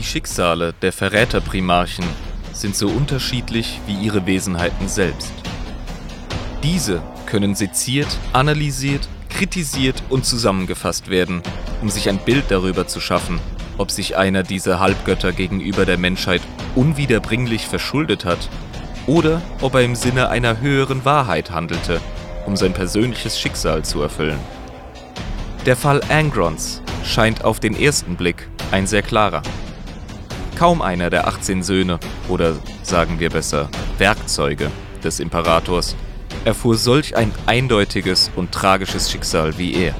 Die Schicksale der Verräterprimarchen sind so unterschiedlich wie ihre Wesenheiten selbst. Diese können seziert, analysiert, kritisiert und zusammengefasst werden, um sich ein Bild darüber zu schaffen, ob sich einer dieser Halbgötter gegenüber der Menschheit unwiederbringlich verschuldet hat oder ob er im Sinne einer höheren Wahrheit handelte, um sein persönliches Schicksal zu erfüllen. Der Fall Angrons scheint auf den ersten Blick ein sehr klarer. Kaum einer der 18 Söhne, oder sagen wir besser Werkzeuge des Imperators, erfuhr solch ein eindeutiges und tragisches Schicksal wie er.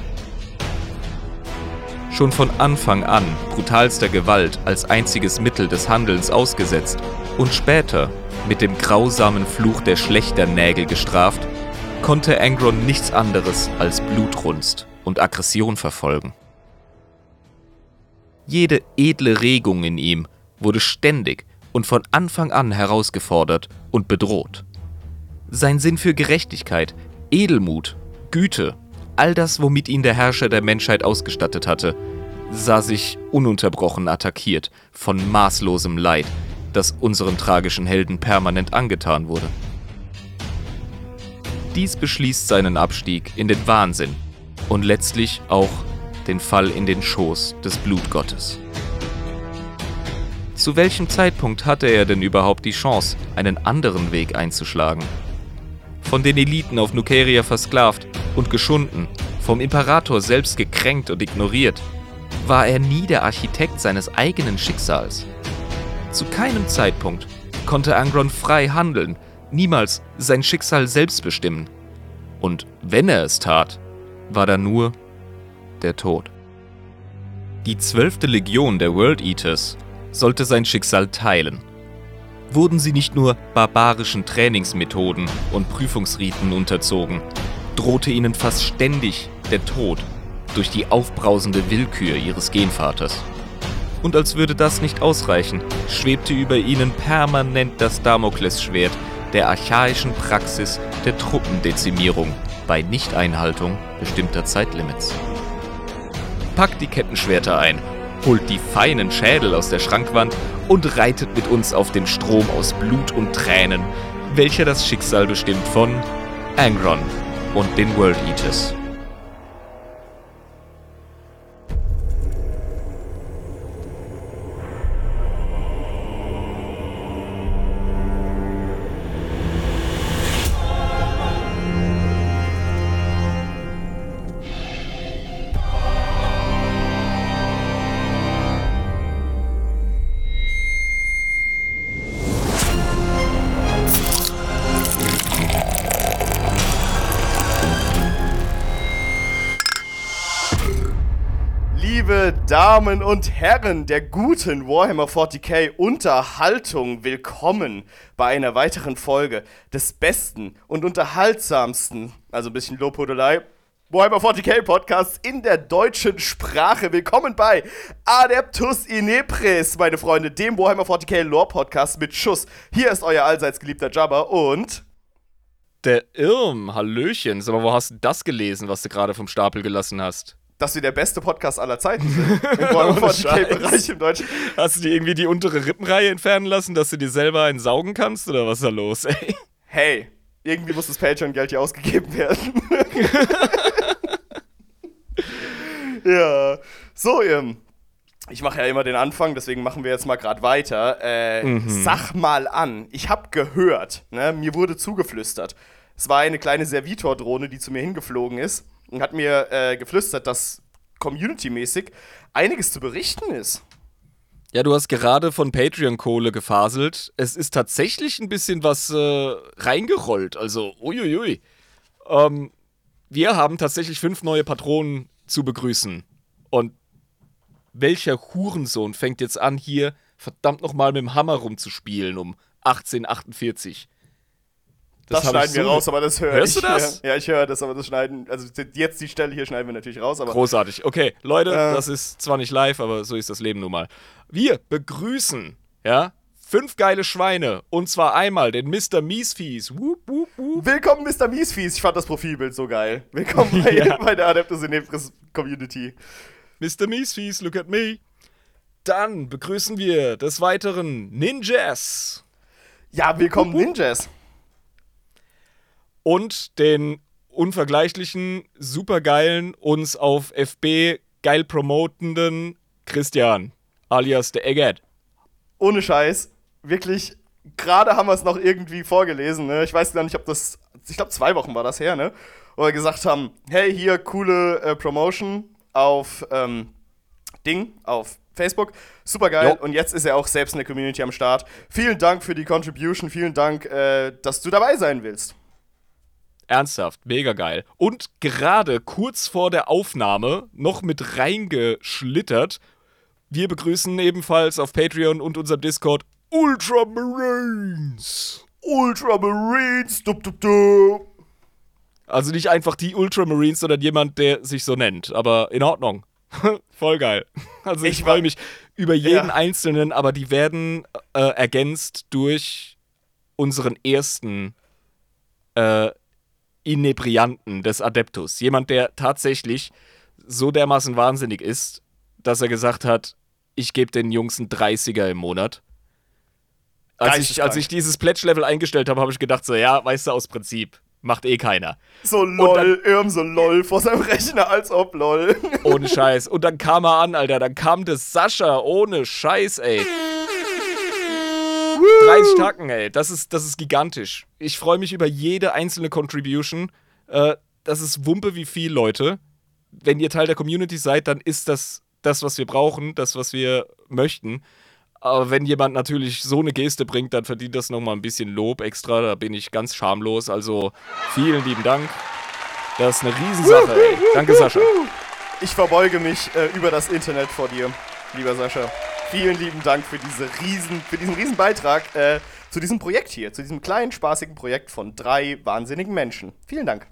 Schon von Anfang an brutalster Gewalt als einziges Mittel des Handelns ausgesetzt und später mit dem grausamen Fluch der Schlechternägel gestraft, konnte Angron nichts anderes als Blutrunst und Aggression verfolgen. Jede edle Regung in ihm wurde ständig und von Anfang an herausgefordert und bedroht. Sein Sinn für Gerechtigkeit, Edelmut, Güte, all das, womit ihn der Herrscher der Menschheit ausgestattet hatte, sah sich ununterbrochen attackiert von maßlosem Leid, das unseren tragischen Helden permanent angetan wurde. Dies beschließt seinen Abstieg in den Wahnsinn und letztlich auch den Fall in den Schoß des Blutgottes. Zu welchem Zeitpunkt hatte er denn überhaupt die Chance, einen anderen Weg einzuschlagen? Von den Eliten auf Nukeria versklavt und geschunden, vom Imperator selbst gekränkt und ignoriert, war er nie der Architekt seines eigenen Schicksals. Zu keinem Zeitpunkt konnte Angron frei handeln, niemals sein Schicksal selbst bestimmen. Und wenn er es tat, war da nur der Tod. Die zwölfte Legion der World Eaters sollte sein Schicksal teilen. Wurden sie nicht nur barbarischen Trainingsmethoden und Prüfungsriten unterzogen, drohte ihnen fast ständig der Tod durch die aufbrausende Willkür ihres Genvaters. Und als würde das nicht ausreichen, schwebte über ihnen permanent das Damoklesschwert der archaischen Praxis der Truppendezimierung bei Nichteinhaltung bestimmter Zeitlimits. Packt die Kettenschwerter ein holt die feinen Schädel aus der Schrankwand und reitet mit uns auf dem Strom aus Blut und Tränen, welcher das Schicksal bestimmt von Angron und den World Eaters. Damen und Herren der guten Warhammer 40k Unterhaltung, willkommen bei einer weiteren Folge des besten und unterhaltsamsten, also ein bisschen Lobhudelei, Warhammer 40k Podcasts in der deutschen Sprache. Willkommen bei Adeptus Inepres, meine Freunde, dem Warhammer 40k Lore Podcast mit Schuss. Hier ist euer allseits geliebter Jabba und der Irm, Hallöchen. Sag mal, wo hast du das gelesen, was du gerade vom Stapel gelassen hast? Dass wir der beste Podcast aller Zeiten sind. Im Bereich im Deutschen. Hast du dir irgendwie die untere Rippenreihe entfernen lassen, dass du dir selber einen saugen kannst? Oder was ist da los, ey? Hey, irgendwie muss das Patreon-Geld hier ausgegeben werden. ja. So, ähm, ich mache ja immer den Anfang, deswegen machen wir jetzt mal gerade weiter. Äh, mhm. Sag mal an, ich habe gehört, ne, mir wurde zugeflüstert. Es war eine kleine Servitor-Drohne, die zu mir hingeflogen ist und hat mir äh, geflüstert, dass community-mäßig einiges zu berichten ist. Ja, du hast gerade von Patreon-Kohle gefaselt. Es ist tatsächlich ein bisschen was äh, reingerollt. Also, uiuiui. Ähm, wir haben tatsächlich fünf neue Patronen zu begrüßen. Und welcher Hurensohn fängt jetzt an, hier verdammt nochmal mit dem Hammer rumzuspielen um 1848? Das, das schneiden wir so raus, aber das höre Hörst ich. Hörst du das? Ja, ich höre das, aber das schneiden. Also jetzt die Stelle hier schneiden wir natürlich raus. Aber Großartig. Okay, Leute, äh, das ist zwar nicht live, aber so ist das Leben nun mal. Wir begrüßen, ja, fünf geile Schweine. Und zwar einmal den Mr. Miesfies. Woop, woop, woop. Willkommen, Mr. Miesfies. Ich fand das Profilbild so geil. Willkommen bei, ja. bei der Adeptus in Community. Mr. Miesfies, look at me. Dann begrüßen wir des Weiteren Ninjas. Ja, willkommen Ninjas. Und den unvergleichlichen, supergeilen, uns auf FB geil promotenden Christian, alias der Eggert. Ohne Scheiß, wirklich, gerade haben wir es noch irgendwie vorgelesen, ne? Ich weiß gar nicht, ob das, ich glaube zwei Wochen war das her, ne? Wo wir gesagt haben, hey, hier, coole äh, Promotion auf ähm, Ding, auf Facebook. Super geil. Und jetzt ist er auch selbst in der Community am Start. Vielen Dank für die Contribution. Vielen Dank, äh, dass du dabei sein willst. Ernsthaft, mega geil. Und gerade kurz vor der Aufnahme noch mit reingeschlittert. Wir begrüßen ebenfalls auf Patreon und unserem Discord Ultramarines. Ultramarines, dup, dup, dup. Also nicht einfach die Ultramarines, sondern jemand, der sich so nennt. Aber in Ordnung. Voll geil. Also ich, ich freue mich über jeden ja. einzelnen, aber die werden äh, ergänzt durch unseren ersten äh, Inebrianten des Adeptus. Jemand, der tatsächlich so dermaßen wahnsinnig ist, dass er gesagt hat, ich gebe den Jungs einen 30er im Monat. Als ich, als ich dieses Pledge-Level eingestellt habe, habe ich gedacht, so, ja, weißt du, aus Prinzip. Macht eh keiner. So lol, Irm so lol vor seinem Rechner, als ob lol. Ohne Scheiß. Und dann kam er an, Alter. Dann kam das Sascha ohne Scheiß, ey. 30 Tacken, ey. Das ist, das ist gigantisch. Ich freue mich über jede einzelne Contribution. Äh, das ist Wumpe wie viel, Leute. Wenn ihr Teil der Community seid, dann ist das das, was wir brauchen, das, was wir möchten. Aber wenn jemand natürlich so eine Geste bringt, dann verdient das nochmal ein bisschen Lob extra. Da bin ich ganz schamlos. Also vielen lieben Dank. Das ist eine Riesensache, ey. Danke, Sascha. Ich verbeuge mich äh, über das Internet vor dir, lieber Sascha. Vielen lieben Dank für, diese riesen, für diesen riesen Beitrag äh, zu diesem Projekt hier, zu diesem kleinen, spaßigen Projekt von drei wahnsinnigen Menschen. Vielen Dank.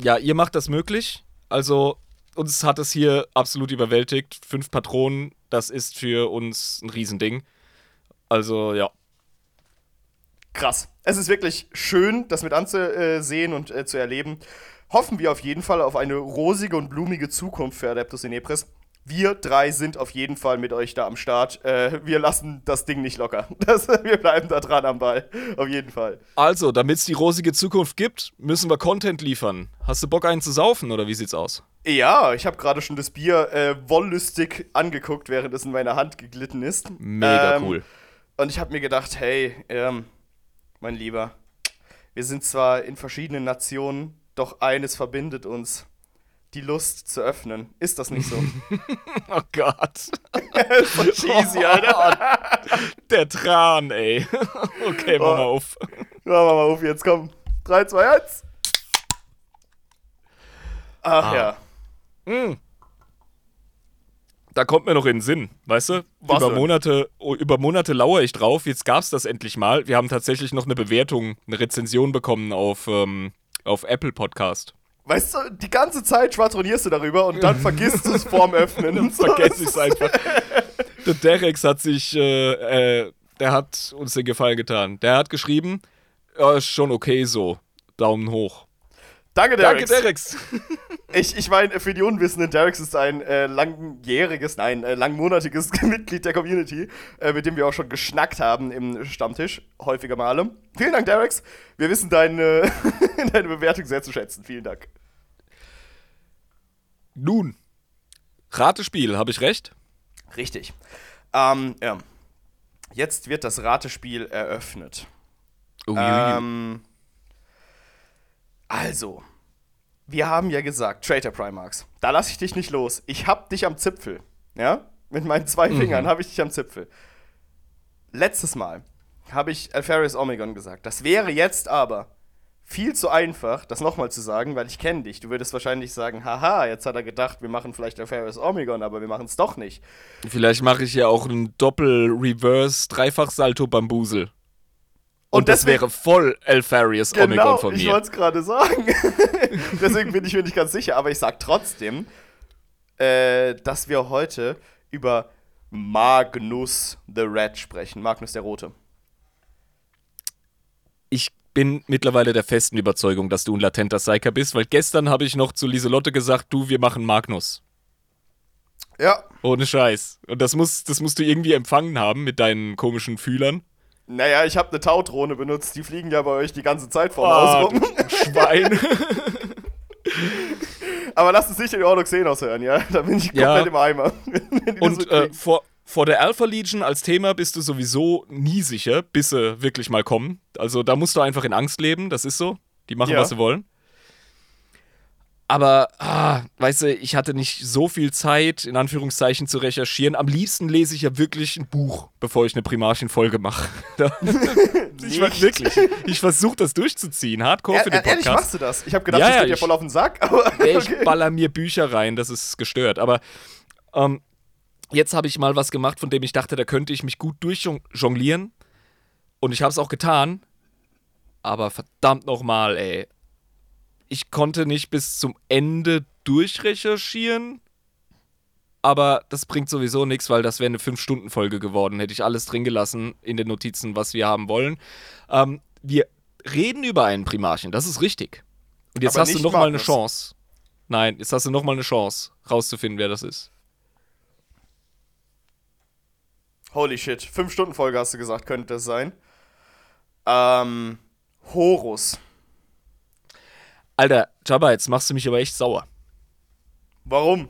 Ja, ihr macht das möglich. Also, uns hat es hier absolut überwältigt. Fünf Patronen, das ist für uns ein Riesending. Also, ja. Krass. Es ist wirklich schön, das mit anzusehen und äh, zu erleben. Hoffen wir auf jeden Fall auf eine rosige und blumige Zukunft für Adeptus Inepris. Wir drei sind auf jeden Fall mit euch da am Start. Äh, wir lassen das Ding nicht locker. Das, wir bleiben da dran am Ball. Auf jeden Fall. Also, damit es die rosige Zukunft gibt, müssen wir Content liefern. Hast du Bock, einen zu saufen oder wie sieht's aus? Ja, ich habe gerade schon das Bier äh, wollüstig angeguckt, während es in meine Hand geglitten ist. Mega ähm, cool. Und ich habe mir gedacht, hey, ähm, mein Lieber, wir sind zwar in verschiedenen Nationen, doch eines verbindet uns die Lust zu öffnen. Ist das nicht so? oh Gott. so cheesy, Alter. Der Tran, ey. okay, mach oh. mal auf. Mach mal auf, jetzt komm. 3, 2, 1. Ach ah. ja. Mm. Da kommt mir noch in den Sinn, weißt du? Was über Monate, oh, über Monate lauere ich drauf. Jetzt gab es das endlich mal. Wir haben tatsächlich noch eine Bewertung, eine Rezension bekommen auf, ähm, auf Apple Podcast. Weißt du, die ganze Zeit schwadronierst du darüber und dann vergisst du es vorm Öffnen. dann vergesse ich es einfach. Der Derex hat sich, äh, äh, der hat uns den Gefallen getan. Der hat geschrieben, ja, ist schon okay so. Daumen hoch. Danke, Derex. Danke, Derex. ich, ich meine, für die Unwissenden, Derex ist ein äh, langjähriges, nein, äh, langmonatiges Mitglied der Community, äh, mit dem wir auch schon geschnackt haben im Stammtisch, häufiger Male. Vielen Dank, Derex. Wir wissen deine, deine Bewertung sehr zu schätzen. Vielen Dank. Nun, Ratespiel, habe ich recht? Richtig. Ähm, ja. Jetzt wird das Ratespiel eröffnet. Oh, ähm, also, wir haben ja gesagt, Traitor Primarchs, da lasse ich dich nicht los. Ich hab dich am Zipfel. Ja? Mit meinen zwei mhm. Fingern habe ich dich am Zipfel. Letztes Mal habe ich Alpharius Omegon gesagt. Das wäre jetzt aber viel zu einfach, das nochmal zu sagen, weil ich kenne dich. Du würdest wahrscheinlich sagen, haha, jetzt hat er gedacht, wir machen vielleicht Alpharius Omegon, aber wir machen es doch nicht. Vielleicht mache ich ja auch einen Doppel-Reverse-Dreifach-Salto-Bambusel. Und, und das wäre voll Elfarius genau, Omicron von mir. Ich wollte es gerade sagen. Deswegen bin ich mir nicht ganz sicher, aber ich sag trotzdem, äh, dass wir heute über Magnus the Red sprechen. Magnus der Rote. Ich bin mittlerweile der festen Überzeugung, dass du ein latenter Psyker bist, weil gestern habe ich noch zu Lieselotte gesagt, du, wir machen Magnus. Ja. Ohne Scheiß. Und das, muss, das musst du irgendwie empfangen haben mit deinen komischen Fühlern. Naja, ich habe eine Taudrohne benutzt. Die fliegen ja bei euch die ganze Zeit vorm Ah, Haus rum. Schwein. Aber lass es nicht in Ordnung Xenos hören, ja? Da bin ich komplett Ja. im Eimer. Und äh, vor, vor der Alpha Legion als Thema bist du sowieso nie sicher, bis sie wirklich mal kommen. Also da musst du einfach in Angst leben, das ist so. Die machen, Ja. was sie wollen. Aber, ah, weißt du, ich hatte nicht so viel Zeit, in Anführungszeichen, zu recherchieren. Am liebsten lese ich ja wirklich ein Buch, bevor ich eine Primarchen-Folge mache. Ich war wirklich. Ich versuche das durchzuziehen. Hardcore Er, für den ehrlich, Podcast. machst du das? Ich habe gedacht, Ja, das ja, geht dir ich- voll auf den Sack. Aber okay. ich baller mir Bücher rein, das ist gestört. Aber ähm, jetzt habe ich mal was gemacht, von dem ich dachte, da könnte ich mich gut durchjonglieren. Und ich habe es auch getan. Aber verdammt nochmal, ey. Ich konnte nicht bis zum Ende durchrecherchieren. Aber das bringt sowieso nichts, weil das wäre eine 5-Stunden-Folge geworden. Hätte ich alles drin gelassen in den Notizen, was wir haben wollen. Ähm, wir reden über einen Primarchen, das ist richtig. Und jetzt Aber hast du nicht noch mal eine. Chance. Nein, jetzt hast du noch mal eine Chance, rauszufinden, wer das ist. Holy shit. Fünf-Stunden-Folge hast du gesagt, könnte das sein. Ähm, Horus. Alter, Jabba, jetzt machst du mich aber echt sauer. Warum?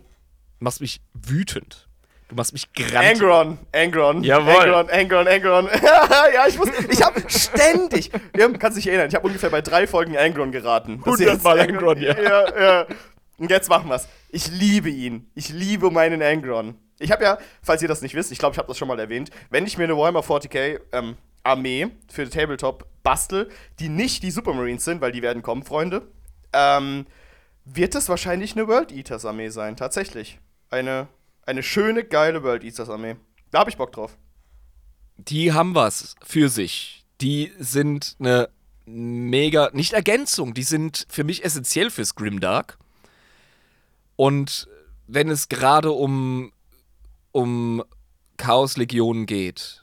Du machst mich wütend. Du machst mich grantig. Angron, Angron, Jawohl. Angron, Angron, Angron. ja, ich muss, ich habe ständig, ja, kannst dich erinnern, ich habe ungefähr bei drei Folgen Angron geraten. dass jetzt Hundertmal Angron, ja. ja. Ja, Und jetzt machen wir's. Ich liebe ihn. Ich liebe meinen Angron. Ich habe ja, falls ihr das nicht wisst, ich glaube, ich habe das schon mal erwähnt, wenn ich mir eine Warhammer 40k ähm, Armee für Tabletop bastel, die nicht die Supermarines sind, weil die werden kommen, Freunde, ähm, wird es wahrscheinlich eine World Eaters Armee sein, tatsächlich. Eine, eine schöne, geile World Eaters Armee. Da habe ich Bock drauf. Die haben was für sich. Die sind eine mega, nicht Ergänzung, die sind für mich essentiell fürs Grimdark. Und wenn es gerade um, um Chaos-Legionen geht,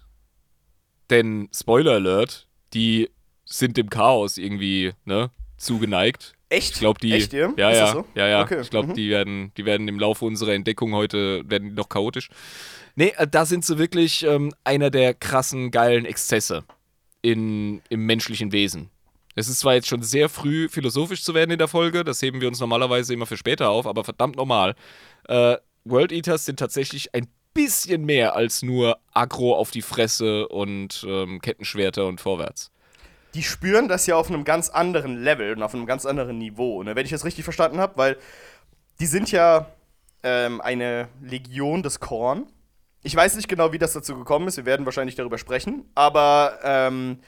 denn Spoiler Alert, die sind dem Chaos irgendwie ne, zugeneigt. Echt? Ich glaube, die. Echt, ja? Ja, Ist ja, das so? ja, ja. Okay, Ich glaube, mhm. die werden, die werden im Laufe unserer Entdeckung heute werden die noch chaotisch. Nee, äh, da sind sie wirklich ähm, einer der krassen, geilen Exzesse in, im menschlichen Wesen. Es ist zwar jetzt schon sehr früh philosophisch zu werden in der Folge, das heben wir uns normalerweise immer für später auf, aber verdammt normal. Äh, World Eaters sind tatsächlich ein bisschen mehr als nur Aggro auf die Fresse und ähm, Kettenschwerter und vorwärts. Die spüren das ja auf einem ganz anderen Level und auf einem ganz anderen Niveau, ne? wenn ich das richtig verstanden habe, weil die sind ja ähm, eine Legion des Korn. Ich weiß nicht genau, wie das dazu gekommen ist, wir werden wahrscheinlich darüber sprechen, aber ähm,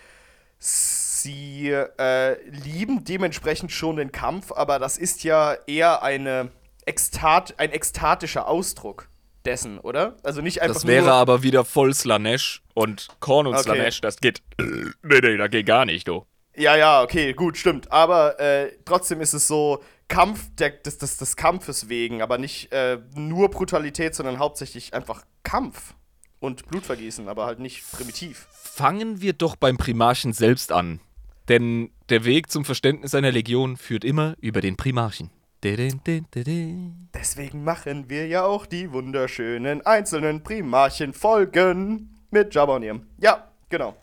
sie äh, lieben dementsprechend schon den Kampf, aber das ist ja eher eine Ekstat ein ekstatischer Ausdruck dessen, oder? Also nicht einfach Das wäre nur aber wieder voll Slanesh und Korn und Okay. Slanesh, das geht. Nee, nee, das geht gar nicht, du. Ja, ja, okay, gut, stimmt. Aber äh, trotzdem ist es so Kampf der, des, des, des Kampfes wegen, aber nicht äh, nur Brutalität, sondern hauptsächlich einfach Kampf und Blutvergießen, aber halt nicht primitiv. Fangen wir doch beim Primarchen selbst an. Denn der Weg zum Verständnis einer Legion führt immer über den Primarchen. Deswegen machen wir ja auch die wunderschönen einzelnen Primarchen-Folgen mit Jabba und ihrem. Ja, genau.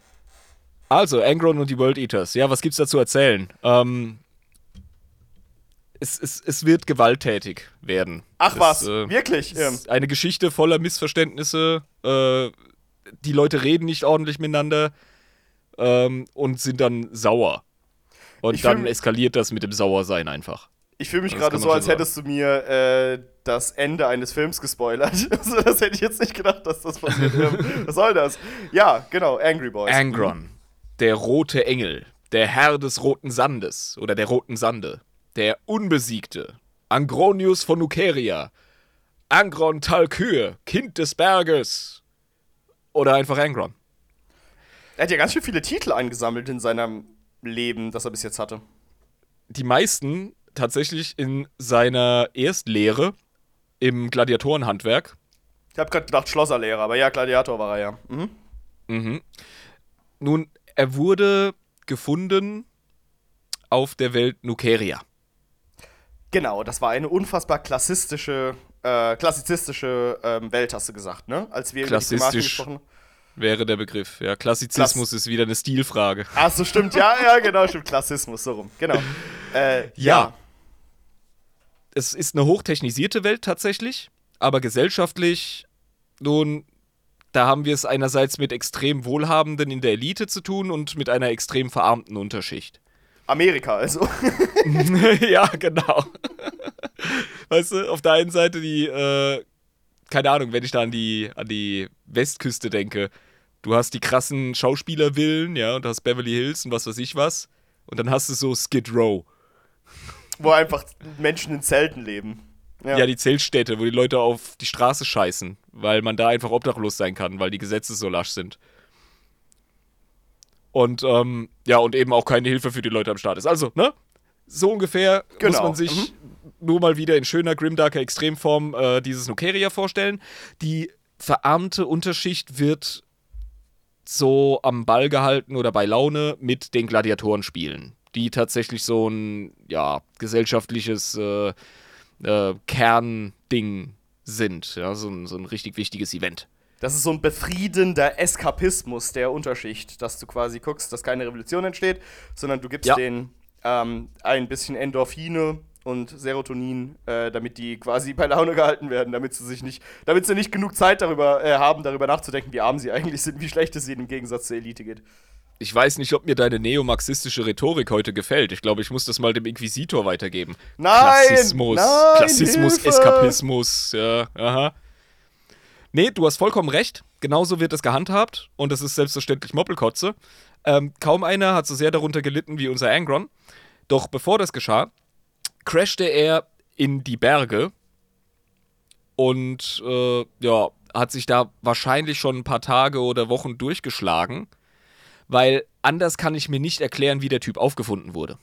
Also, Angron und die World Eaters. Ja, was gibt's da zu erzählen? Ähm, es, es, es wird gewalttätig werden. Ach es, was, äh, wirklich? Ähm, eine Geschichte voller Missverständnisse. Äh, die Leute reden nicht ordentlich miteinander ähm, und sind dann sauer. Und Ich dann eskaliert das mit dem Sauersein einfach. ich fühle mich gerade so, als hättest du mir äh, das Ende eines Films gespoilert. Also, das hätte ich jetzt nicht gedacht, dass das passiert. Ähm, Was soll das? Ja, genau, Angry Boys. Angron, der rote Engel, der Herr des roten Sandes oder der roten Sande, der Unbesiegte, Angronius von Nukeria, Angron Talkyr, Kind des Berges oder einfach Angron. Er hat ja ganz schön viele Titel eingesammelt in seinem Leben, das er bis jetzt hatte. Die meisten tatsächlich in seiner Erstlehre im Gladiatorenhandwerk. Ich habe gerade gedacht Schlosserlehrer, aber ja, Gladiator war er ja. Mhm. Mhm. Nun, er wurde gefunden auf der Welt Nukeria. Genau, das war eine unfassbar klassistische äh, klassizistische ähm, Welt, hast du gesagt, ne? Als wir über Diplomaten Klassistisch. gesprochen Wäre der Begriff. Ja, Klassizismus ist wieder eine Stilfrage. Ach so, stimmt, ja, ja, genau, stimmt. Klassismus, so rum. Genau. Äh, ja. Ja. Es ist eine hochtechnisierte Welt tatsächlich, aber gesellschaftlich, nun, da haben wir es einerseits mit extrem Wohlhabenden in der Elite zu tun und mit einer extrem verarmten Unterschicht. Amerika, also. ja, genau. Weißt du, auf der einen Seite die, äh, keine Ahnung, wenn ich da an die, an die Westküste denke, du hast die krassen Schauspielervillen, ja, und du hast Beverly Hills und was weiß ich was. Und dann hast du so Skid Row. Wo einfach Menschen in Zelten leben. Ja. die Zeltstädte, wo die Leute auf die Straße scheißen, weil man da einfach obdachlos sein kann, weil die Gesetze so lasch sind. Und ähm, ja, und eben auch keine Hilfe für die Leute am Start ist. Also, ne? So ungefähr muss Genau. man sich nur mal wieder in schöner, grimdarker Extremform äh, dieses Nukeria vorstellen. Die verarmte Unterschicht wird so am Ball gehalten oder bei Laune mit den Gladiatoren spielen, die tatsächlich so ein ja, gesellschaftliches äh, äh, Kernding sind. Ja, so, ein, so ein richtig wichtiges Event. Das ist so ein befriedender Eskapismus der Unterschicht, dass du quasi guckst, dass keine Revolution entsteht, sondern du gibst Ja. denen ähm, ein bisschen Endorphine und Serotonin, äh, damit die quasi bei Laune gehalten werden, damit sie sich nicht, damit sie nicht genug Zeit darüber äh, haben, darüber nachzudenken, wie arm sie eigentlich sind, wie schlecht es ihnen im Gegensatz zur Elite geht. Ich weiß nicht, ob mir deine neomarxistische Rhetorik heute gefällt. Ich glaube, ich muss das mal dem Inquisitor weitergeben. Nein! Klassismus, Nein, Klassismus, Hilfe! Eskapismus, ja, aha. Nee, du hast vollkommen recht. Genauso wird es gehandhabt und es ist selbstverständlich Moppelkotze. Ähm, kaum einer hat so sehr darunter gelitten wie unser Angron. Doch bevor das geschah, crashte er in die Berge und äh, ja, hat sich da wahrscheinlich schon ein paar Tage oder Wochen durchgeschlagen, weil anders kann ich mir nicht erklären, wie der Typ aufgefunden wurde.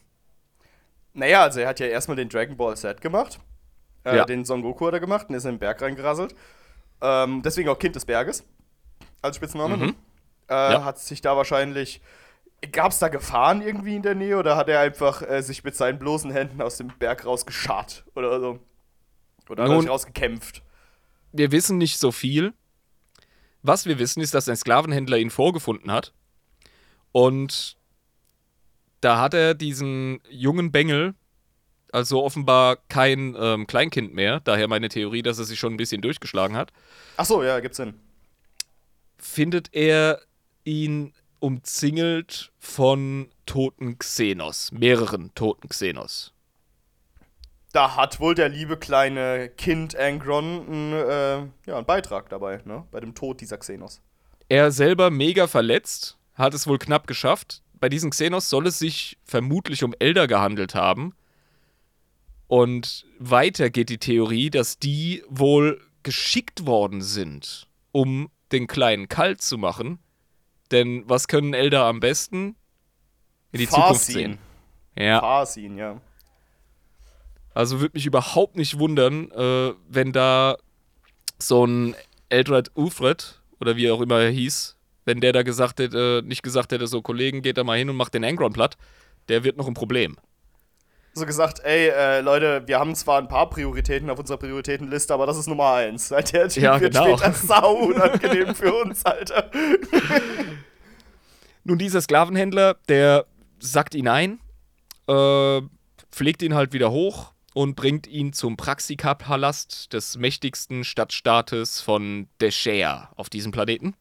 Naja, also er hat ja erstmal den Dragon Ball Set gemacht. Äh, Ja. Den Son Goku hat er gemacht und ist in den Berg reingerasselt. Ähm, deswegen auch Kind des Berges als Spitzname. Mhm. Äh, Ja. Hat sich da wahrscheinlich. Gab es da Gefahren irgendwie in der Nähe oder hat er einfach äh, sich mit seinen bloßen Händen aus dem Berg rausgescharrt oder so? Oder hat er Nun- sich rausgekämpft? wir wissen nicht so viel. Was wir wissen, ist, dass ein Sklavenhändler ihn vorgefunden hat. Und da hat er diesen jungen Bengel, also offenbar kein ähm, Kleinkind mehr, daher meine Theorie, dass er sich schon ein bisschen durchgeschlagen hat, Achso, ja, gibt's Sinn. findet er ihn umzingelt von toten Xenos, mehreren toten Xenos. Da hat wohl der liebe kleine Kind Angron einen, äh, ja, einen Beitrag dabei, ne? Bei dem Tod dieser Xenos. Er selber mega verletzt, hat es wohl knapp geschafft. Bei diesen Xenos soll es sich vermutlich um Elder gehandelt haben. Und weiter geht die Theorie, dass die wohl geschickt worden sind, um den Kleinen kalt zu machen. Denn was können Elder am besten? In die Zukunft Farsin. sehen. Ja, Farsin, ja. also würde mich überhaupt nicht wundern, äh, wenn da so ein Eldred Ufred oder wie auch immer er hieß, wenn der da gesagt hätte, nicht gesagt hätte, so Kollegen, geht da mal hin und macht den Angron platt, der wird noch ein Problem. So gesagt, ey, äh, Leute, wir haben zwar ein paar Prioritäten auf unserer Prioritätenliste, aber das ist Nummer eins. Der Typ Ja, wird genau. später sau unangenehm für uns, Alter. Nun, dieser Sklavenhändler, der sackt ihn ein, äh, pflegt ihn halt wieder hoch und bringt ihn zum Praxika-Palast des mächtigsten Stadtstaates von Deschea auf diesem Planeten.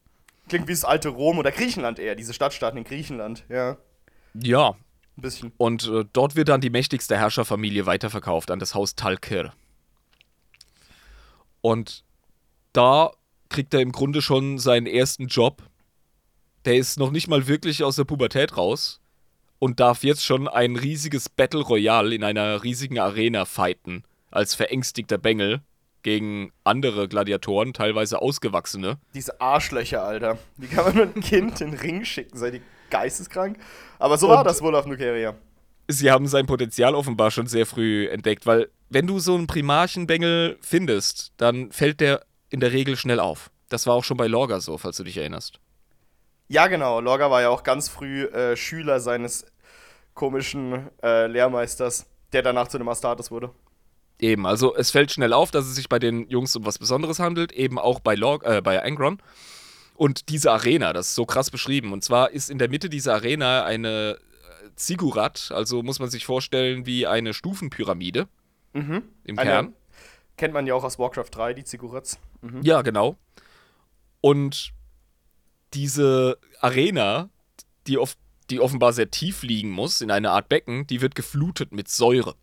Klingt wie das alte Rom oder Griechenland eher, diese Stadtstaaten in Griechenland, ja. Ja, Ein bisschen. Und äh, dort wird dann die mächtigste Herrscherfamilie weiterverkauft an das Haus Talkir. Und da kriegt er im Grunde schon seinen ersten Job. Der ist noch nicht mal wirklich aus der Pubertät raus und darf jetzt schon ein riesiges Battle Royale in einer riesigen Arena fighten, als verängstigter Bengel gegen andere Gladiatoren, teilweise ausgewachsene. Diese Arschlöcher, Alter. Wie kann man ein Kind in den Ring schicken? Seid ihr geisteskrank? Aber so Und- war das wohl auf Nukeria. sie haben sein Potenzial offenbar schon sehr früh entdeckt, weil wenn du so einen Primarchenbengel findest, dann fällt der in der Regel schnell auf. Das war auch schon bei Lorga so, falls du dich erinnerst. Ja, genau. Lorga war ja auch ganz früh äh, Schüler seines komischen äh, Lehrmeisters, der danach zu einem Astartes wurde. Eben, also es fällt schnell auf, dass es sich bei den Jungs um was Besonderes handelt, eben auch bei, Log, äh, bei Angron. Und diese Arena, das ist so krass beschrieben. Und zwar ist in der Mitte dieser Arena eine äh, Ziggurat, also muss man sich vorstellen wie eine Stufenpyramide Mhm. im Eine- Kern. Kennt man ja auch aus Warcraft 3, die Zigurats. Mhm. Ja, genau. Und diese Arena, die, oft, die offenbar sehr tief liegen muss, in einer Art Becken, die wird geflutet mit Säure.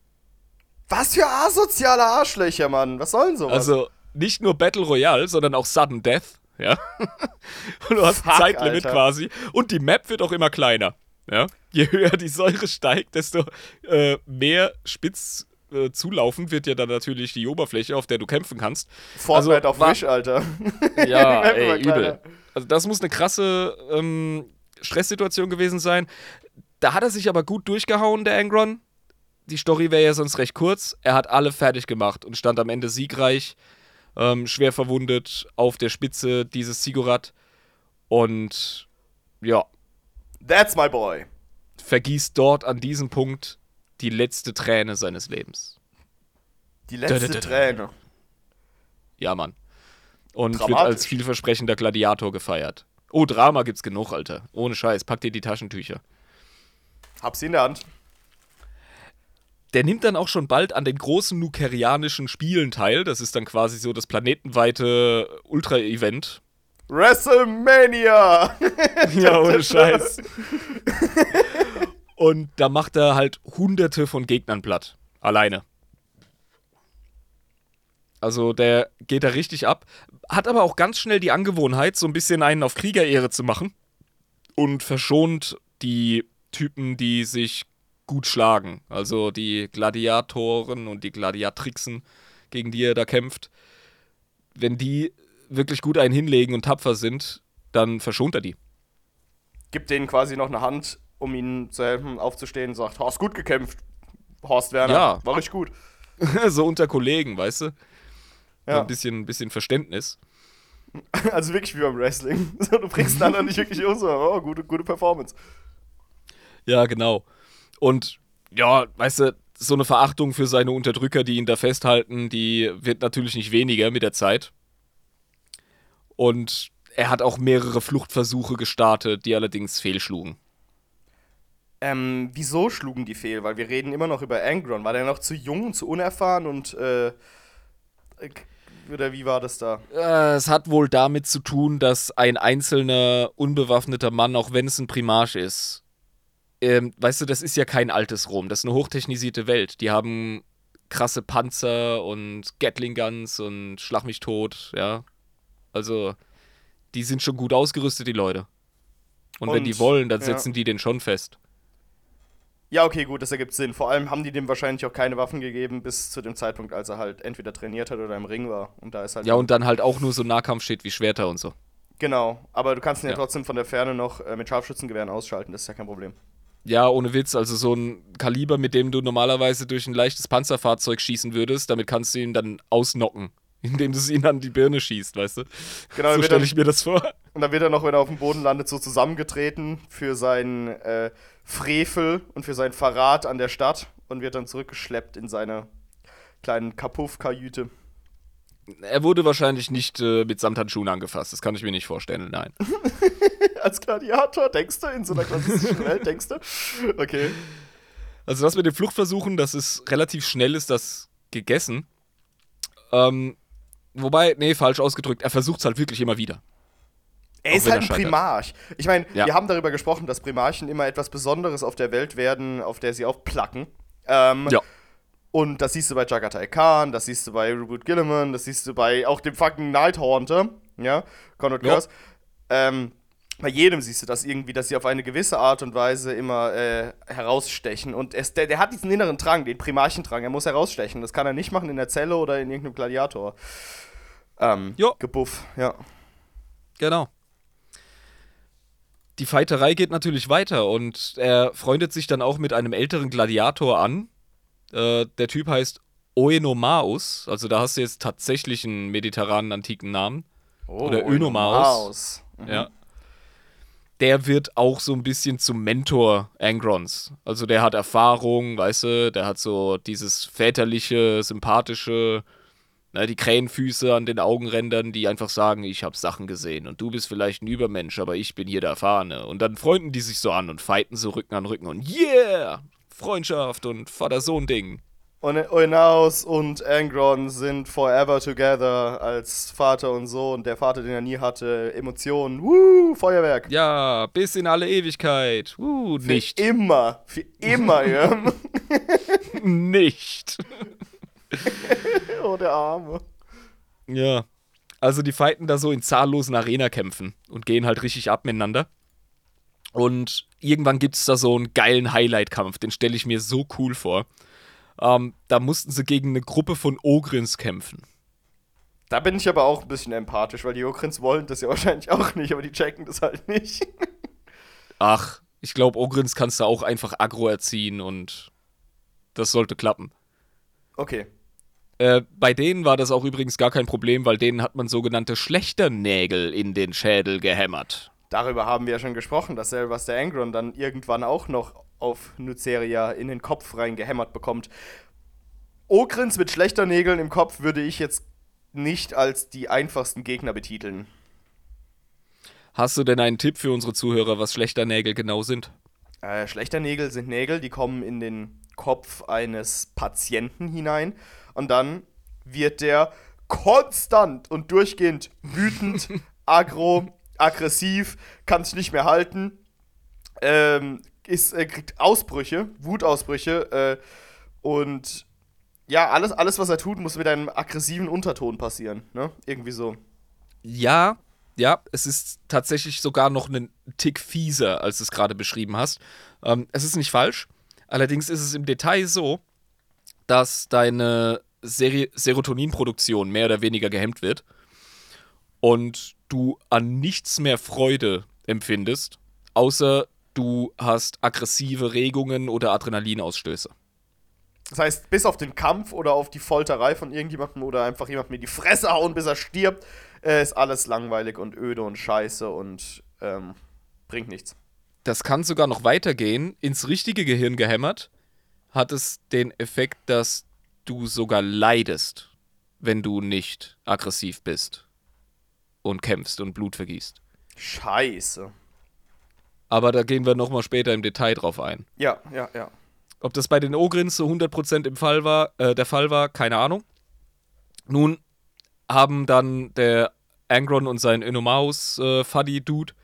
Was für asoziale Arschlöcher, Mann. Was soll denn sowas? Also nicht nur Battle Royale, sondern auch Sudden Death. Ja. Und du hast ein Fuck, Zeitlimit Alter. quasi. Und die Map wird auch immer kleiner. Ja. Je höher die Säure steigt, desto äh, mehr spitz äh, zulaufen wird ja dann natürlich die Oberfläche, auf der du kämpfen kannst. Fortnite also auf Wish, Alter. Ja, ey, übel. Also das muss eine krasse ähm, Stresssituation gewesen sein. Da hat er sich aber gut durchgehauen, der Angron. Die Story wäre ja sonst recht kurz. Er hat alle fertig gemacht und stand am Ende siegreich, ähm, schwer verwundet, auf der Spitze dieses Sigurat. Und ja, That's my boy. vergießt dort an diesem Punkt die letzte Träne seines Lebens. Die letzte Da, da, da, da. Träne. Ja, Mann. Und wird als vielversprechender Gladiator gefeiert. Oh, Drama gibt's genug, Alter. Ohne Scheiß. Pack dir die Taschentücher. Hab sie in der Hand. Der nimmt dann auch schon bald an den großen nukerianischen Spielen teil. Das ist dann quasi so das planetenweite Ultra-Event. WrestleMania! Ja, ohne Scheiß. Und da macht er halt hunderte von Gegnern platt. Alleine. Also der geht da richtig ab. Hat aber auch ganz schnell die Angewohnheit, so ein bisschen einen auf Kriegerehre zu machen. Und verschont die Typen, die sich gut schlagen. Also die Gladiatoren und die Gladiatrixen, gegen die er da kämpft. Wenn die wirklich gut einen hinlegen und tapfer sind, dann verschont er die. Gibt denen quasi noch eine Hand, um ihnen zu helfen, aufzustehen und sagt, hast gut gekämpft, Horst Werner. Ja. War richtig gut. so unter Kollegen, weißt du? So Ja. ein bisschen, bisschen Verständnis. Also wirklich wie beim Wrestling. So, du bringst anderen nicht wirklich um, so, oh, gute, gute Performance. Ja, genau. Und ja, weißt du, so eine Verachtung für seine Unterdrücker, die ihn da festhalten, die wird natürlich nicht weniger mit der Zeit. Und er hat auch mehrere Fluchtversuche gestartet, die allerdings fehlschlugen. Ähm, wieso schlugen die fehl? Weil wir reden immer noch über Angron. War der noch zu jung, zu unerfahren und, äh, oder wie war das da? Äh, Es hat wohl damit zu tun, dass ein einzelner unbewaffneter Mann, auch wenn es ein Primarch ist, ähm, weißt du, das ist ja kein altes Rom, das ist eine hochtechnisierte Welt. Die haben krasse Panzer und Gatling Guns und Schlag mich tot, ja. Also, die sind schon gut ausgerüstet, die Leute. Und, wenn Und, die wollen, dann ja. setzen die den schon fest. Ja, okay, gut, das ergibt Sinn. Vor allem haben die dem wahrscheinlich auch keine Waffen gegeben, bis zu dem Zeitpunkt, als er halt entweder trainiert hat oder im Ring war. Und da ist halt. Ja, und dann halt auch nur so Nahkampf steht wie Schwerter und so. Genau, aber du kannst ihn ja, Ja. trotzdem von der Ferne noch äh, mit Scharfschützengewehren ausschalten, das ist ja kein Problem. Ja, ohne Witz, also so ein Kaliber, mit dem du normalerweise durch ein leichtes Panzerfahrzeug schießen würdest, damit kannst du ihn dann ausnocken, indem du es ihn an die Birne schießt, weißt du? Genau, so stelle ich mir das vor. und dann wird er noch, wenn er auf dem Boden landet, so zusammengetreten für seinen äh, Frevel und für seinen Verrat an der Stadt und wird dann zurückgeschleppt in seine kleinen Kapuff-Kajüte. Er wurde wahrscheinlich nicht äh, mit Samthandschuhen angefasst, das kann ich mir nicht vorstellen, nein. Als Gladiator, denkst du, in so einer klassischen Welt, denkst du? Okay. Also das mit den Fluchtversuchen, das ist relativ schnell ist das gegessen. Ähm, wobei, nee, falsch ausgedrückt, er versucht es halt wirklich immer wieder. Er Auch ist halt ein. Primarch. Ich meine, Ja. wir haben darüber gesprochen, dass Primarchen immer etwas Besonderes auf der Welt werden, auf der sie aufplacken. Ähm, Ja. Und das siehst du bei Jagatai Khan, das siehst du bei Reboot Gilliman, das siehst du bei auch dem fucking Nighthaunter, ja, Conrad Ja. Curse. Ähm, bei jedem siehst du das irgendwie, dass sie auf eine gewisse Art und Weise immer äh, herausstechen. Und es, der, der hat diesen inneren Drang, den Primarchendrang, er muss herausstechen. Das kann er nicht machen in der Zelle oder in irgendeinem Gladiator. Ähm, Ja. Gebuff, ja. Genau. Die Feiterei geht natürlich weiter und er freundet sich dann auch mit einem älteren Gladiator an. Äh, der Typ heißt Oenomaus, also da hast du jetzt tatsächlich einen mediterranen antiken Namen. Oh, Oder Önomaus. Mhm. Ja. der wird auch so ein bisschen zum Mentor Angrons. Also der hat Erfahrung, weißt du, der hat so dieses väterliche, sympathische, na, die Krähenfüße an den Augenrändern, die einfach sagen, ich habe Sachen gesehen und du bist vielleicht ein Übermensch, aber ich bin hier der Erfahrene. Und dann freunden die sich so an und fighten so Rücken an Rücken und yeah, Freundschaft und Vater-Sohn-Ding. Und Oinaus und Angron sind forever together als Vater und Sohn. Der Vater, den er nie hatte. Emotionen. Woo, Feuerwerk. Ja, bis in alle Ewigkeit. Woo, Für nicht. immer. Für immer, ja. nicht. oh, der Arme. Ja. Also die fighten da so in zahllosen Arena-Kämpfen und gehen halt richtig ab miteinander. Und irgendwann gibt es da so einen geilen Highlight-Kampf, den stelle ich mir so cool vor. Ähm, da mussten sie gegen eine Gruppe von Ogrins kämpfen. Da bin ich aber auch ein bisschen empathisch, weil die Okrins wollen das ja wahrscheinlich auch nicht, aber die checken das halt nicht. Ach, ich glaube, Ogrins kannst du auch einfach aggro erziehen und das sollte klappen. Okay. Äh, bei denen war das auch übrigens gar kein Problem, weil denen hat man sogenannte Schlechternägel in den Schädel gehämmert. Darüber haben wir ja schon gesprochen, dasselbe, was der Angron dann irgendwann auch noch auf Nuceria in den Kopf reingehämmert bekommt. Ogrins mit schlechter Nägeln im Kopf würde ich jetzt nicht als die einfachsten Gegner betiteln. Hast du denn einen Tipp für unsere Zuhörer, was Schlechternägel genau sind? Äh, schlechter Nägel sind Nägel, die kommen in den Kopf eines Patienten hinein und dann wird der konstant und durchgehend wütend, aggro, aggressiv, kann sich nicht mehr halten, ähm, ist, äh, kriegt Ausbrüche, Wutausbrüche äh, und ja, alles, alles, was er tut, muss mit einem aggressiven Unterton passieren, ne? Irgendwie so. Ja, ja, es ist tatsächlich sogar noch einen Tick fieser, als du es gerade beschrieben hast. Ähm, es ist nicht falsch. Allerdings ist es im Detail so, dass deine Seri Serotoninproduktion mehr oder weniger gehemmt wird und du an nichts mehr Freude empfindest, außer du hast aggressive Regungen oder Adrenalinausstöße. Das heißt, bis auf den Kampf oder auf die Folterei von irgendjemandem oder einfach jemandem in die Fresse hauen, bis er stirbt, äh, ist alles langweilig und öde und scheiße und ähm, bringt nichts. Das kann sogar noch weitergehen. Ins richtige Gehirn gehämmert hat es den Effekt, dass du sogar leidest, wenn du nicht aggressiv bist und kämpfst und Blut vergießt. Scheiße. Aber da gehen wir nochmal später im Detail drauf ein. Ja, ja, ja. Ob das bei den Ogrins so 100% im Fall war, äh, der Fall war, keine Ahnung. Nun haben dann der Angron und sein Enomaus äh, Fuddy-Dude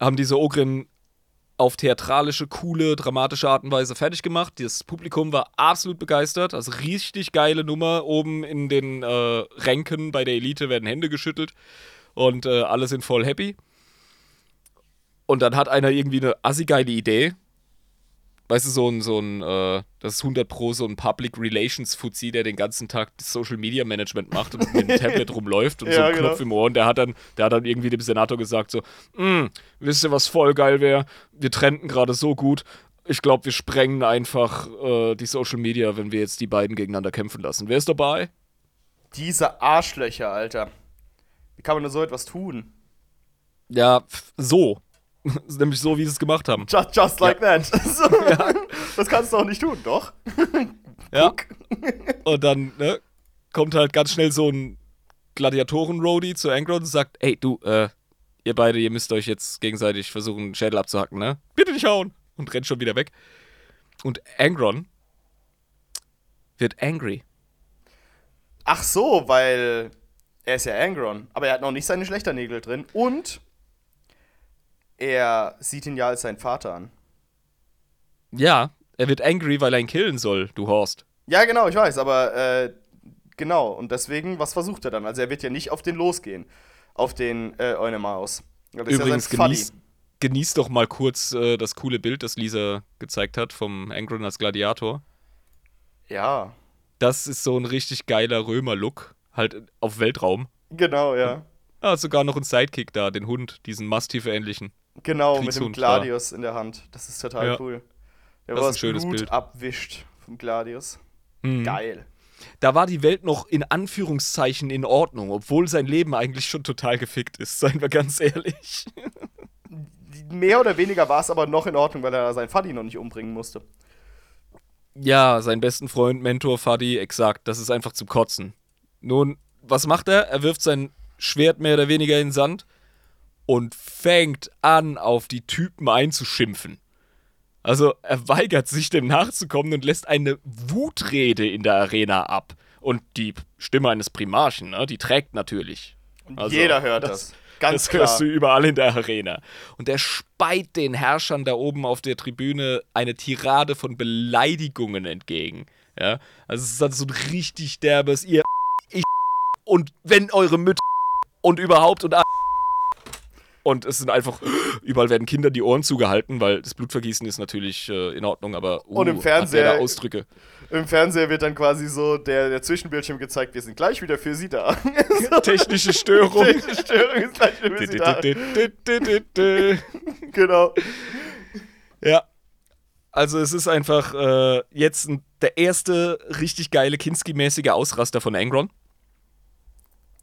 haben diese Ogrin auf theatralische, coole, dramatische Art und Weise fertig gemacht. Das Publikum war absolut begeistert. Also richtig geile Nummer. Oben in den äh, Ränken bei der Elite werden Hände geschüttelt und äh, alle sind voll happy. Und dann hat einer irgendwie eine assi-geile Idee. Weißt du, so ein, so ein, äh, das ist 100 Pro so ein Public Relations Fuzzi, der den ganzen Tag das Social Media Management macht und mit dem Tablet rumläuft und Ja, so einen genau. Knopf im Ohr. Und der hat dann, der hat dann irgendwie dem Senator gesagt: so, "Mm, wisst ihr, was voll geil wäre? Wir trennten gerade so gut. Ich glaube, wir sprengen einfach äh, die Social Media, wenn wir jetzt die beiden gegeneinander kämpfen lassen. Wer ist dabei? Diese Arschlöcher, Alter. Wie kann man nur so etwas tun? Ja, so. Nämlich so, wie sie es gemacht haben. Just, just like that. So. Das kannst du auch nicht tun, doch? Ja. Und dann ne, kommt halt ganz schnell so ein Gladiatoren-Roadie zu Angron und sagt: Ey, du, äh, ihr beide, ihr müsst euch jetzt gegenseitig versuchen, den Schädel abzuhacken, ne? Bitte nicht hauen! Und rennt schon wieder weg. Und Angron wird angry. Ach so, weil er ist ja Angron, aber er hat noch nicht seine Schlechternägel drin und er sieht ihn ja als seinen Vater an. Ja, er wird angry, weil er ihn killen soll, du Horst. Ja, genau, ich weiß, aber äh, genau. Und deswegen, was versucht er dann? Also er wird ja nicht auf den losgehen. Auf den äh, Eunemaus. Übrigens, ja Fuddy. genieß, doch mal kurz äh, das coole Bild, das Lisa gezeigt hat vom Angron als Gladiator. Ja, Das ist so ein richtig geiler Römer-Look, halt auf Weltraum. genau, ja. Ah, sogar noch ein Sidekick da, den Hund, diesen Mastiff-ähnlichen. Genau, mit dem Gladius in der Hand. Das ist total Ja. cool. Der Das war ist ein schönes Blut Bild. abwischt vom Gladius. Mhm. Geil. Da war die Welt noch in Anführungszeichen in Ordnung, obwohl sein Leben eigentlich schon total gefickt ist, seien wir ganz ehrlich. mehr oder weniger war es aber noch in Ordnung, weil er seinen Faddy noch nicht umbringen musste. Ja, seinen besten Freund, Mentor, Faddy, exakt. Das ist einfach zum Kotzen. Nun, was macht er? Er wirft sein Schwert mehr oder weniger in den Sand und fängt an, auf die Typen einzuschimpfen. Also er weigert sich dem nachzukommen und lässt eine Wutrede in der Arena ab. Und die Stimme eines Primarchen, ne, die trägt natürlich. Also, Jeder hört das. das. Ganz das klar. hörst du überall in der Arena. Und er speit den Herrschern da oben auf der Tribüne eine Tirade von Beleidigungen entgegen. Ja, also es ist dann so ein richtig derbes, ihr ich und wenn eure Mütter und überhaupt und und es sind einfach, überall werden Kinder die Ohren zugehalten, weil das Blutvergießen ist natürlich äh, in Ordnung, aber uh, und im Fernseher, Ausdrücke. Im Fernseher wird dann quasi so der, der Zwischenbildschirm gezeigt, wir sind gleich wieder für Sie da. Technische Störung. Technische Störung ist gleich wieder für Sie da. genau. Ja. Also es ist einfach äh, jetzt der erste richtig geile Kinski-mäßige Ausraster von Angron.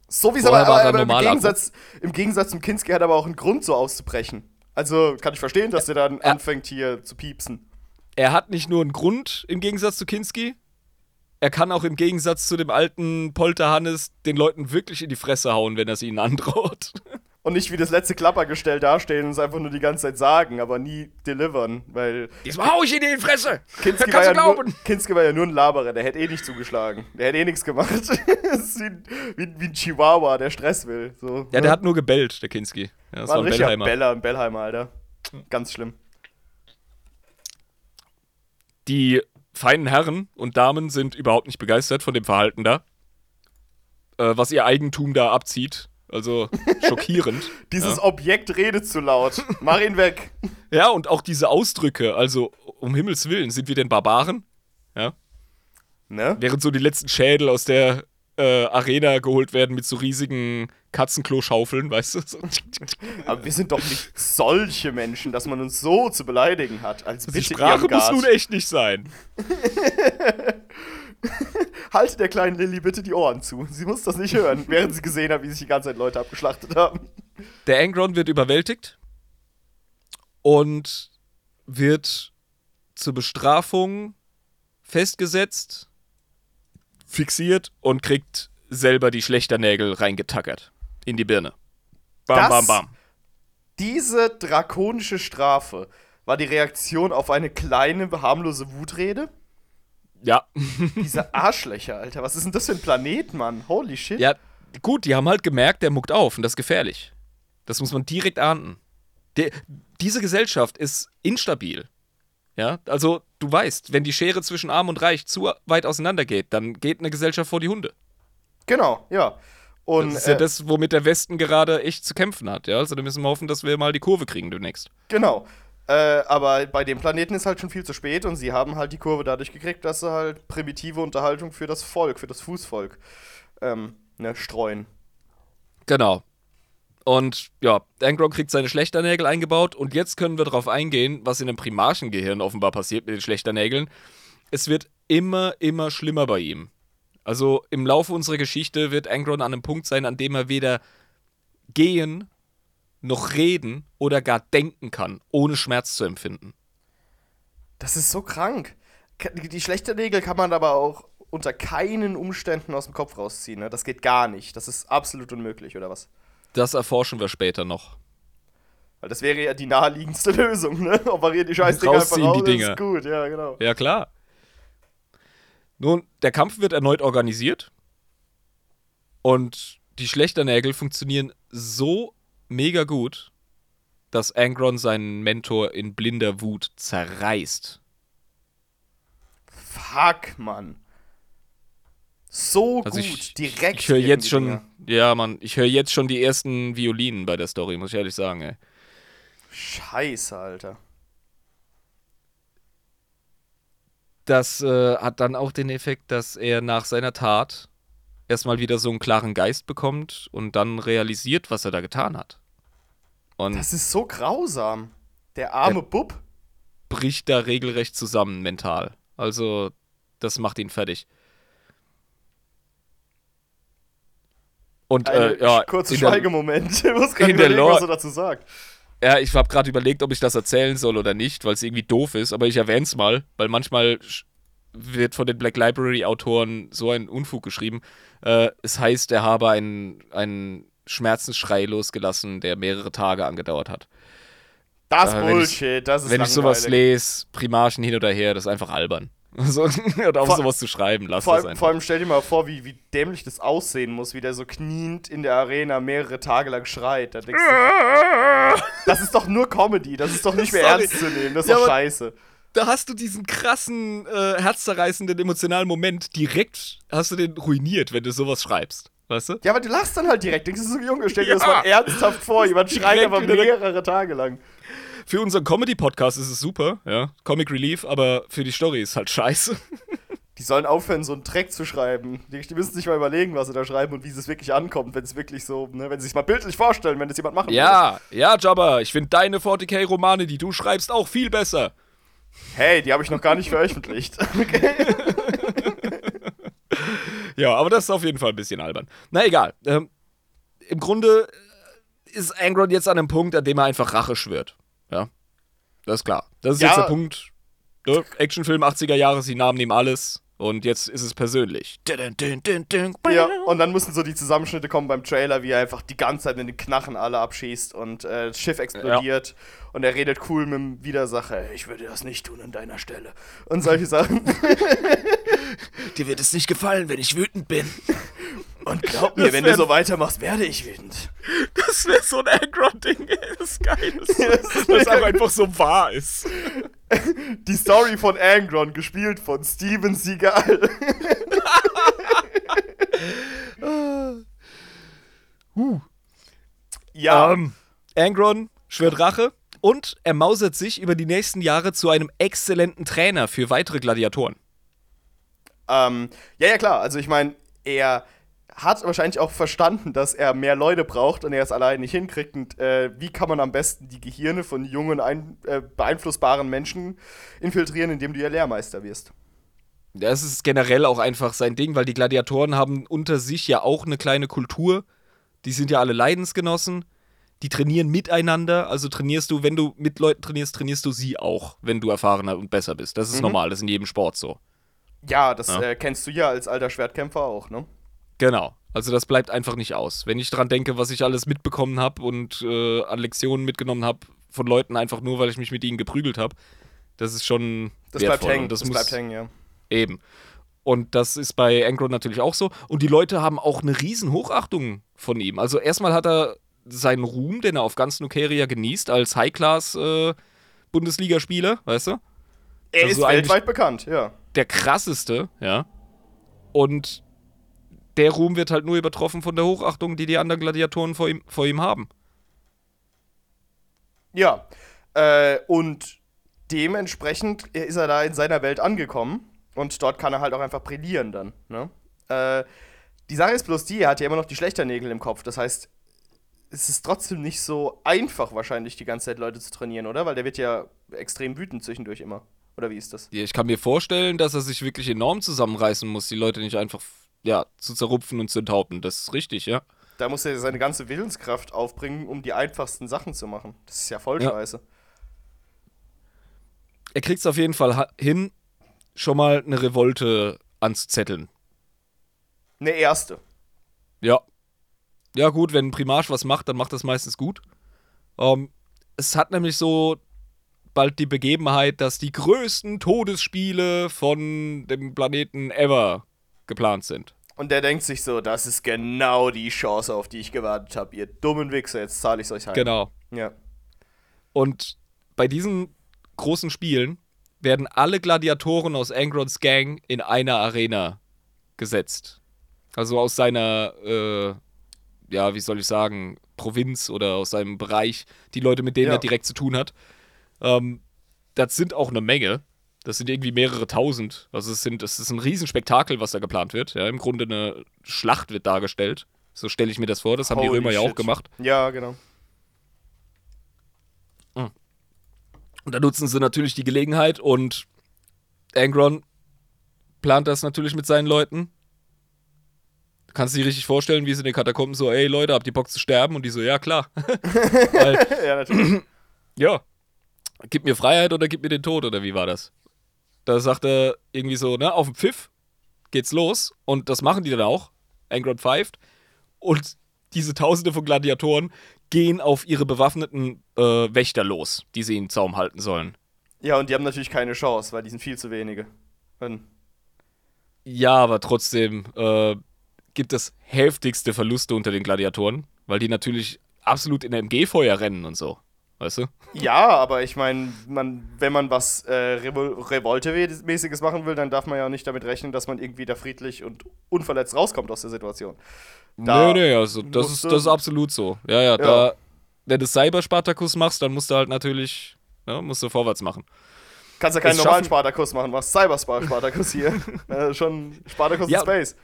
So wie es aber, aber, aber im, Gegensatz, im Gegensatz zum Kinski hat er aber auch einen Grund, so auszubrechen. Also kann ich verstehen, dass er dann er, anfängt hier zu piepsen. Er hat nicht nur einen Grund im Gegensatz zu Kinski, er kann auch im Gegensatz zu dem alten Polter Hannes den Leuten wirklich in die Fresse hauen, wenn er es ihnen androht. und nicht wie das letzte Klappergestell dastehen und es einfach nur die ganze Zeit sagen, aber nie delivern, weil. Diesmal hau ich ihn in die Fresse! Kinski war, ja nur, Kinski war ja nur ein Laberer, der hätte eh nicht zugeschlagen. Der hätte eh nichts gemacht. das ist wie, wie, wie, ein Chihuahua, der Stress will. So, ja, ne? der hat nur gebellt, der Kinski. Ja, das war, war ein Bellheimer. Beller, ein Bellheimer, Alter. Ganz schlimm. Die feinen Herren und Damen sind überhaupt nicht begeistert von dem Verhalten da. Äh, was ihr Eigentum da abzieht. Also schockierend. Dieses ja. Objekt redet zu laut. Mach ihn weg. Ja, und auch diese Ausdrücke. Also, um Himmels Willen, sind wir denn Barbaren? Ja. Ne? Während so die letzten Schädel aus der äh, Arena geholt werden mit so riesigen Katzenklo-Schaufeln, weißt du? So. Aber wir sind doch nicht solche Menschen, dass man uns so zu beleidigen hat. Als Die Sprache muss nun echt nicht sein. Halte der kleinen Lilly bitte die Ohren zu. Sie muss das nicht hören, während sie gesehen hat, wie sich die ganze Zeit Leute abgeschlachtet haben. Der Angron wird überwältigt und wird zur Bestrafung festgesetzt, fixiert und kriegt selber die Schlechternägel reingetackert in die Birne. Bam, das, bam, bam. Diese drakonische Strafe war die Reaktion auf eine kleine, harmlose Wutrede? Ja. Diese Arschlöcher, Alter. Was ist denn das für ein Planet, Mann? Holy shit. Ja, gut, die haben halt gemerkt, der muckt auf und das ist gefährlich. Das muss man direkt ahnden. De diese Gesellschaft ist instabil. Ja, also du weißt, wenn die Schere zwischen Arm und Reich zu weit auseinander geht, dann geht eine Gesellschaft vor die Hunde. Genau, ja. Und, das ist ja äh, das, womit der Westen gerade echt zu kämpfen hat, ja. Also da müssen wir hoffen, dass wir mal die Kurve kriegen demnächst. Genau. Äh, aber bei dem Planeten ist halt schon viel zu spät und sie haben halt die Kurve dadurch gekriegt, dass sie halt primitive Unterhaltung für das Volk, für das Fußvolk ähm, ne, streuen. Genau. Und ja, Angron kriegt seine Schlechternägel eingebaut und jetzt können wir darauf eingehen, was in einem Primarchengehirn offenbar passiert mit den Schlechternägeln. Es wird immer, immer schlimmer bei ihm. Also im Laufe unserer Geschichte wird Angron an einem Punkt sein, an dem er weder gehen noch reden oder gar denken kann, ohne Schmerz zu empfinden. Das ist so krank. Die schlechte Regel kann man aber auch unter keinen Umständen aus dem Kopf rausziehen. Ne? Das geht gar nicht. Das ist absolut unmöglich, oder was? Das erforschen wir später noch. Weil das wäre ja die naheliegendste Lösung, ne? Operiert die Scheißdinger einfach raus, die Dinger. ist gut, ja, genau. Ja, klar. Nun, der Kampf wird erneut organisiert. Und die Schlechternägel funktionieren so mega gut, dass Angron seinen Mentor in blinder Wut zerreißt. Fuck, Mann. So also gut, ich, direkt. Ich höre jetzt schon, Dinger. ja, Mann, ich höre jetzt schon die ersten Violinen bei der Story, muss ich ehrlich sagen, ey. Scheiße, Alter. Das äh, hat dann auch den Effekt, dass er nach seiner Tat erstmal wieder so einen klaren Geist bekommt und dann realisiert, was er da getan hat. Und das ist so grausam. Der arme der Bub bricht da regelrecht zusammen mental. Also, das macht ihn fertig. Und äh, ja, kurzer Schweigemoment. Ich muss gerade überlegen, was er dazu sagt. Ja, ich habe gerade überlegt, ob ich das erzählen soll oder nicht, weil es irgendwie doof ist, aber ich erwähne es mal, weil manchmal wird von den Black Library Autoren so ein Unfug geschrieben. Äh, es heißt, er habe einen, einen Schmerzensschrei losgelassen, der mehrere Tage angedauert hat. Das äh, Bullshit, ich, das ist Wenn langweilig. ich sowas lese, Primarchen hin oder her, das ist einfach albern. So, oder auch vor, sowas zu schreiben, lass vor, das einfach. Vor allem stell dir mal vor, wie, wie dämlich das aussehen muss, wie der so kniend in der Arena mehrere Tage lang schreit. Da denkst du, das ist doch nur Comedy, das ist doch nicht mehr Sorry. ernst zu nehmen, das ist ja, doch scheiße. Da hast du diesen krassen, äh, herzzerreißenden emotionalen Moment direkt, hast du den ruiniert, wenn du sowas schreibst. Weißt du? Ja, aber du lachst dann halt direkt. Denkst du so, Junge, stell dir ja. das mal ernsthaft vor. Jemand schreit aber mehrere Tage lang für unseren Comedy-Podcast ist es super, ja. Comic Relief, aber für die Story ist halt scheiße. Die sollen aufhören, so einen Dreck zu schreiben. Die, die, müssen sich mal überlegen, was sie da schreiben und wie es wirklich ankommt, wenn es wirklich so, ne, wenn sie sich mal bildlich vorstellen, wenn das jemand machen Ja, würde. ja, Jabba, ich finde deine 40k-Romane, die du schreibst, auch viel besser. Hey, die habe ich noch gar nicht veröffentlicht. Okay. Ja, aber das ist auf jeden Fall ein bisschen albern. Na egal. Ähm, Im Grunde ist Angron jetzt an einem Punkt, an dem er einfach Rache schwört. Ja. Das ist klar. Das ist ja. jetzt der Punkt. Ne? Actionfilm 80er Jahre, sie nahmen ihm alles. Und jetzt ist es persönlich. Ja, und dann müssen so die Zusammenschnitte kommen beim Trailer, wie er einfach die ganze Zeit in den Knarren alle abschießt und äh, das Schiff explodiert. Ja. Und er redet cool mit dem Widersacher. Ich würde das nicht tun an deiner Stelle. Und solche Sachen. Dir wird es nicht gefallen, wenn ich wütend bin. Und glaub mir, wenn du so weitermachst, werde ich wütend. Das wäre so ein Agron-Ding, das ist geil. Das, das, das auch einfach so wahr ist. Die Story von Angron, gespielt von Steven Seagal. uh. Ja. Ähm, Angron schwört Rache und er mausert sich über die nächsten Jahre zu einem exzellenten Trainer für weitere Gladiatoren. Ähm, ja, ja, klar. Also ich meine, er hat wahrscheinlich auch verstanden, dass er mehr Leute braucht und er es allein nicht hinkriegt. Und äh, wie kann man am besten die Gehirne von jungen, ein, äh, beeinflussbaren Menschen infiltrieren, indem du ihr Lehrmeister wirst? Das ist generell auch einfach sein Ding, weil die Gladiatoren haben unter sich ja auch eine kleine Kultur. Die sind ja alle Leidensgenossen. Die trainieren miteinander. Also trainierst du, wenn du mit Leuten trainierst, trainierst du sie auch, wenn du erfahrener und besser bist. Das ist mhm. normal, das ist in jedem Sport so. Ja, das ja. Äh, kennst du ja als alter Schwertkämpfer auch, ne? Genau. Also das bleibt einfach nicht aus. Wenn ich dran denke, was ich alles mitbekommen habe und äh, an Lektionen mitgenommen habe von Leuten einfach nur, weil ich mich mit ihnen geprügelt habe, das ist schon Das wertvoll. bleibt hängen. Das, das bleibt hängen, ja. Eben. Und das ist bei Angron natürlich auch so. Und die Leute haben auch eine riesen Hochachtung von ihm. Also erstmal hat er seinen Ruhm, den er auf ganz Nukeria genießt, als High-Class-Bundesligaspieler, äh, weißt du? Er also ist weltweit bekannt, ja. Der krasseste, ja. Und der Ruhm wird halt nur übertroffen von der Hochachtung, die die anderen Gladiatoren vor ihm, vor ihm haben. Ja, äh, und dementsprechend ist er da in seiner Welt angekommen und dort kann er halt auch einfach brillieren dann. Ne? Äh, die Sache ist bloß die, er hat ja immer noch die Schlechternägel im Kopf. Das heißt, es ist trotzdem nicht so einfach wahrscheinlich die ganze Zeit Leute zu trainieren, oder? Weil der wird ja extrem wütend zwischendurch immer. Oder wie ist das? Ja, ich kann mir vorstellen, dass er sich wirklich enorm zusammenreißen muss, die Leute nicht einfach ja, zu zerrupfen und zu enthaupten. Das ist richtig, ja. Da muss er seine ganze Willenskraft aufbringen, um die einfachsten Sachen zu machen. Das ist ja voll ja. scheiße. Er kriegt es auf jeden Fall hin, schon mal eine Revolte anzuzetteln. Eine erste. Ja. Ja, gut, wenn ein Primarch was macht, dann macht das meistens gut. Ähm, es hat nämlich so bald die Begebenheit, dass die größten Todesspiele von dem Planeten ever geplant sind. Und der denkt sich so, das ist genau die Chance, auf die ich gewartet habe, ihr dummen Wichser, jetzt zahle ich es euch heim. Genau. Ja. Und bei diesen großen Spielen werden alle Gladiatoren aus Angrons Gang in einer Arena gesetzt. Also aus seiner, äh, ja, wie soll ich sagen, Provinz oder aus seinem Bereich, die Leute, mit denen ja. er direkt zu tun hat. Ähm, das sind auch eine Menge. Das sind irgendwie mehrere tausend. Also es, sind, es ist ein Riesenspektakel, was da geplant wird. Ja, Im Grunde eine Schlacht wird dargestellt. So stelle ich mir das vor. Das haben Holy die Römer shit. ja auch gemacht. Ja, genau. Hm. Und da nutzen sie natürlich die Gelegenheit und Angron plant das natürlich mit seinen Leuten. Du kannst dir richtig vorstellen, wie sie in den Katakomben so, ey Leute, habt ihr Bock zu sterben? Und die so, ja klar. Weil, ja, natürlich ja, gib mir Freiheit oder gib mir den Tod oder wie war das? Da sagt er irgendwie so, ne, auf dem Pfiff geht's los und das machen die dann auch, Angron pfeift und diese Tausende von Gladiatoren gehen auf ihre bewaffneten äh, Wächter los, die sie in Zaum halten sollen. Ja, und die haben natürlich keine Chance, weil die sind viel zu wenige. Und Ja, aber trotzdem äh, gibt es heftigste Verluste unter den Gladiatoren, weil die natürlich absolut in MG-Feuer rennen und so. Weißt du? ja, aber ich meine, man, wenn man was äh, Revol Revolte-mäßiges machen will, dann darf man ja nicht damit rechnen, dass man irgendwie da friedlich und unverletzt rauskommt aus der Situation. Da nee, nee, also das ist, das ist absolut so. Ja, ja, da, wenn du Cyber-Spartakus machst, dann musst du halt natürlich, ne, musst du vorwärts machen. Kannst ja keinen es normalen schaffen- Spartakus machen, machst Cyberspar-Spartakus hier. äh, schon Spartakus Ja. in Space.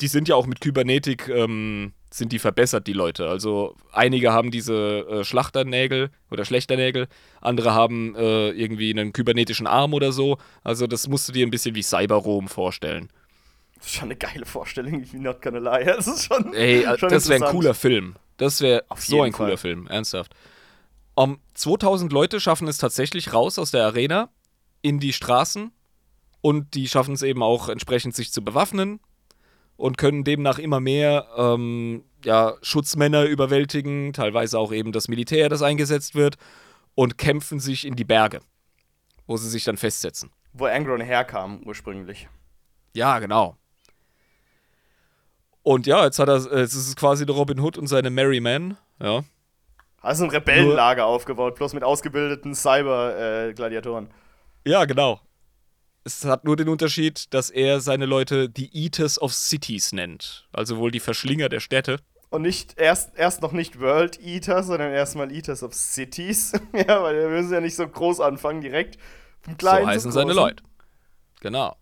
Die sind ja auch mit Kybernetik, ähm, sind die verbessert, die Leute. Also einige haben diese äh, Schlachternägel oder Schlechternägel, andere haben äh, irgendwie einen kybernetischen Arm oder so. Also das musst du dir ein bisschen wie Cyber-Rom vorstellen. Das ist schon eine geile Vorstellung, ich bin not gonna lie. Das ist schon. Ey, schon das wäre ein cooler Film. Das wäre so ein cooler Fall. Film, ernsthaft. Um, 2000 Leute schaffen es tatsächlich raus aus der Arena in die Straßen und die schaffen es eben auch entsprechend sich zu bewaffnen und können demnach immer mehr ähm, ja, Schutzmänner überwältigen, teilweise auch eben das Militär, das eingesetzt wird und kämpfen sich in die Berge, wo sie sich dann festsetzen. Wo Angron herkam ursprünglich. Ja, genau. Und ja, jetzt hat er, äh, jetzt ist es quasi der Robin Hood und seine Merry Men, ja. Also ein Rebellenlager aufgebaut, bloß mit ausgebildeten Cyber-Gladiatoren. Ja, genau. Es hat nur den Unterschied, dass er seine Leute die Eaters of Cities nennt. Also wohl die Verschlinger der Städte. Und nicht erst, erst noch nicht World Eaters, sondern erstmal Eaters of Cities. ja, weil wir müssen ja nicht so groß anfangen direkt. Vom Kleinen so heißen seine. Leute. Genau.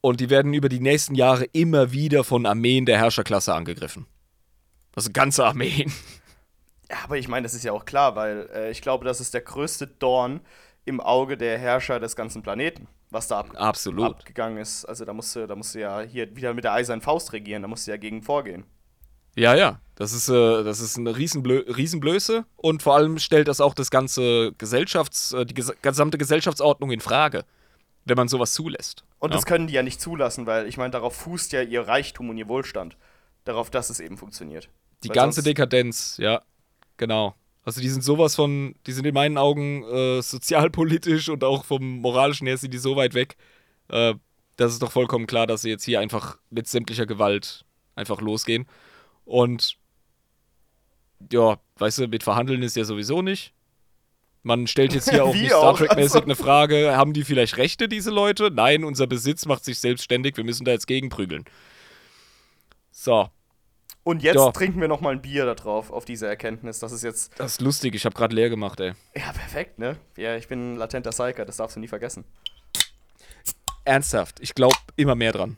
Und die werden über die nächsten Jahre immer wieder von Armeen der Herrscherklasse angegriffen. Also ganze Armeen. Ja, aber ich meine, das ist ja auch klar, weil äh, ich glaube, das ist der größte Dorn im Auge der Herrscher des ganzen Planeten, was da ab Absolut. abgegangen ist. Also da musst, du, da musst du ja hier wieder mit der eisernen Faust regieren, da musst du ja gegen vorgehen. Ja, ja. Das ist, äh, das ist eine Riesenblö Riesenblöße und vor allem stellt das auch das ganze Gesellschafts-, äh, die ges gesamte Gesellschaftsordnung in Frage, wenn man sowas zulässt. Und ja? das können die ja nicht zulassen, weil ich meine, darauf fußt ja ihr Reichtum und ihr Wohlstand. Darauf, dass es eben funktioniert. Die Weil ganze Dekadenz, ja, genau. Also die sind sowas von, die sind in meinen Augen äh, sozialpolitisch und auch vom moralischen her sind die so weit weg. Äh, das ist doch vollkommen klar, dass sie jetzt hier einfach mit sämtlicher Gewalt einfach losgehen. Und ja, weißt du, mit Verhandeln ist ja sowieso nicht. Man stellt jetzt hier auch Wie nicht Star Trek-mäßig also- eine Frage, haben die vielleicht Rechte, diese Leute? Nein, unser Besitz macht sich selbstständig, wir müssen da jetzt gegenprügeln. So, Und jetzt Ja. trinken wir noch mal ein Bier da drauf, auf diese Erkenntnis. Das ist jetzt. das ist lustig, ich habe gerade leer gemacht, ey. Ja, perfekt, ne? Ja, ich bin ein latenter Psyker, das darfst du nie vergessen. Ernsthaft, ich glaube immer mehr dran.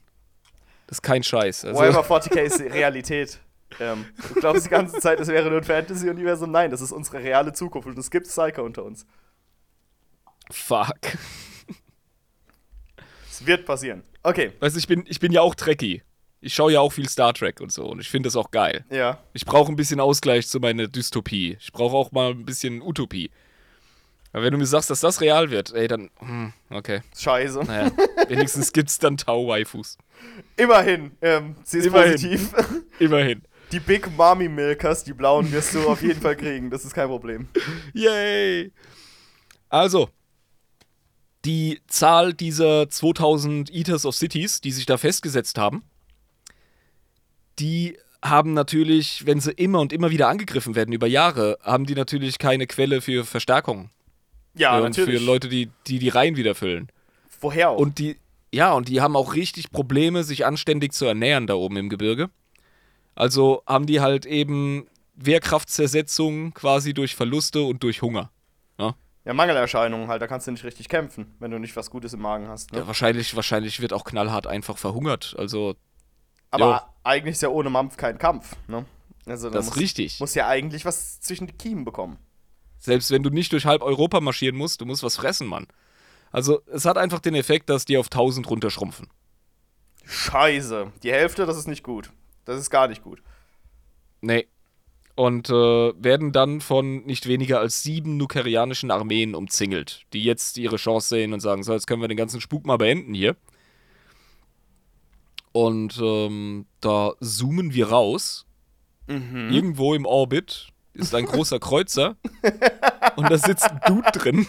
Das ist kein Scheiß. Also, Warhammer 40k ist Realität. Ähm, du glaubst die ganze Zeit, es wäre nur ein Fantasy-Universum. Nein, das ist unsere reale Zukunft und es gibt Psyker unter uns. fuck. Es wird passieren. Okay, Weißt du, ich bin, ich bin ja auch Trekkie. Ich schaue ja auch viel Star Trek und so und ich finde das auch geil. ja. Ich brauche ein bisschen Ausgleich zu meiner Dystopie. Ich brauche auch mal ein bisschen Utopie. Aber wenn du mir sagst, dass das real wird, ey, dann, hm, okay. Scheiße. Naja, wenigstens gibt's dann Tau-Waifus. Immerhin, ähm, sie ist Immerhin. positiv. Immerhin. Die Big Mommy Milkers, die blauen, wirst du auf jeden Fall kriegen. Das ist kein Problem. Yay! Also, die Zahl dieser 2000 Eaters of Cities, die sich da festgesetzt haben, die haben natürlich, wenn sie immer und immer wieder angegriffen werden über Jahre, haben die natürlich keine Quelle für Verstärkung. Ja, und natürlich. für Leute, die, die die Reihen wieder füllen. Woher auch? Und die, ja, und die haben auch richtig Probleme, sich anständig zu ernähren da oben im Gebirge. Also haben die halt eben Wehrkraftzersetzung quasi durch Verluste und durch Hunger. ja, Mangelerscheinungen halt, da kannst du nicht richtig kämpfen, wenn du nicht was Gutes im Magen hast. Ne? Ja, wahrscheinlich, wahrscheinlich wird auch knallhart einfach verhungert. Also, Aber jo. eigentlich ist ja ohne Mampf kein Kampf. Ne? Also, das ist muss, richtig. muss ja eigentlich was zwischen die Kiemen bekommen. Selbst wenn du nicht durch halb Europa marschieren musst, du musst was fressen, Mann. Also, es hat einfach den Effekt, dass die auf 1000 runterschrumpfen. Scheiße. Die Hälfte, das ist nicht gut. Das ist gar nicht gut. Nee. und äh, werden dann von nicht weniger als sieben nukerianischen Armeen umzingelt, die jetzt ihre Chance sehen und sagen, so, jetzt können wir den ganzen Spuk mal beenden hier. Und ähm, da zoomen wir raus. Mhm. Irgendwo im Orbit ist ein großer Kreuzer und da sitzt ein Dude drin.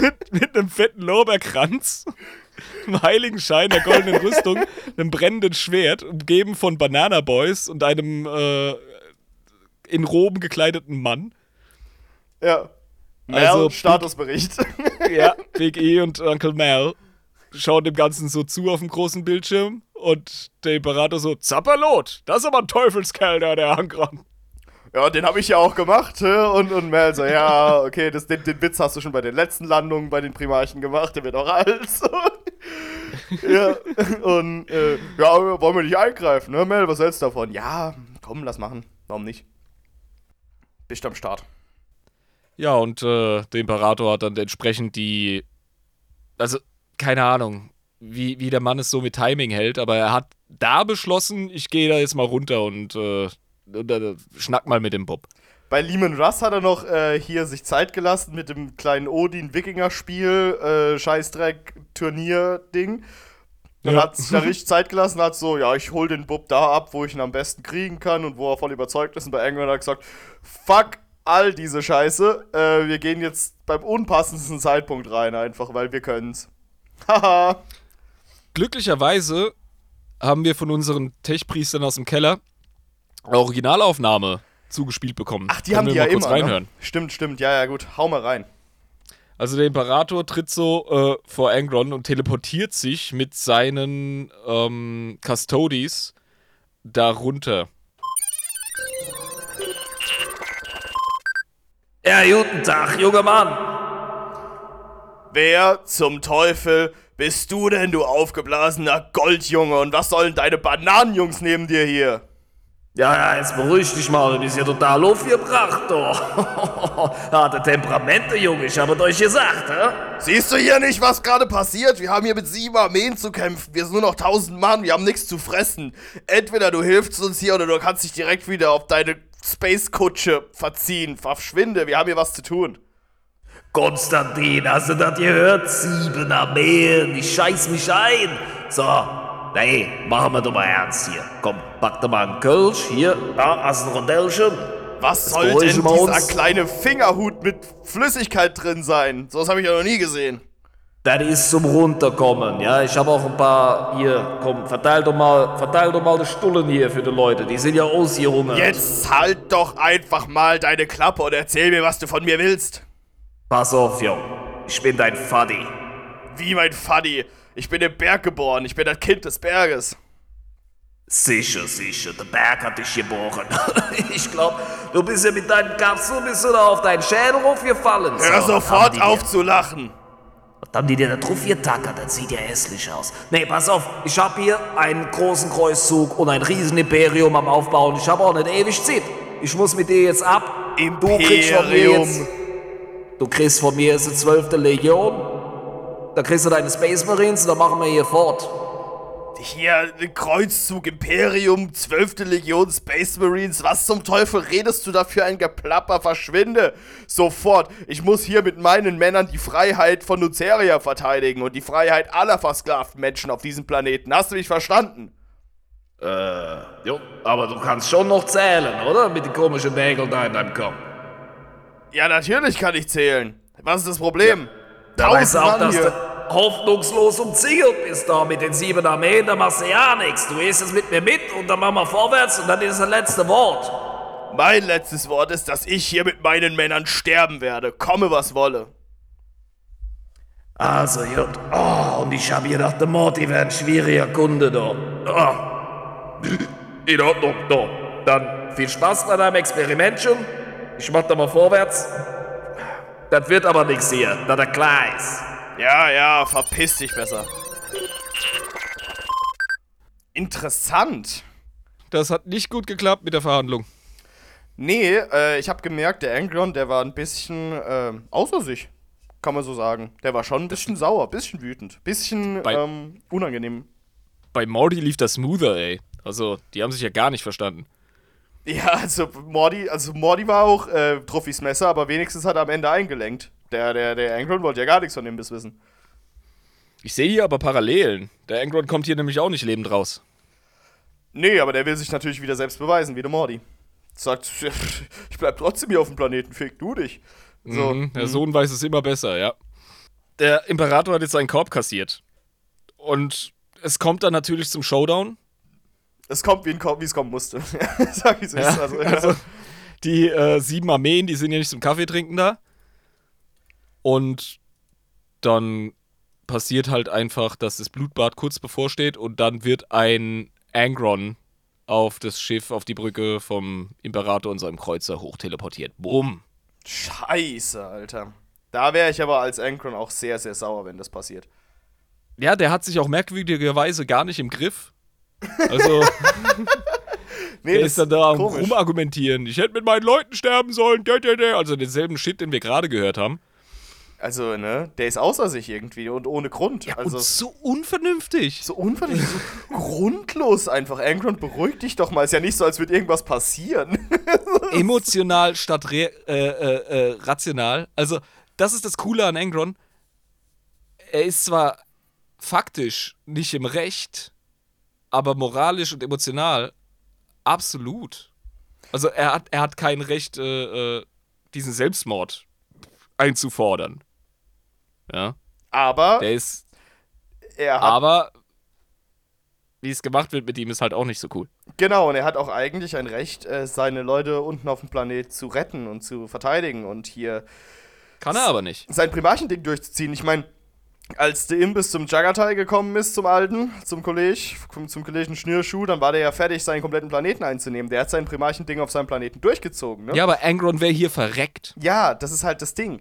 mit, mit einem fetten Lorbeerkranz, einem heiligen Schein der goldenen Rüstung, einem brennenden Schwert, umgeben von Banana Boys und einem äh, in Roben gekleideten Mann. Ja. Mel, Also, Statusbericht. Ja, Big E und Uncle Mel schauen dem Ganzen so zu auf dem großen Bildschirm und der Imperator so, Zapperlot, das ist aber ein Teufelskerl da, der angerannt. Ja, den habe ich ja auch gemacht. Und, und Mel so, ja, okay, das, den, den Witz hast du schon bei den letzten Landungen bei den Primarchen gemacht, der wird auch alt. Ja, und äh, ja, wollen wir nicht eingreifen, ne, Mel? Was hältst du davon? Ja, komm, lass machen. Warum nicht? Bist am Start. Ja, und äh, der Imperator hat dann entsprechend die. Also, keine Ahnung, wie, wie der Mann es so mit Timing hält, aber er hat da beschlossen, ich gehe da jetzt mal runter und, äh, und äh, schnack mal mit dem Bob. Bei Lehman Russ hat er noch äh, hier sich Zeit gelassen mit dem kleinen Odin-Wikinger-Spiel, äh, Scheißdreck-Turnier-Ding. Und Ja. hat sich da richtig Zeit gelassen, hat so, ja, ich hol den Bub da ab, wo ich ihn am besten kriegen kann und wo er voll überzeugt ist. Und bei England hat er gesagt, fuck all diese Scheiße, äh, wir gehen jetzt beim unpassendsten Zeitpunkt rein, einfach, weil wir können's. Haha. Glücklicherweise haben wir von unseren Tech-Priestern aus dem Keller eine Originalaufnahme zugespielt bekommen. Ach, die Können haben wir die mal ja kurz immer. reinhören. Ne? Stimmt, stimmt, ja, ja, gut, hau mal rein. Also der Imperator tritt so äh, vor Angron und teleportiert sich mit seinen ähm, Custodies darunter. Ja, guten Tag, junger Mann. Wer zum Teufel bist du denn, du aufgeblasener Goldjunge? Und was sollen deine Bananenjungs neben dir hier? Ja, ja, jetzt beruhig dich mal, du bist ja total aufgebracht, doch. Harte Temperamente, Junge, ich habe euch gesagt, hä? Siehst du hier nicht, was gerade passiert? Wir haben hier mit sieben Armeen zu kämpfen. Wir sind nur noch tausend Mann, wir haben nichts zu fressen. Entweder du hilfst uns hier oder du kannst dich direkt wieder auf deine Space-Kutsche verziehen. Verschwinde, wir haben hier was zu tun. Konstantin, hast du das gehört? Sieben Armeen, ich scheiß mich ein. So, nee, machen wir doch mal ernst hier. Komm, pack dir mal einen Kölsch, hier, da hast du ein Rondellchen. Was soll denn dieser uns. kleine Fingerhut mit Flüssigkeit drin sein? So was habe ich ja noch nie gesehen. Das ist zum Runterkommen, ja. Ich habe auch ein paar hier, komm, verteil doch mal, verteil doch mal die Stullen hier für die Leute. Die sind ja ausgehungert. Jetzt halt doch einfach mal deine Klappe und erzähl mir, was du von mir willst. Pass auf, Jung. Ich bin dein Faddy. Wie mein Faddy. Ich bin im Berg geboren. Ich bin das Kind des Berges. Sicher, sicher, der Berg hat dich geboren. ich glaub, du bist ja mit deinem Kapsel bist du da auf deinen Schädel aufgefallen. Hör So, sofort auf zu lachen. Was haben die dir da drauf getackert? Das sieht ja hässlich aus. Nee, pass auf, ich hab hier einen großen Kreuzzug und ein riesen Imperium am Aufbauen. Ich hab auch nicht ewig Zeit. Ich muss mit dir jetzt ab. Du kriegst von mir Imperium. jetzt, du kriegst von mir jetzt die 12. Legion. Da kriegst du deine Space Marines und dann machen wir hier fort. Hier, ein Kreuzzug, Imperium, 12. Legion, Space Marines. Was zum Teufel redest du da für ein Geplapper? Verschwinde! Sofort! Ich muss hier mit meinen Männern die Freiheit von Nuceria verteidigen und die Freiheit aller versklavten Menschen auf diesem Planeten. Hast du mich verstanden? Äh, jo, aber du kannst schon noch zählen, oder? Mit den komischen Nägeln da in deinem Kopf. Ja, natürlich kann ich zählen. Was ist das Problem? Da weißt du auch, dass du hoffnungslos umzingelt bist da mit den sieben Armeen, da machst du ja nichts. Du gehst jetzt mit mir mit und dann machen wir vorwärts und dann ist das letzte Wort. Mein letztes Wort ist, dass ich hier mit meinen Männern sterben werde. Komme, was wolle. Also, gut. Oh, und ich hab gedacht, der Morty wäre ein schwieriger Kunde da. Oh. In Ordnung, da. Dann viel Spaß bei deinem Experimentchen. Ich mach da mal vorwärts. Das wird aber nichts hier, da der klar ist. Ja, ja, verpiss dich besser. Interessant. Das hat nicht gut geklappt mit der Verhandlung. Nee, äh, ich habe gemerkt, der Angron, der war ein bisschen äh, außer sich. Kann man so sagen. Der war schon ein bisschen sauer, bisschen wütend, bisschen Bei- ähm, unangenehm. Bei Morty lief das smoother, ey. Also, die haben sich ja gar nicht verstanden. Ja, also Mordi, also Mordi war auch äh, Truffis Messer, aber wenigstens hat er am Ende eingelenkt. Der, der, der Angron wollte ja gar nichts von dem Biss wissen. Ich sehe hier aber Parallelen. Der Angron kommt hier nämlich auch nicht lebend raus. Nee, aber der will sich natürlich wieder selbst beweisen, wie der Mordi. Sagt, ich bleib trotzdem hier auf dem Planeten, fick du dich. So. Mhm, der Sohn weiß es immer besser, ja. Der Imperator hat jetzt seinen Korb kassiert. Und es kommt dann natürlich zum Showdown. Es kommt, wie wie es kommen musste. Sag ich so. Ja, Also, also, die äh, sieben Armeen, die sind ja nicht zum Kaffee trinken da. Und dann passiert halt einfach, dass das Blutbad kurz bevorsteht und dann wird ein Angron auf das Schiff, auf die Brücke vom Imperator und seinem Kreuzer hochteleportiert. Bumm. Scheiße, Alter. Da wäre ich aber als Ankron auch sehr, sehr sauer, wenn das passiert. Ja, der hat sich auch merkwürdigerweise gar nicht im Griff. Also, Nee, der ist dann da am rumargumentieren. Ich hätte mit meinen Leuten sterben sollen. Also denselben Shit, den wir gerade gehört haben. Also, ne, der ist außer sich irgendwie und ohne Grund. also, und so unvernünftig. so unvernünftig, so grundlos einfach. Ankron, beruhig dich doch mal. Ist ja nicht so, als würde irgendwas passieren. emotional statt äh, äh, äh, rational. Also, das ist das Coole an Angron. Er ist zwar faktisch nicht im Recht, aber moralisch und emotional absolut. Also, er hat, er hat kein Recht, äh, äh, diesen Selbstmord einzufordern. Ja, Aber der ist. er hat Aber wie es gemacht wird mit ihm, ist halt auch nicht so cool. Genau, und er hat auch eigentlich ein Recht, äh, seine Leute unten auf dem Planet zu retten und zu verteidigen und hier Kann er aber nicht. sein Primarchending durchzuziehen. Ich meine, als der Imbiss zum Jagatai gekommen ist, zum Alten, zum Kolleg, zum, Kollegischen Schnürschuh, dann war der ja fertig, seinen kompletten Planeten einzunehmen. Der hat sein Primarchending auf seinem Planeten durchgezogen, ne? Ja, aber Angron wäre hier verreckt. Ja, das ist halt das Ding.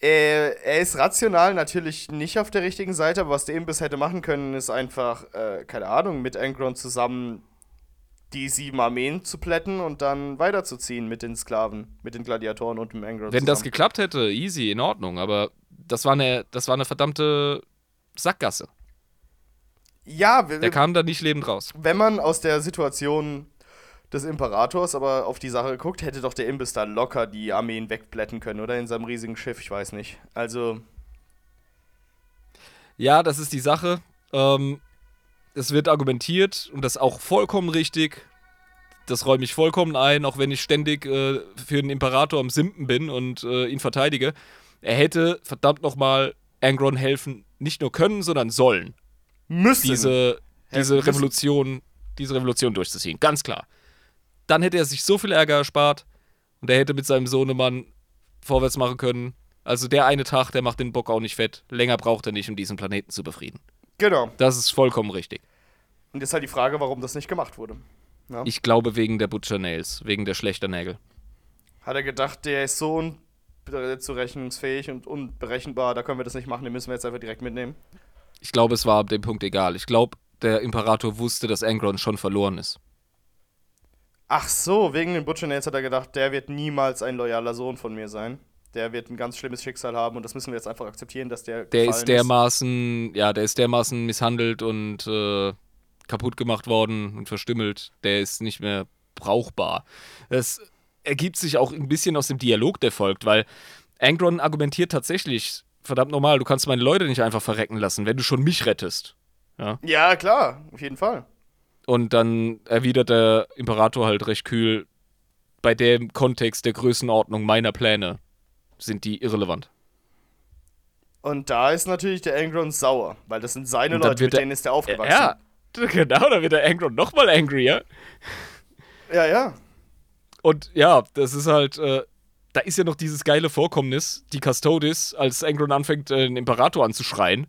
Er, er ist rational natürlich nicht auf der richtigen Seite, aber was der Imbiss hätte machen können, ist einfach, äh, keine Ahnung, mit Angron zusammen die sieben Armeen zu plätten und dann weiterzuziehen mit den Sklaven, mit den Gladiatoren und dem Angron Wenn das zusammen. geklappt hätte, easy, in Ordnung, aber das war eine, das war eine verdammte Sackgasse. Ja, Der kam da nicht lebend raus. wenn man aus der Situation des Imperators aber auf die Sache guckt, hätte doch der Imbiss da locker die Armeen wegplätten können, oder? In seinem riesigen Schiff, ich weiß nicht. Also, Ja, das ist die Sache. Ähm, es wird argumentiert und das auch vollkommen richtig. Das räume ich vollkommen ein, auch wenn ich ständig äh, für den Imperator am Simpen bin und äh, ihn verteidige. Er hätte verdammt nochmal Angron helfen, nicht nur können, sondern sollen, müssen. diese, diese müssen. Revolution, diese Revolution durchzuziehen. Ganz klar. Dann hätte er sich so viel Ärger erspart und er hätte mit seinem Sohnemann vorwärts machen können. Also der eine Tag, der macht den Bock auch nicht fett. Länger braucht er nicht, um diesen Planeten zu befrieden. Genau. Das ist vollkommen richtig. Und jetzt halt die Frage, warum das nicht gemacht wurde. Ja. Ich glaube wegen der Butcher Nails, wegen der schlechter Nägel. Hat er gedacht, der ist so unzurechnungsfähig und unberechenbar, da können wir das nicht machen, den müssen wir jetzt einfach direkt mitnehmen. Ich glaube, es war ab dem Punkt egal. Ich glaube, der Imperator wusste, dass Angron schon verloren ist. Ach so, wegen den Butcher Nails hat er gedacht, der wird niemals ein loyaler Sohn von mir sein. Der wird ein ganz schlimmes Schicksal haben und das müssen wir jetzt einfach akzeptieren, dass der. Der ist dermaßen, ja, der ist dermaßen misshandelt und äh, kaputt gemacht worden und verstümmelt. Der ist nicht mehr brauchbar. Das ergibt sich auch ein bisschen aus dem Dialog, der folgt, weil Angron argumentiert tatsächlich, verdammt normal, du kannst meine Leute nicht einfach verrecken lassen, wenn du schon mich rettest. Ja, klar, auf jeden Fall. Und dann erwidert der Imperator halt recht kühl, bei dem Kontext der Größenordnung meiner Pläne sind die irrelevant. Und da ist natürlich der Angron sauer, weil das sind seine Leute, mit der- denen ist er aufgewachsen. Ja, genau, da wird der Angron nochmal angrier. ja. ja. Und ja, das ist halt, äh, da ist ja noch dieses geile Vorkommnis, die Custodes, als Angron anfängt, äh, den Imperator anzuschreien,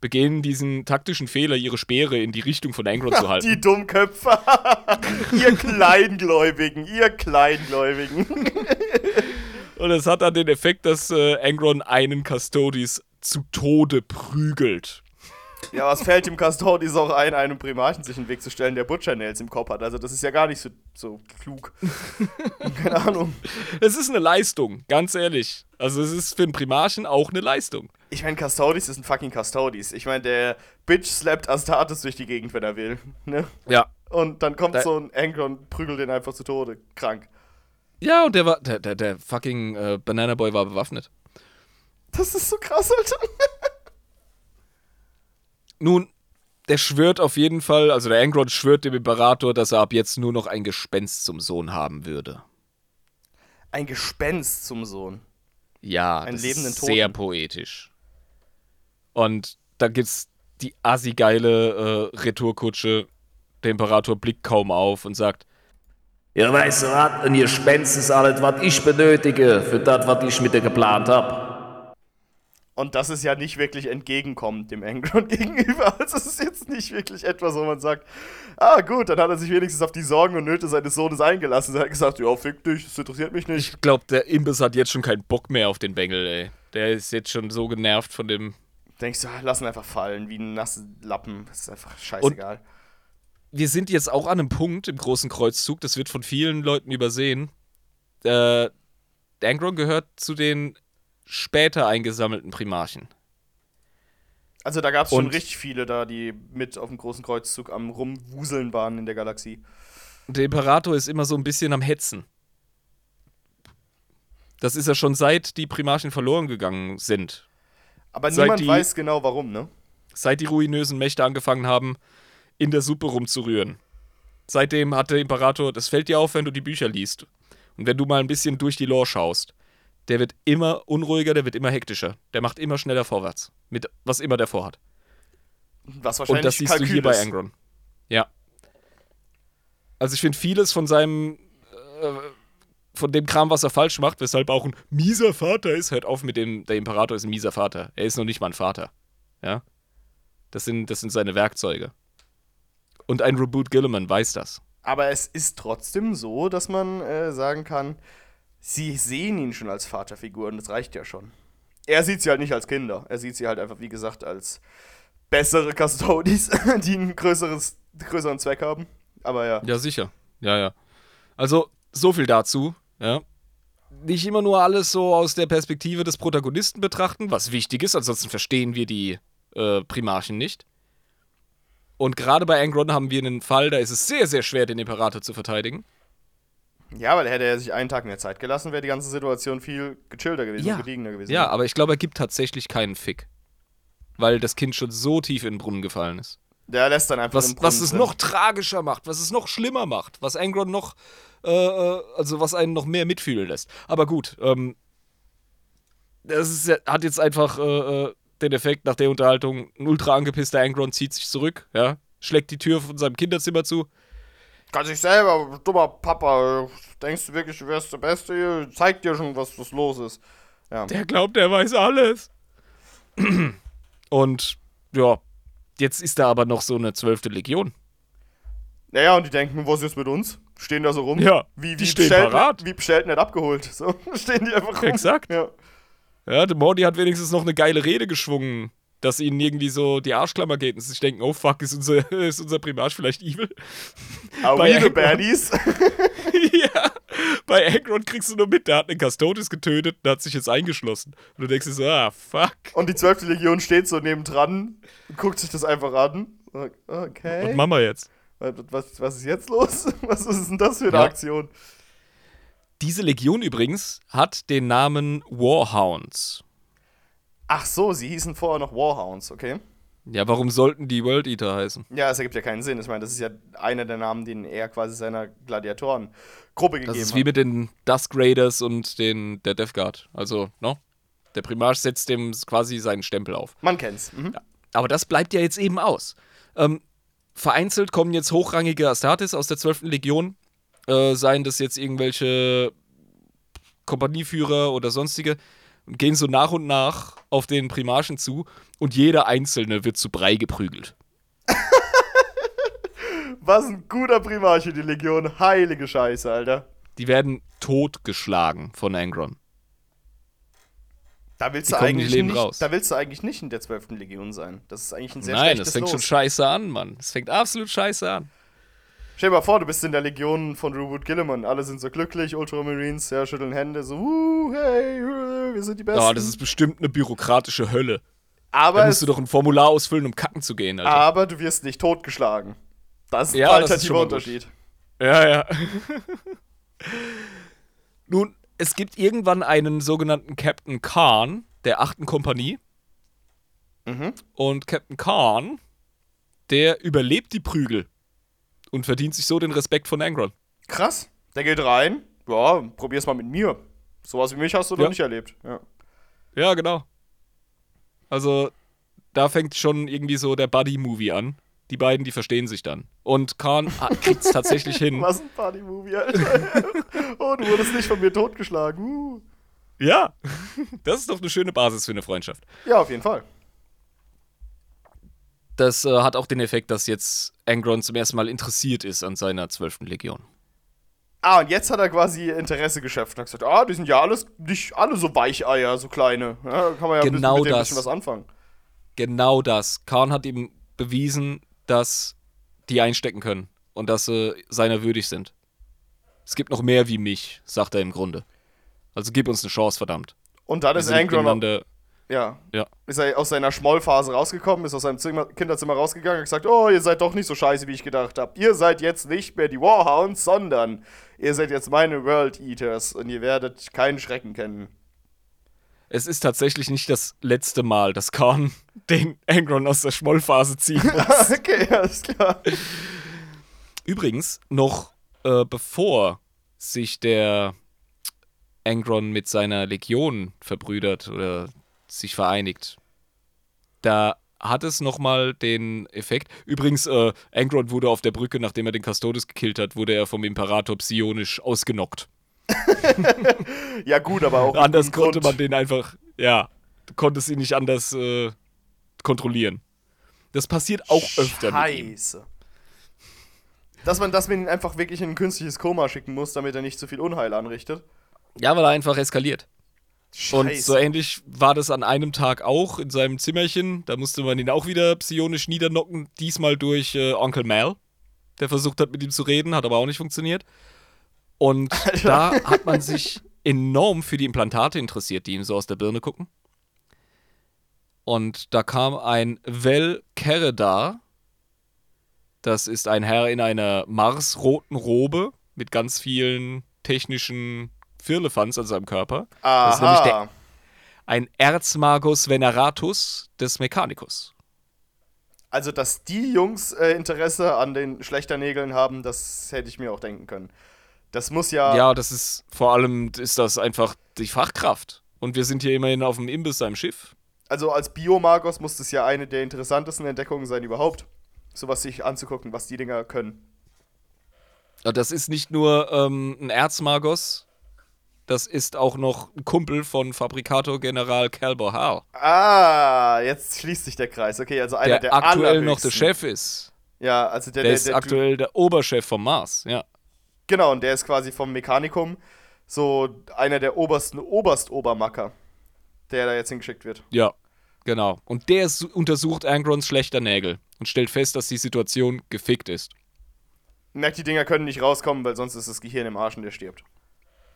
begehen diesen taktischen Fehler, ihre Speere in die Richtung von Angron zu halten. Die Dummköpfe. ihr Kleingläubigen, ihr Kleingläubigen. Und es hat dann den Effekt, dass äh, Angron einen Custodes zu Tode prügelt. ja, was fällt dem Custodis auch ein, einem Primarchen sich in den Weg zu stellen, der Butcher Nails im Kopf hat? Also, das ist ja gar nicht so, so klug. Keine Ahnung. Es ist eine Leistung, ganz ehrlich. Also es ist für einen Primarchen auch eine Leistung. Ich meine, Custodis ist ein fucking Custodis. Ich meine, der Bitch slappt Astartes durch die Gegend, wenn er will. Ne? Ja. Und dann kommt Da- so ein Angron prügelt den einfach zu Tode. Krank. Ja, und der war, der, der, der fucking äh, Banana Boy war bewaffnet. Das ist so krass, Alter. Nun, der schwört auf jeden Fall, also der Angron schwört dem Imperator, dass er ab jetzt nur noch ein Gespenst zum Sohn haben würde. Ein Gespenst zum Sohn. Ja, Einen das lebenden ist sehr Toten. poetisch. Und da gibt's die assi-geile äh, Retourkutsche. Der Imperator blickt kaum auf und sagt, Ja, weißt du was? Ein Gespenst ist alles, was ich benötige für das, was ich mit dir geplant hab. Und das ist ja nicht wirklich entgegenkommend dem Angron gegenüber. Also es ist jetzt nicht wirklich etwas, wo man sagt, ah gut, dann hat er sich wenigstens auf die Sorgen und Nöte seines Sohnes eingelassen. Er hat gesagt, ja, fick dich, das interessiert mich nicht. ich glaube, der Imbiss hat jetzt schon keinen Bock mehr auf den Bengel, ey. Der ist jetzt schon so genervt von dem. Denkst du, lass ihn einfach fallen, wie ein nasser Lappen. Das ist einfach scheißegal. Wir sind jetzt auch an einem Punkt im großen Kreuzzug, das wird von vielen Leuten übersehen. Äh, Angron gehört zu den später eingesammelten Primarchen. also da gab es schon richtig viele da, die mit auf dem großen Kreuzzug am Rumwuseln waren in der Galaxie. Der Imperator ist immer so ein bisschen am Hetzen. Das ist ja schon seit die Primarchen verloren gegangen sind. Aber Seit niemand die- weiß genau warum, ne? Seit die ruinösen Mächte angefangen haben, in der Suppe rumzurühren. Seitdem hat der Imperator, das fällt dir auf, wenn du die Bücher liest. Und wenn du mal ein bisschen durch die Lore schaust. Der wird immer unruhiger, der wird immer hektischer. Der macht immer schneller vorwärts. Mit was immer der vorhat. Was Und wahrscheinlich das siehst du Kalkül hier bei ist. Angron. Ja. Also ich finde vieles von seinem, äh, von dem Kram, was er falsch macht, weshalb auch ein mieser Vater ist, hört auf mit dem, der Imperator ist ein mieser Vater. Er ist noch nicht mal ein Vater. Ja. Das sind, das sind seine Werkzeuge. Und ein Reboot Gilliman weiß das. Aber es ist trotzdem so, dass man äh, sagen kann, sie sehen ihn schon als Vaterfigur und das reicht ja schon. Er sieht sie halt nicht als Kinder. Er sieht sie halt einfach, wie gesagt, als bessere Custodies, die einen größeres, größeren Zweck haben. Aber ja. Ja, sicher. Ja, ja. Also, so viel dazu, ja. Nicht immer nur alles so aus der Perspektive des Protagonisten betrachten, was wichtig ist, ansonsten verstehen wir die äh, Primarchen nicht. Und gerade bei Angron haben wir einen Fall, da ist es sehr, sehr schwer, den Imperator zu verteidigen. Ja, weil hätte er sich einen Tag mehr Zeit gelassen, wäre die ganze Situation viel gechillter gewesen, Ja. gediegener gewesen. Ja, aber ich glaube, er gibt tatsächlich keinen Fick. Weil das Kind schon so tief in den Brunnen gefallen ist. Der lässt dann einfach Was, was es drin. noch tragischer macht, was es noch schlimmer macht, was Angron noch, äh, äh, also was einen noch mehr mitfühlen lässt. Aber gut, ähm, das ist, hat jetzt einfach äh, äh, den Effekt nach der Unterhaltung, ein ultra angepisster Angron zieht sich zurück, ja, schlägt die Tür von seinem Kinderzimmer zu. Kann sich selber, dummer Papa, denkst du wirklich, du wärst der Beste hier? Zeig dir schon, was, was los ist. Ja. Der glaubt, er weiß alles. Und ja, jetzt ist da aber noch so eine zwölfte Legion. Naja, und die denken, was ist jetzt mit uns? Stehen da so rum. Ja, wie, die wie stehen bestellt, parat. Wie bestellt nicht abgeholt. So, stehen die einfach rum. Exakt. Ja. Ja, der Morty hat wenigstens noch eine geile Rede geschwungen, dass ihnen irgendwie so die Arschklammer geht und sie sich denken, oh fuck, ist unser, ist unser Primarch vielleicht evil? Are Bei we the Angron. baddies? ja, bei Agron kriegst du nur mit, der hat einen Custodes getötet und hat sich jetzt eingeschlossen. Und du denkst dir so, ah, fuck. und die 12. Legion steht so nebendran und guckt sich das einfach an. Okay. Und Mama jetzt. was, was ist jetzt los? Was ist denn das für eine Ja. Aktion? Diese Legion übrigens hat den Namen Warhounds. Ach so, sie hießen vorher noch Warhounds, okay? Ja, warum sollten die World Eater heißen? Ja, es ergibt ja keinen Sinn. Ich meine, das ist ja einer der Namen, den er quasi seiner Gladiatoren-Gruppe gegeben Das ist hat. wie mit den Dusk Raiders und den, der Death Guard. Also, no? Der Primarch setzt dem quasi seinen Stempel auf. Man kennt's. Mhm. Aber das bleibt ja jetzt eben aus. Ähm, vereinzelt kommen jetzt hochrangige Astartes aus der 12. Legion. Äh, seien das jetzt irgendwelche Kompanieführer oder sonstige. Gehen so nach und nach auf den Primarchen zu. Und jeder Einzelne wird zu Brei geprügelt. Was ein guter Primarch für die Legion. Heilige Scheiße, Alter. Die werden totgeschlagen von Angron. Da willst du eigentlich nicht raus. da willst du eigentlich nicht in der 12. Legion sein. Das ist eigentlich ein sehr Nein, das fängt Los. schon scheiße an, Mann. Das fängt absolut scheiße an. Stell dir mal vor, du bist in der Legion von Reboot Gilliman. Alle sind so glücklich, Ultramarines, ja, schütteln Hände, so, uh, hey, wir sind die Besten. Ja, das ist bestimmt eine bürokratische Hölle. aber, Da musst du doch ein Formular ausfüllen, um kacken zu gehen, Alter. aber du wirst nicht totgeschlagen. Das ist ein Ja, ist qualitativer mal gut. Unterschied. Ja, ja. Nun, es gibt irgendwann einen sogenannten Captain Khan der achten Kompanie. Mhm. Und Captain Khan, der überlebt die Prügel und verdient sich so den Respekt von Angron. Krass. Der geht rein. Ja, probier's mal mit mir. Sowas wie mich hast du noch Ja. nicht erlebt. Ja. Ja, genau. Also, da fängt schon irgendwie so der Buddy-Movie an. Die beiden, die verstehen sich dann. Und Khan kriegt es tatsächlich hin. Was ein Party-Movie, Alter. oh, du wurdest nicht von mir totgeschlagen. Uh. Ja, das ist doch eine schöne Basis für eine Freundschaft. Ja, auf jeden Fall. Das äh, hat auch den Effekt, dass jetzt Angron zum ersten Mal interessiert ist an seiner 12. Legion. Ah, und jetzt hat er quasi Interesse geschöpft und hat gesagt, ah, die sind ja alles, nicht alle so Weicheier, so kleine. Ja, da kann man ja Genau mit dem ein das. bisschen was anfangen. Genau das. Khan hat ihm bewiesen, dass die einstecken können und dass sie seiner würdig sind. Es gibt noch mehr wie mich, sagt er im Grunde. Also gib uns eine Chance, verdammt. Und dann Wir ist Angron, ja, Ja. ist er aus seiner Schmollphase rausgekommen, ist aus seinem Zimmer, Kinderzimmer rausgegangen und gesagt, oh, ihr seid doch nicht so scheiße, wie ich gedacht habe. Ihr seid jetzt nicht mehr die Warhounds, sondern ihr seid jetzt meine World Eaters und ihr werdet keinen Schrecken kennen. Es ist tatsächlich nicht das letzte Mal, dass Khan den Angron aus der Schmollphase ziehen muss. okay, alles klar. Übrigens, noch äh, bevor sich der Angron mit seiner Legion verbrüdert oder sich vereinigt, da hat es nochmal den Effekt. Übrigens, äh, Angron wurde auf der Brücke, nachdem er den Custodes gekillt hat, wurde er vom Imperator psionisch ausgenockt. Ja, gut, aber auch. Anders konnte man den einfach, ja, du konntest ihn nicht anders äh, kontrollieren. Das passiert auch öfter mit ihm. Scheiße. Dass man, dass man ihn einfach wirklich in ein künstliches Koma schicken muss, damit er nicht zu viel Unheil anrichtet. Ja, weil er einfach eskaliert. Scheiße. Und so ähnlich war das an einem Tag auch in seinem Zimmerchen. Da musste man ihn auch wieder psionisch niedernocken. Diesmal durch äh, Onkel Mal, der versucht hat, mit ihm zu reden, hat aber auch nicht funktioniert. Und da hat man sich enorm für die Implantate interessiert, die ihm so aus der Birne gucken. Und da kam ein Vel Keredar. Das ist ein Herr in einer marsroten Robe mit ganz vielen technischen Firlefanz an seinem Körper. Das ist nämlich der Aha. ein Erzmagus Veneratus des Mechanicus. Also, dass die Jungs äh, Interesse an den Schlechternägeln haben, das hätte ich mir auch denken können. Das muss ja. Ja, das ist vor allem ist das einfach die Fachkraft. Und wir sind hier immerhin auf dem Imbiss am Schiff. Also, als Biomagos muss das ja eine der interessantesten Entdeckungen sein überhaupt. Sowas sich anzugucken, was die Dinger können. Ja, Das ist nicht nur ähm, ein Erzmagos, das ist auch noch ein Kumpel von Fabrikator General Calbor Hall, Ah, jetzt schließt sich der Kreis. Okay, also einer der, der, aktuell noch der. Chef ist. Ja, also der, Der, der, ist der aktuell der Oberchef vom Mars, ja. Genau, und der ist quasi vom Mechanikum so einer der obersten Oberst-Obermacker, der da jetzt hingeschickt wird. Ja, genau. Und der su- untersucht Angrons schlechter Nägel und stellt fest, dass die Situation gefickt ist. Merkt, die Dinger können nicht rauskommen, weil sonst ist das Gehirn im Arsch und der stirbt.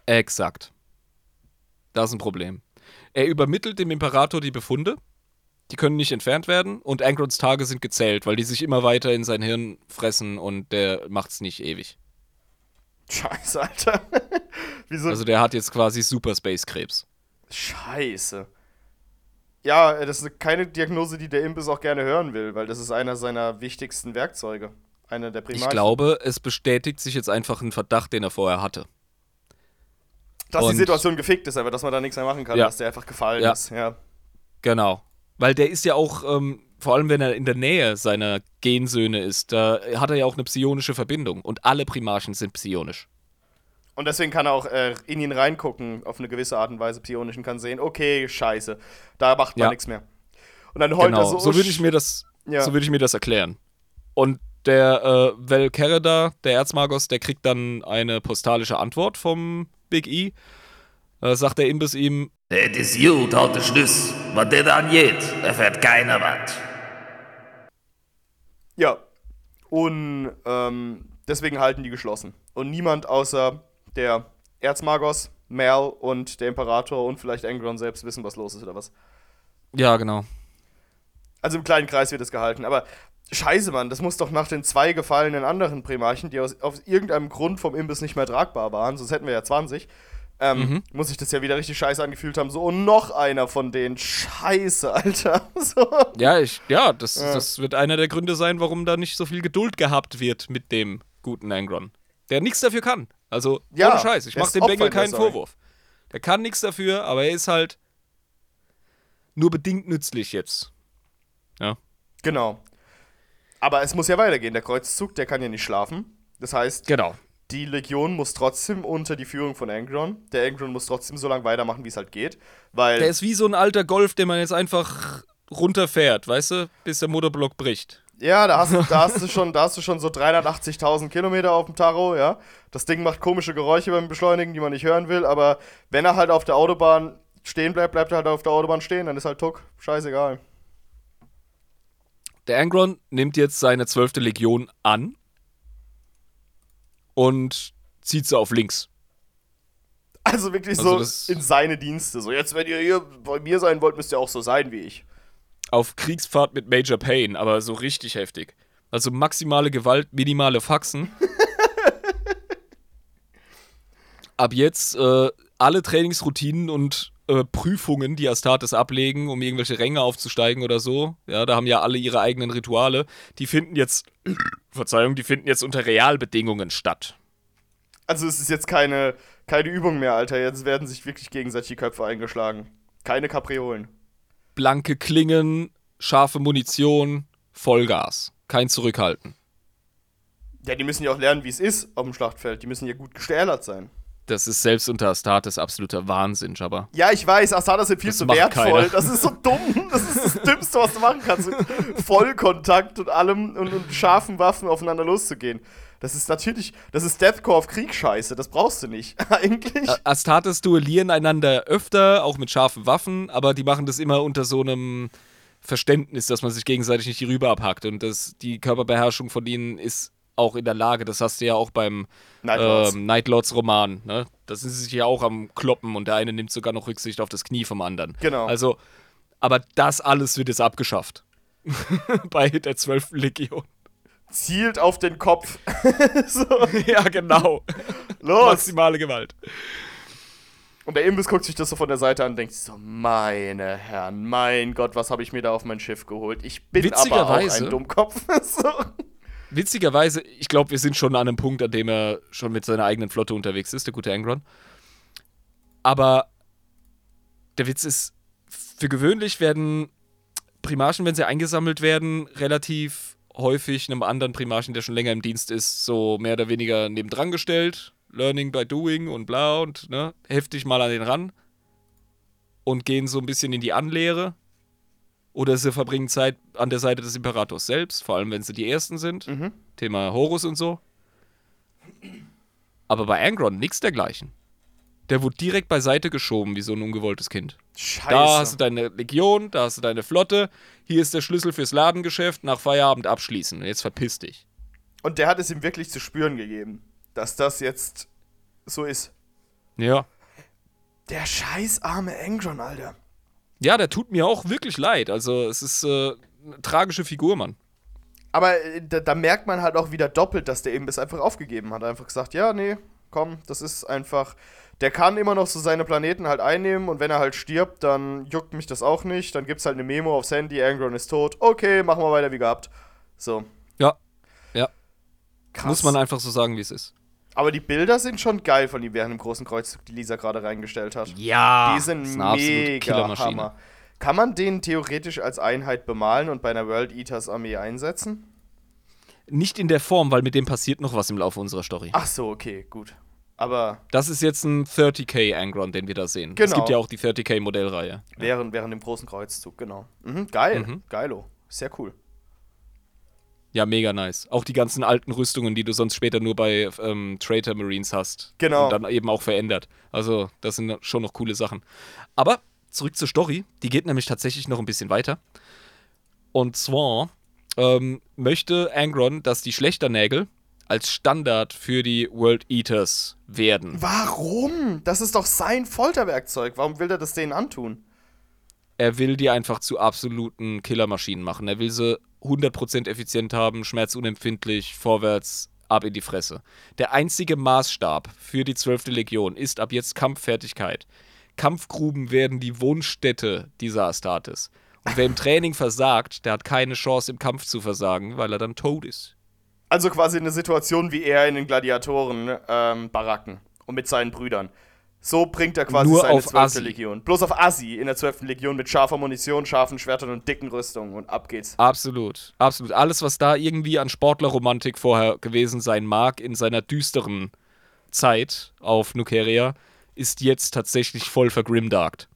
Exakt. Das ist ein Problem. Er übermittelt dem Imperator die Befunde. Die können nicht entfernt werden und Angrons Tage sind gezählt, weil die sich immer weiter in sein Hirn fressen und der macht's nicht ewig. Scheiße, Alter. Wieso? Also der hat jetzt quasi Super Space Krebs. Scheiße. Ja, das ist keine Diagnose, die der Imbiss auch gerne hören will, weil das ist einer seiner wichtigsten Werkzeuge. Einer der Ich Primarien. glaube, es bestätigt sich jetzt einfach ein Verdacht, den er vorher hatte. Dass die und- Situation gefickt ist, aber dass man da nichts mehr machen kann, Ja. dass der einfach gefallen Ja. ist. Ja. Genau. Weil der ist ja auch, ähm, vor allem wenn er in der Nähe seiner Gensöhne ist, da hat er ja auch eine psionische Verbindung. Und alle Primarchen sind psionisch. Und deswegen kann er auch äh, in ihn reingucken, auf eine gewisse Art und Weise psionisch und kann sehen, okay, scheiße, da macht man Ja. nichts mehr. Und dann heult Genau, er so. so, oh, würde ich mir das, Ja. so würde ich mir das erklären. Und der äh, Vel Kereda, der Erzmagos, der kriegt dann eine postalische Antwort vom Big E. Äh, sagt der Imbiss ihm, Het is goed, halt de Schluss. Wat dit angeht, erfährt keiner was. Ja. Und ähm, deswegen halten die geschlossen. Und niemand außer der Erzmagos, Merl und der Imperator und vielleicht Angron selbst wissen, was los ist oder was. ja, genau. Also im kleinen Kreis wird es gehalten. Aber Scheiße, Mann, das muss doch nach den zwei gefallenen anderen Primarchen, die aus, aus irgendeinem Grund vom Imbiss nicht mehr tragbar waren, sonst hätten wir ja 20, ähm, Mhm. muss sich das ja wieder richtig scheiße angefühlt haben. So, und noch einer von denen. Scheiße, Alter. So. Ja, ich, ja, das, Ja. das wird einer der Gründe sein, warum da nicht so viel Geduld gehabt wird mit dem guten Angron. Der nichts dafür kann. Also, Ja, ohne Scheiß, ich mach dem Bengel keinen. Vorwurf. Der kann nichts dafür, aber er ist halt nur bedingt nützlich jetzt. Ja. Genau. Aber es muss ja weitergehen. Der Kreuzzug, der kann ja nicht schlafen. Das heißt, Genau. die Legion muss trotzdem unter die Führung von Angron. Der Angron muss trotzdem so lange weitermachen, wie es halt geht. Weil. Der ist wie so ein alter Golf, den man jetzt einfach runterfährt, weißt du, bis der Motorblock bricht. Ja, da hast, du- da, hast du schon, da hast du schon so 380.000 Kilometer auf dem Tacho, ja. Das Ding macht komische Geräusche beim Beschleunigen, die man nicht hören will, aber wenn er halt auf der Autobahn stehen bleibt, bleibt er halt auf der Autobahn stehen, dann ist halt Tuck. Scheißegal. Der Angron nimmt jetzt seine zwölfte Legion an und zieht sie auf links. Also wirklich Also so in seine Dienste. So, jetzt, wenn ihr hier bei mir sein wollt, müsst ihr auch so sein wie ich. Auf Kriegsfahrt mit Major Payne, aber so richtig heftig. Also maximale Gewalt, minimale Faxen. Ab jetzt äh, alle Trainingsroutinen und äh, Prüfungen, die Astartes ablegen, um irgendwelche Ränge aufzusteigen oder so. Ja, da haben ja alle ihre eigenen Rituale. Die finden jetzt, Verzeihung, die finden jetzt unter Realbedingungen statt. Also es ist jetzt keine, keine Übung mehr, Alter. Jetzt werden sich wirklich gegenseitig die Köpfe eingeschlagen. Keine Kapriolen. Blanke Klingen, scharfe Munition, Vollgas. Kein Zurückhalten. Ja, die müssen ja auch lernen, wie es ist auf dem Schlachtfeld. Die müssen ja gut gestählert sein. Das ist selbst unter Astartes absoluter Wahnsinn, Jabba. Ja, ich weiß, Astartes sind viel Das zu wertvoll. keiner. Das ist so dumm. Das ist das Dümmste, was du machen kannst. Mit Vollkontakt und allem und, und scharfen Waffen aufeinander loszugehen. Das ist natürlich, das ist Deathcore auf Kriegscheiße. Das brauchst du nicht. Eigentlich. Astartes duellieren einander öfter, auch mit scharfen Waffen, aber die machen das immer unter so einem Verständnis, dass man sich gegenseitig nicht die Rübe abhackt. Und das, die Körperbeherrschung von ihnen ist auch in der Lage. Das hast du ja auch beim Night Lords. ähm, Roman. Ne? Da sind sie sich ja auch am Kloppen und der eine nimmt sogar noch Rücksicht auf das Knie vom anderen. Genau. Also, aber das alles wird jetzt abgeschafft. Bei der 12. Legion. Zielt auf den Kopf. so, ja, genau. los. Maximale Gewalt. Und der Imbiss guckt sich das so von der Seite an und denkt so, meine Herren, mein Gott, was habe ich mir da auf mein Schiff geholt? Ich bin aber auch ein Dummkopf. so. Witzigerweise, ich glaube, wir sind schon an einem Punkt, an dem er schon mit seiner eigenen Flotte unterwegs ist, der gute Angron. Aber der Witz ist, für gewöhnlich werden Primarchen, wenn sie eingesammelt werden, relativ häufig einem anderen Primarchen, der schon länger im Dienst ist, so mehr oder weniger nebendran gestellt. Learning by doing und bla und ne, heftig mal an den ran und gehen so ein bisschen in die Anlehre. Oder sie verbringen Zeit an der Seite des Imperators selbst, vor allem wenn sie die Ersten sind. Mhm. Thema Horus und so. Aber bei Angron nichts dergleichen. Der wurde direkt beiseite geschoben, wie so ein ungewolltes Kind. Scheiße. Da hast du deine Legion, da hast du deine Flotte, hier ist der Schlüssel fürs Ladengeschäft, nach Feierabend abschließen. Jetzt verpiss dich. Und der hat es ihm wirklich zu spüren gegeben, dass das jetzt so ist. Ja. Der scheiß arme Angron, Alter. Ja, der tut mir auch wirklich leid. Also, es ist äh, eine tragische Figur, Mann. Aber äh, da, da merkt man halt auch wieder doppelt, dass der eben es einfach aufgegeben hat. Einfach gesagt, ja, nee, komm, das ist einfach. Der kann immer noch so seine Planeten halt einnehmen und wenn er halt stirbt, dann juckt mich das auch nicht. Dann gibt's halt eine Memo aufs Handy, Angron ist tot. Okay, machen wir weiter wie gehabt. So. Ja. Ja. Krass. Muss man einfach so sagen, wie es ist. Aber die Bilder sind schon geil von ihm während dem großen Kreuzzug, die Lisa gerade reingestellt hat. Ja. Die sind mega. Hammer. Kann man den theoretisch als Einheit bemalen und bei einer World Eaters Armee einsetzen? Nicht in der Form, weil mit dem passiert noch was im Laufe unserer Story. Ach so, okay, gut. Aber Das ist jetzt ein 30k Angron, den wir da sehen. Es Genau. gibt ja auch die 30k Modellreihe. während, während dem großen Kreuzzug, genau. Mhm, geil, Mhm. geilo. Sehr cool. Ja, mega nice. Auch die ganzen alten Rüstungen, die du sonst später nur bei ähm, Traitor Marines hast. Genau. Und dann eben auch verändert. Also, das sind schon noch coole Sachen. Aber zurück zur Story. Die geht nämlich tatsächlich noch ein bisschen weiter. Und zwar ähm, möchte Angron, dass die Schlechternägel als Standard für die World Eaters werden. Warum? Das ist doch sein Folterwerkzeug. Warum will er das denen antun? Er will die einfach zu absoluten Killermaschinen machen. Er will sie 100% effizient haben, schmerzunempfindlich, vorwärts, ab in die Fresse. Der einzige Maßstab für die 12. Legion ist ab jetzt Kampffertigkeit. Kampfgruben werden die Wohnstätte dieser Astartes. Und wer im Training versagt, der hat keine Chance im Kampf zu versagen, weil er dann tot ist. Also quasi eine Situation wie er in den Gladiatoren-Baracken und mit seinen Brüdern. So bringt er quasi Nur seine auf 12. Assi. Legion. Bloß auf Assi in der 12. Legion mit scharfer Munition, scharfen Schwertern und dicken Rüstungen. Und ab geht's. Absolut, absolut. Alles, was da irgendwie an Sportlerromantik vorher gewesen sein mag in seiner düsteren Zeit auf Nukeria, ist jetzt tatsächlich voll vergrimdarkt.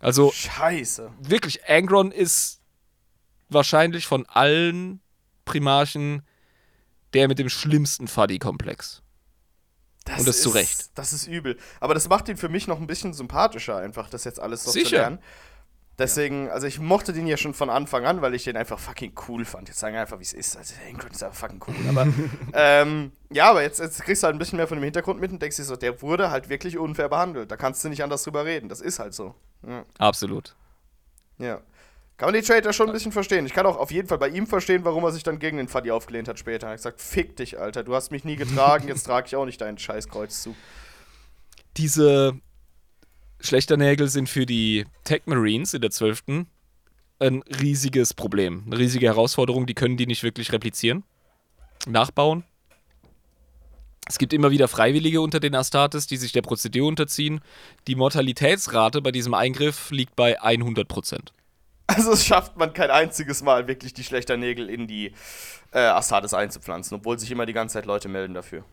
Also Scheiße. wirklich, Angron ist wahrscheinlich von allen Primarchen der mit dem schlimmsten Fuddy-Komplex. Das Und das ist, zu Recht. Das ist übel. Aber das macht ihn für mich noch ein bisschen sympathischer, einfach das jetzt alles so zu Sicher. lernen. Deswegen, also ich mochte den ja schon von Anfang an, weil ich den einfach fucking cool fand. Jetzt sagen wir einfach, wie es ist. Also Ingrid ist einfach fucking cool. Aber ähm, ja, aber jetzt, jetzt kriegst du halt ein bisschen mehr von dem Hintergrund mit und denkst dir so, der wurde halt wirklich unfair behandelt. Da kannst du nicht anders drüber reden. Das ist halt so. Ja. Absolut. ja. Kann man die Trader schon ein bisschen verstehen. Ich kann auch auf jeden Fall bei ihm verstehen, warum er sich dann gegen den Fuddy aufgelehnt hat später. Er hat gesagt, fick dich, Alter. Du hast mich nie getragen, jetzt trage ich auch nicht deinen scheiß Kreuzzug. Diese Schlechternägel sind für die Tech Marines in der 12. ein riesiges Problem. Eine riesige Herausforderung. Die können die nicht wirklich replizieren, nachbauen. Es gibt immer wieder Freiwillige unter den Astartes, die sich der Prozedur unterziehen. Die Mortalitätsrate bei diesem Eingriff liegt bei 100%. Also es schafft man kein einziges Mal wirklich die schlechter Nägel in die äh, Astartes einzupflanzen, obwohl sich immer die ganze Zeit Leute melden dafür.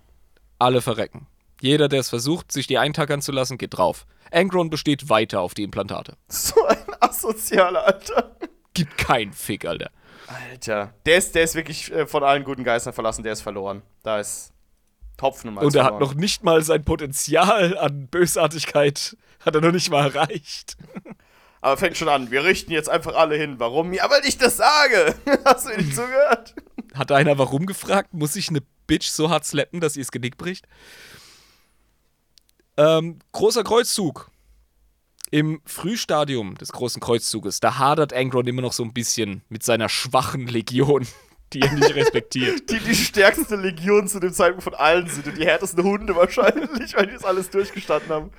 Alle verrecken. Jeder, der es versucht, sich die eintackern zu lassen, geht drauf. Angron besteht weiter auf die Implantate. So ein asozialer, Alter. Gibt keinen Fick, Alter. Alter. Der ist, der ist wirklich äh, von allen guten Geistern verlassen, der ist verloren. Da ist Topfen Und er hat noch nicht mal sein Potenzial an Bösartigkeit, hat er noch nicht mal erreicht. Aber fängt schon an, wir richten jetzt einfach alle hin. Warum? Ja, weil ich das sage. Hast du nicht zugehört? Hat einer warum gefragt? Muss ich eine Bitch so hart slappen, dass ihr das Genick bricht? Ähm, großer Kreuzzug. Im Frühstadium des großen Kreuzzuges, da hadert Angron immer noch so ein bisschen mit seiner schwachen Legion, die er nicht respektiert. Die die stärkste Legion zu dem Zeitpunkt von allen sind und die härtesten Hunde wahrscheinlich, weil die das alles durchgestanden haben.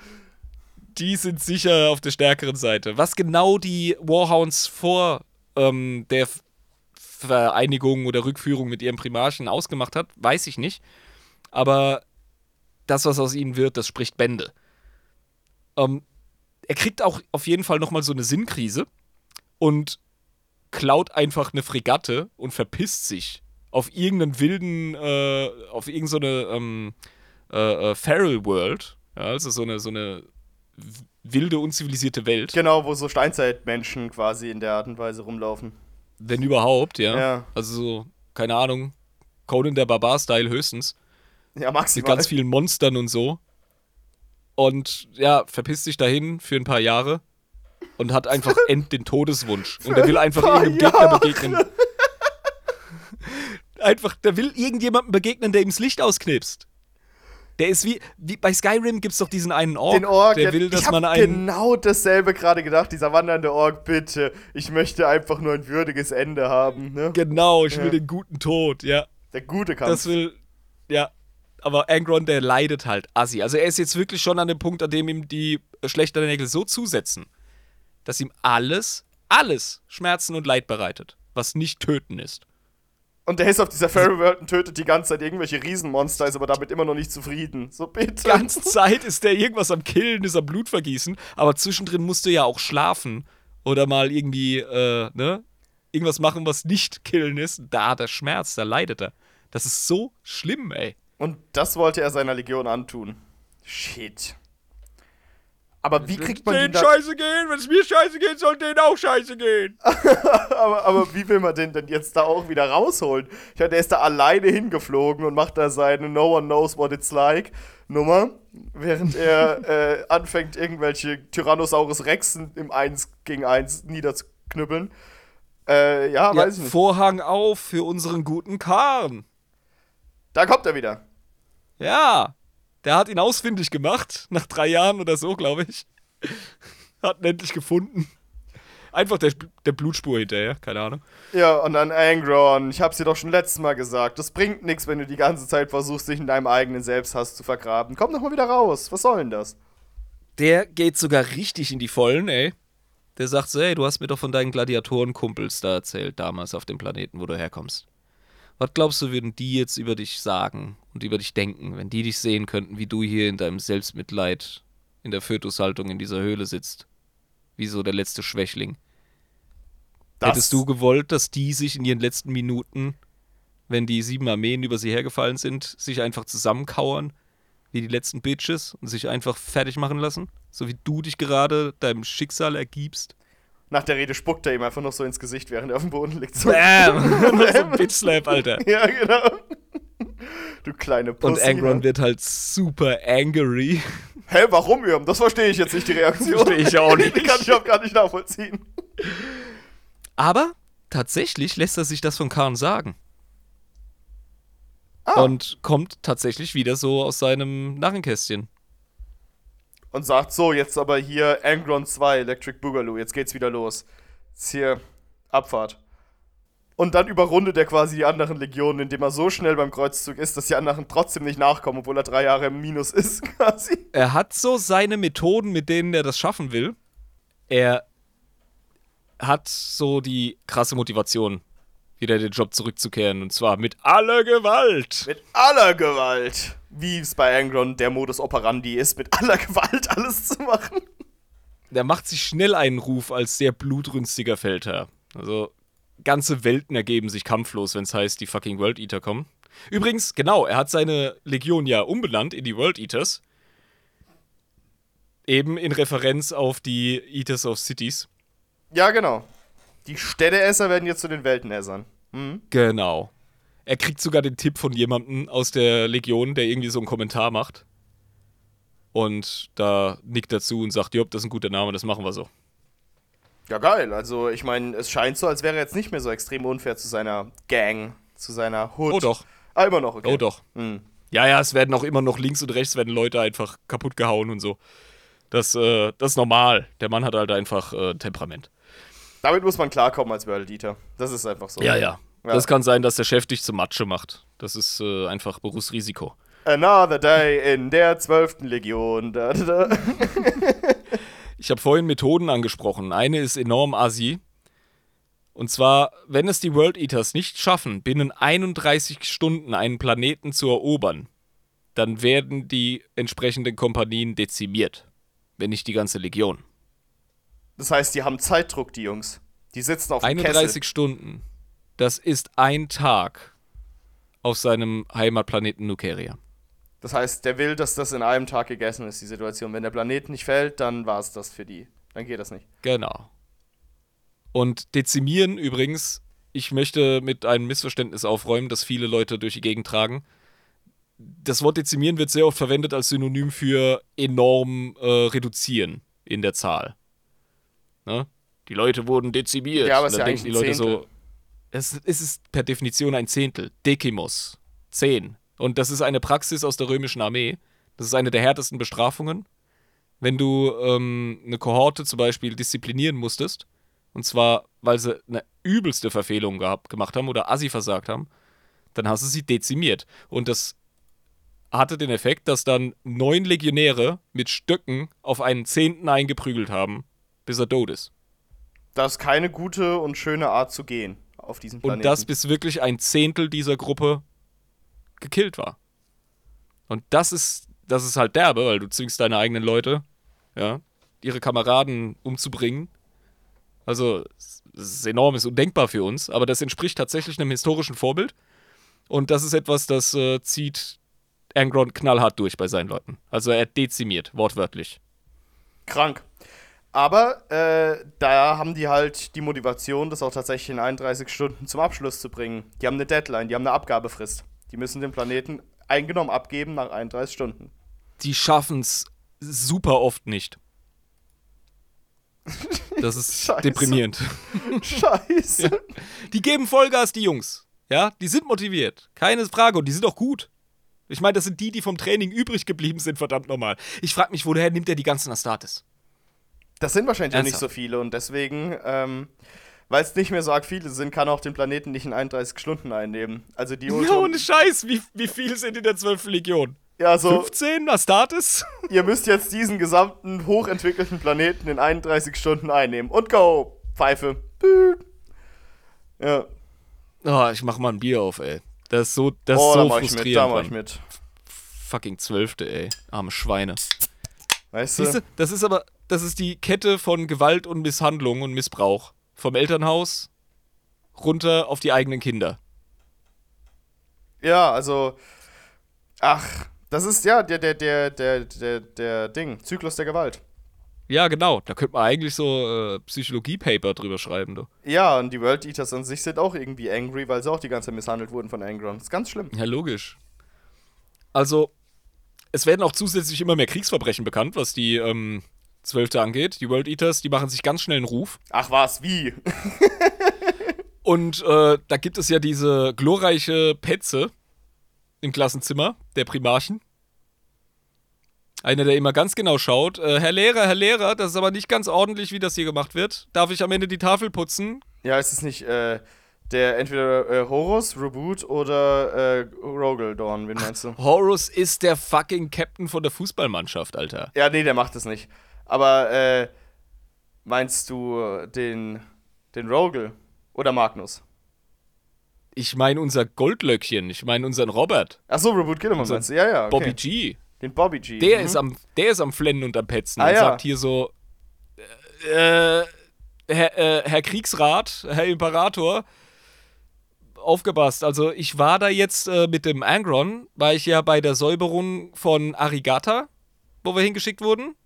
Die sind sicher auf der stärkeren Seite. Was genau die Warhounds vor ähm, der Vereinigung oder Rückführung mit ihrem Primarchen ausgemacht hat, weiß ich nicht. Aber das, was aus ihnen wird, das spricht Bände. Ähm, er kriegt auch auf jeden Fall nochmal so eine Sinnkrise und klaut einfach eine Fregatte und verpisst sich auf irgendeinen wilden, äh, auf irgendeine ähm, äh, äh, Feral World. Ja, also so eine, so eine wilde, unzivilisierte Welt. Genau, wo so Steinzeitmenschen quasi in der Art und Weise rumlaufen. Wenn überhaupt, ja. Ja. Also so, keine Ahnung, Conan der Barbar-Style höchstens. Ja, Mit maximal. ganz vielen Monstern und so. Und ja, verpisst sich dahin für ein paar Jahre und hat einfach end den Todeswunsch. Und er will einfach irgendeinem Gegner begegnen. Einfach, der will irgendjemandem begegnen, der ihm das Licht ausknipst. Der ist wie, wie bei Skyrim gibt es doch diesen einen Ork, Den Ork, der will, dass ich man einen. genau dasselbe gerade gedacht. Dieser wandernde Ork, bitte. Ich möchte einfach nur ein würdiges Ende haben. Ne? Genau, ich will Ja. den guten Tod, ja. Der gute Kampf. Das will, ja. Aber Angron, der leidet halt assi. Also er ist jetzt wirklich schon an dem Punkt, an dem ihm die schlechteren Nägel so zusetzen, dass ihm alles, alles Schmerzen und Leid bereitet, was nicht töten ist. Und der ist auf dieser Fairy World und tötet die ganze Zeit irgendwelche Riesenmonster, ist aber damit immer noch nicht zufrieden. So bitte. Die ganze Zeit ist der irgendwas am Killen, ist am Blutvergießen, aber zwischendrin musst du ja auch schlafen oder mal irgendwie, äh, ne, irgendwas machen, was nicht killen ist. Da hat er Schmerz, da leidet er. Das ist so schlimm, ey. Und das wollte er seiner Legion antun. Shit. Aber wie kriegt man den denen da, scheiße gehen? Wenn es mir scheiße geht, soll denen auch scheiße gehen. aber, aber wie will man den denn jetzt da auch wieder rausholen? Ich meine, der ist da alleine hingeflogen und macht da seine No One Knows What It's Like Nummer, während er äh, anfängt, irgendwelche Tyrannosaurus Rexen im 1 gegen 1 niederzuknüppeln. Äh, ja, Ja, weiß ich nicht. Vorhang auf für unseren guten Karn. Da kommt er wieder. Ja, der hat ihn ausfindig gemacht, nach drei Jahren oder so, glaube ich. Hat ihn endlich gefunden. Einfach der, der Blutspur hinterher, keine Ahnung. Ja, und dann Angron. Ich hab's dir doch schon letztes Mal gesagt. Das bringt nichts, wenn du die ganze Zeit versuchst, dich in deinem eigenen Selbsthass zu vergraben. Komm doch mal wieder raus. Was soll denn das? Der geht sogar richtig in die Vollen, ey. Der sagt so, ey, du hast mir doch von deinen Gladiatorenkumpels da erzählt, damals auf dem Planeten, wo du herkommst. Was glaubst du, würden die jetzt über dich sagen und über dich denken, wenn die dich sehen könnten, wie du hier in deinem Selbstmitleid in der Fötushaltung in dieser Höhle sitzt? Wie so der letzte Schwächling. Das- Hättest du gewollt, dass die sich in ihren letzten Minuten, wenn die sieben Armeen über sie hergefallen sind, sich einfach zusammenkauern, wie die letzten Bitches und sich einfach fertig machen lassen? So wie du dich gerade deinem Schicksal ergibst? Nach der Rede spuckt er ihm einfach noch so ins Gesicht, während er auf dem Boden liegt. So. Bam! So ein Bitch-Slap, Alter. ja, genau. Du kleine Pussy. Und Angron ja. wird halt super angry. Hä, warum, Irm? Das verstehe ich jetzt nicht, die Reaktion. Verstehe ich auch nicht. Die kann ich auch gar nicht nachvollziehen. Aber tatsächlich lässt er sich das von Khan sagen. Ah. Und kommt tatsächlich wieder so aus seinem Narrenkästchen. Und sagt so, jetzt aber hier Angron 2, Electric Boogaloo, jetzt geht's wieder los. Jetzt hier Abfahrt. Und dann überrundet er quasi die anderen Legionen, indem er so schnell beim Kreuzzug ist, dass die anderen trotzdem nicht nachkommen, obwohl er drei Jahre im Minus ist, quasi. Er hat so seine Methoden, mit denen er das schaffen will. Er hat so die krasse Motivation, wieder den Job zurückzukehren. Und zwar mit aller Gewalt. Mit aller Gewalt. Wie es bei Angron der Modus operandi ist, mit aller Gewalt alles zu machen. Der macht sich schnell einen Ruf als sehr blutrünstiger Feldherr. Also ganze Welten ergeben sich kampflos, wenn es heißt, die fucking World Eater kommen. Übrigens, genau, er hat seine Legion ja umbenannt in die World Eaters. Eben in Referenz auf die Eaters of Cities. Ja, genau. Die Städteesser werden jetzt zu den Weltenessern. Mhm. Genau. Er kriegt sogar den Tipp von jemandem aus der Legion, der irgendwie so einen Kommentar macht. Und da nickt er zu und sagt, Job, das ist ein guter Name, das machen wir so. Ja, geil. Also, ich meine, es scheint so, als wäre er jetzt nicht mehr so extrem unfair zu seiner Gang, zu seiner Hood. Oh doch, Ah, immer noch, okay. oh doch. Hm. Ja, ja, es werden auch immer noch links und rechts werden Leute einfach kaputt gehauen und so. Das, äh, das ist normal. Der Mann hat halt einfach äh, Temperament. Damit muss man klarkommen als World Eater. Das ist einfach so. Ja, ja. Ja. Das kann sein, dass der Chef dich zum Matsche macht. Das ist äh, einfach Berufsrisiko. Another day in der 12. Legion. Da, da. Ich habe vorhin Methoden angesprochen. Eine ist enorm assi. Und zwar, wenn es die World Eaters nicht schaffen, binnen 31 Stunden einen Planeten zu erobern, dann werden die entsprechenden Kompanien dezimiert. Wenn nicht die ganze Legion. Das heißt, die haben Zeitdruck, die Jungs. Die sitzen auf dem 31 Kessel. Stunden. Das ist ein Tag auf seinem Heimatplaneten Nukeria. Das heißt, der will, dass das in einem Tag gegessen ist, die Situation. Wenn der Planet nicht fällt, dann war es das für die. Dann geht das nicht. Genau. Und dezimieren übrigens, ich möchte mit einem Missverständnis aufräumen, das viele Leute durch die Gegend tragen. Das Wort dezimieren wird sehr oft verwendet als Synonym für enorm äh, reduzieren in der Zahl. Ne? Die Leute wurden dezimiert. Ja, aber es ist ja denken die Leute ein so, es, es ist per Definition ein Zehntel. Decimos. Zehn. Und das ist eine Praxis aus der römischen Armee. Das ist eine der härtesten Bestrafungen. Wenn du ähm, eine Kohorte zum Beispiel disziplinieren musstest, und zwar, weil sie eine übelste Verfehlung gehabt, gemacht haben oder Assi versagt haben, dann hast du sie dezimiert. Und das hatte den Effekt, dass dann neun Legionäre mit Stöcken auf einen Zehnten eingeprügelt haben, bis er tot ist. Das ist keine gute und schöne Art zu gehen auf diesem Planeten. Und das bis wirklich ein Zehntel dieser Gruppe gekillt war. Und das ist, das ist halt derbe, weil du zwingst deine eigenen Leute, ja, ihre Kameraden umzubringen. Also, es ist enorm, ist undenkbar für uns, aber das entspricht tatsächlich einem historischen Vorbild. Und das ist etwas, das äh, zieht Angron knallhart durch bei seinen Leuten. Also er dezimiert, wortwörtlich. krank. Aber äh, da haben die halt die Motivation, das auch tatsächlich in 31 Stunden zum Abschluss zu bringen. Die haben eine Deadline, die haben eine Abgabefrist. Die müssen den Planeten eingenommen abgeben nach 31 Stunden. Die schaffen es super oft nicht. Das ist Scheiße. deprimierend. Scheiße. Die geben Vollgas, die Jungs. Ja, die sind motiviert. Keine Frage. Und die sind auch gut. Ich meine, das sind die, die vom Training übrig geblieben sind, verdammt nochmal. Ich frage mich, woher nimmt er die ganzen Astartes? Das sind wahrscheinlich auch nicht so viele und deswegen, ähm, weil es nicht mehr so arg viele sind, kann auch den Planeten nicht in 31 Stunden einnehmen. Also die Ja, Ultra ohne Scheiß, wie, wie viele sind in der 12. Legion? Ja, so, 15 Astartes? ihr müsst jetzt diesen gesamten hochentwickelten Planeten in 31 Stunden einnehmen. Und go! Pfeife. Ja. Oh, ich mach mal ein Bier auf, ey. Das ist so, das oh, ist da so mach ich mit, da frustrierend. mach ich mit. Fucking Zwölfte, ey. Arme Schweine. Weißt Siehst du? du, das ist aber, das ist die Kette von Gewalt und Misshandlung und Missbrauch. Vom Elternhaus runter auf die eigenen Kinder. Ja, also. Ach, das ist ja der, der, der, der, der, der Ding. Zyklus der Gewalt. Ja, genau. Da könnte man eigentlich so äh, Psychologie-Paper drüber schreiben, du. Ja, und die World Eaters an sich sind auch irgendwie angry, weil sie auch die ganze Zeit misshandelt wurden von Angron. Ist ganz schlimm. Ja, logisch. Also, es werden auch zusätzlich immer mehr Kriegsverbrechen bekannt, was die ähm, Zwölfte angeht. Die World Eaters, die machen sich ganz schnell einen Ruf. Ach was, wie? Und äh, da gibt es ja diese glorreiche Petze im Klassenzimmer der Primarchen. Einer, der immer ganz genau schaut. Äh, Herr Lehrer, Herr Lehrer, das ist aber nicht ganz ordentlich, wie das hier gemacht wird. Darf ich am Ende die Tafel putzen? Ja, ist es nicht äh, der entweder äh, Horus, Reboot oder äh, Rogaldorn, wen meinst du? Horus ist der fucking Captain von der Fußballmannschaft, Alter. Ja, nee, der macht es nicht. Aber äh, meinst du den, den Rogel oder Magnus? Ich meine unser Goldlöckchen, ich meine unseren Robert. Achso, Reboot Gilliman Unser meinst du? Ja, ja, okay. Bobby G. Den Bobby G. Der mhm. ist am, der ist am Flennen und am Petzen Ah, und ja. sagt hier so, äh, Herr, äh, Herr Kriegsrat, Herr Imperator, aufgepasst. Also ich war da jetzt äh, mit dem Angron, war ich ja bei der Säuberung von Arigata, wo wir hingeschickt wurden.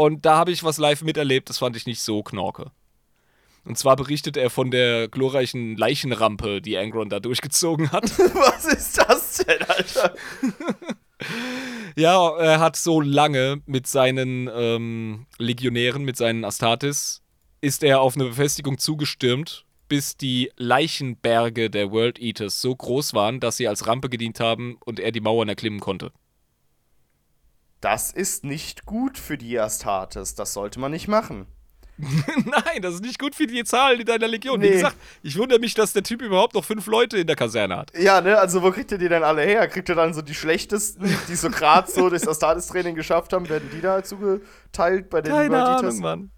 Und da habe ich was live miterlebt, das fand ich nicht so knorke. Und zwar berichtet er von der glorreichen Leichenrampe, die Angron da durchgezogen hat. Was ist das denn, Alter? Ja, er hat so lange mit seinen ähm, Legionären, mit seinen Astartes, ist er auf eine Befestigung zugestürmt, bis die Leichenberge der World Eaters so groß waren, dass sie als Rampe gedient haben und er die Mauern erklimmen konnte. Das ist nicht gut für die Astartes. Das sollte man nicht machen. Nein, das ist nicht gut für die Zahlen in deiner Legion. Wie Nee. gesagt, ich wundere mich, dass der Typ überhaupt noch fünf Leute in der Kaserne hat. Ja, ne, also wo kriegt ihr die denn alle her? Kriegt ihr dann so die schlechtesten, die so gerade so durchs Astartes-Training geschafft haben, werden die da zugeteilt bei den Keine? Ahnung, Mann.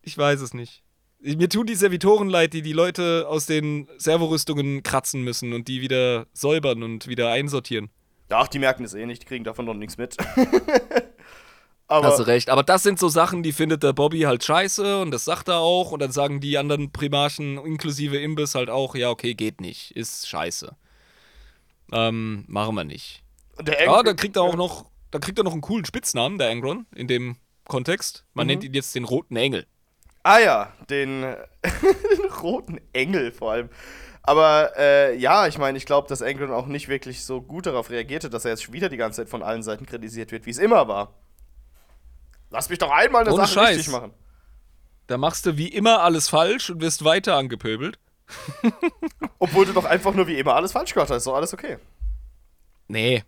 Ich weiß es nicht. Mir tun die Servitoren leid, die die Leute aus den Servorüstungen kratzen müssen und die wieder säubern und wieder einsortieren. Ach, die merken es eh nicht, die kriegen davon noch nichts mit. Aber Hast du recht. Aber das sind so Sachen, die findet der Bobby halt scheiße und das sagt er auch. Und dann sagen die anderen Primarchen, inklusive Imbiss, halt auch, ja, okay, geht nicht. Ist scheiße. Ähm, machen wir nicht. der Ja, dann kriegt er auch noch, dann kriegt er noch einen coolen Spitznamen, der Angron, in dem Kontext. Man nennt ihn jetzt den Roten Engel. Ah ja, den, den roten Engel vor allem. Aber äh, ja, ich meine, ich glaube, dass Angron auch nicht wirklich so gut darauf reagierte, dass er jetzt wieder die ganze Zeit von allen Seiten kritisiert wird, wie es immer war. Lass mich doch einmal eine Ohne Sache Scheiß. richtig machen. Da machst du wie immer alles falsch und wirst weiter angepöbelt. Obwohl du doch einfach nur wie immer alles falsch gemacht hast, ist doch alles okay. Nee.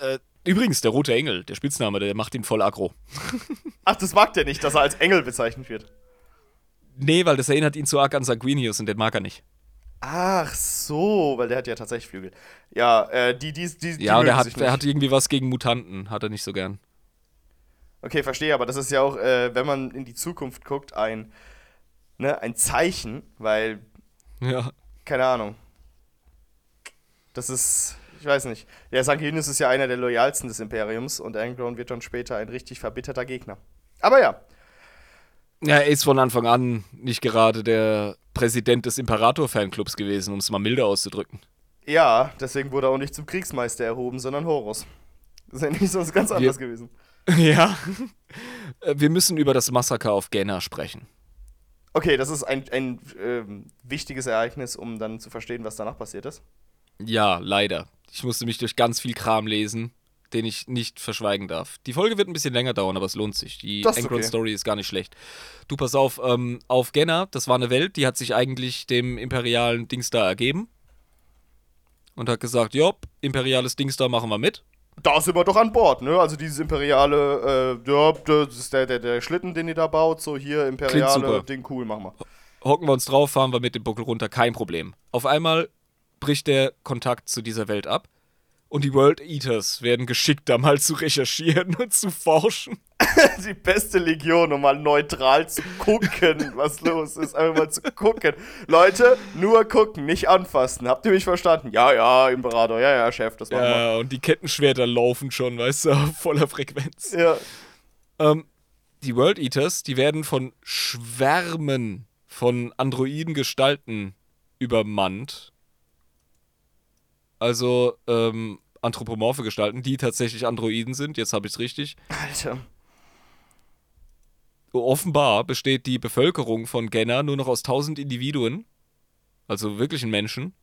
Äh, übrigens, der Rote Engel, der Spitzname, der macht ihn voll aggro. Ach, das mag der nicht, dass er als Engel bezeichnet wird. Nee, weil das erinnert ihn zu arg an Sanguinius und den mag er nicht. Ach so, weil der hat ja tatsächlich Flügel. Ja, äh, die, die, die, die Ja, und er hat, er hat irgendwie was gegen Mutanten, hat er nicht so gern. Okay, verstehe, aber das ist ja auch, äh, wenn man in die Zukunft guckt, ein, ne, ein Zeichen, weil, Ja. keine Ahnung. Das ist, ich weiß nicht. Der Sanguinius ist ja einer der loyalsten des Imperiums und Angron wird dann später ein richtig verbitterter Gegner. Aber ja, Ja, er ist von Anfang an nicht gerade der Präsident des Imperator-Fanclubs gewesen, um es mal milder auszudrücken. ja, deswegen wurde er auch nicht zum Kriegsmeister erhoben, sondern Horus. Das ist ja nicht sonst ganz anders gewesen. Ja. Äh, Wir müssen über das Massaker auf Genna sprechen. Okay, das ist ein, ein ähm, wichtiges Ereignis, um dann zu verstehen, was danach passiert ist. Ja, leider. Ich musste mich durch ganz viel Kram lesen, den ich nicht verschweigen darf. Die Folge wird ein bisschen länger dauern, aber es lohnt sich. Die okay. Angron-Story ist gar nicht schlecht. Du, pass auf, ähm, auf Genna, das war eine Welt, die hat sich eigentlich dem imperialen Dings da ergeben. Und hat gesagt, jopp, imperiales Dings da machen wir mit. Da sind wir doch an Bord, ne? Also dieses imperiale, äh, ja, das ist der, der, der Schlitten, den ihr da baut, so hier imperiale. Ding, cool, machen wir. Hocken wir uns drauf, fahren wir mit dem Buckel runter, kein Problem. Auf einmal bricht der Kontakt zu dieser Welt ab und die World Eaters werden geschickt, da mal zu recherchieren und zu forschen. Die beste Legion, um mal neutral zu gucken, was los ist. Einfach mal zu gucken. Leute, nur gucken, nicht anfassen. Habt ihr mich verstanden? Ja, ja, Imperator, ja, ja, Chef, das machen wir. Ja, und die Kettenschwerter laufen schon, weißt du, voller Frequenz. Ja. Ähm, die World Eaters, die werden von Schwärmen von androiden Gestalten übermannt. Also ähm, anthropomorphe Gestalten, die tatsächlich Androiden sind. Jetzt habe ich es richtig. Alter. Offenbar besteht die Bevölkerung von Genna nur noch aus 1000 Individuen, also wirklichen Menschen,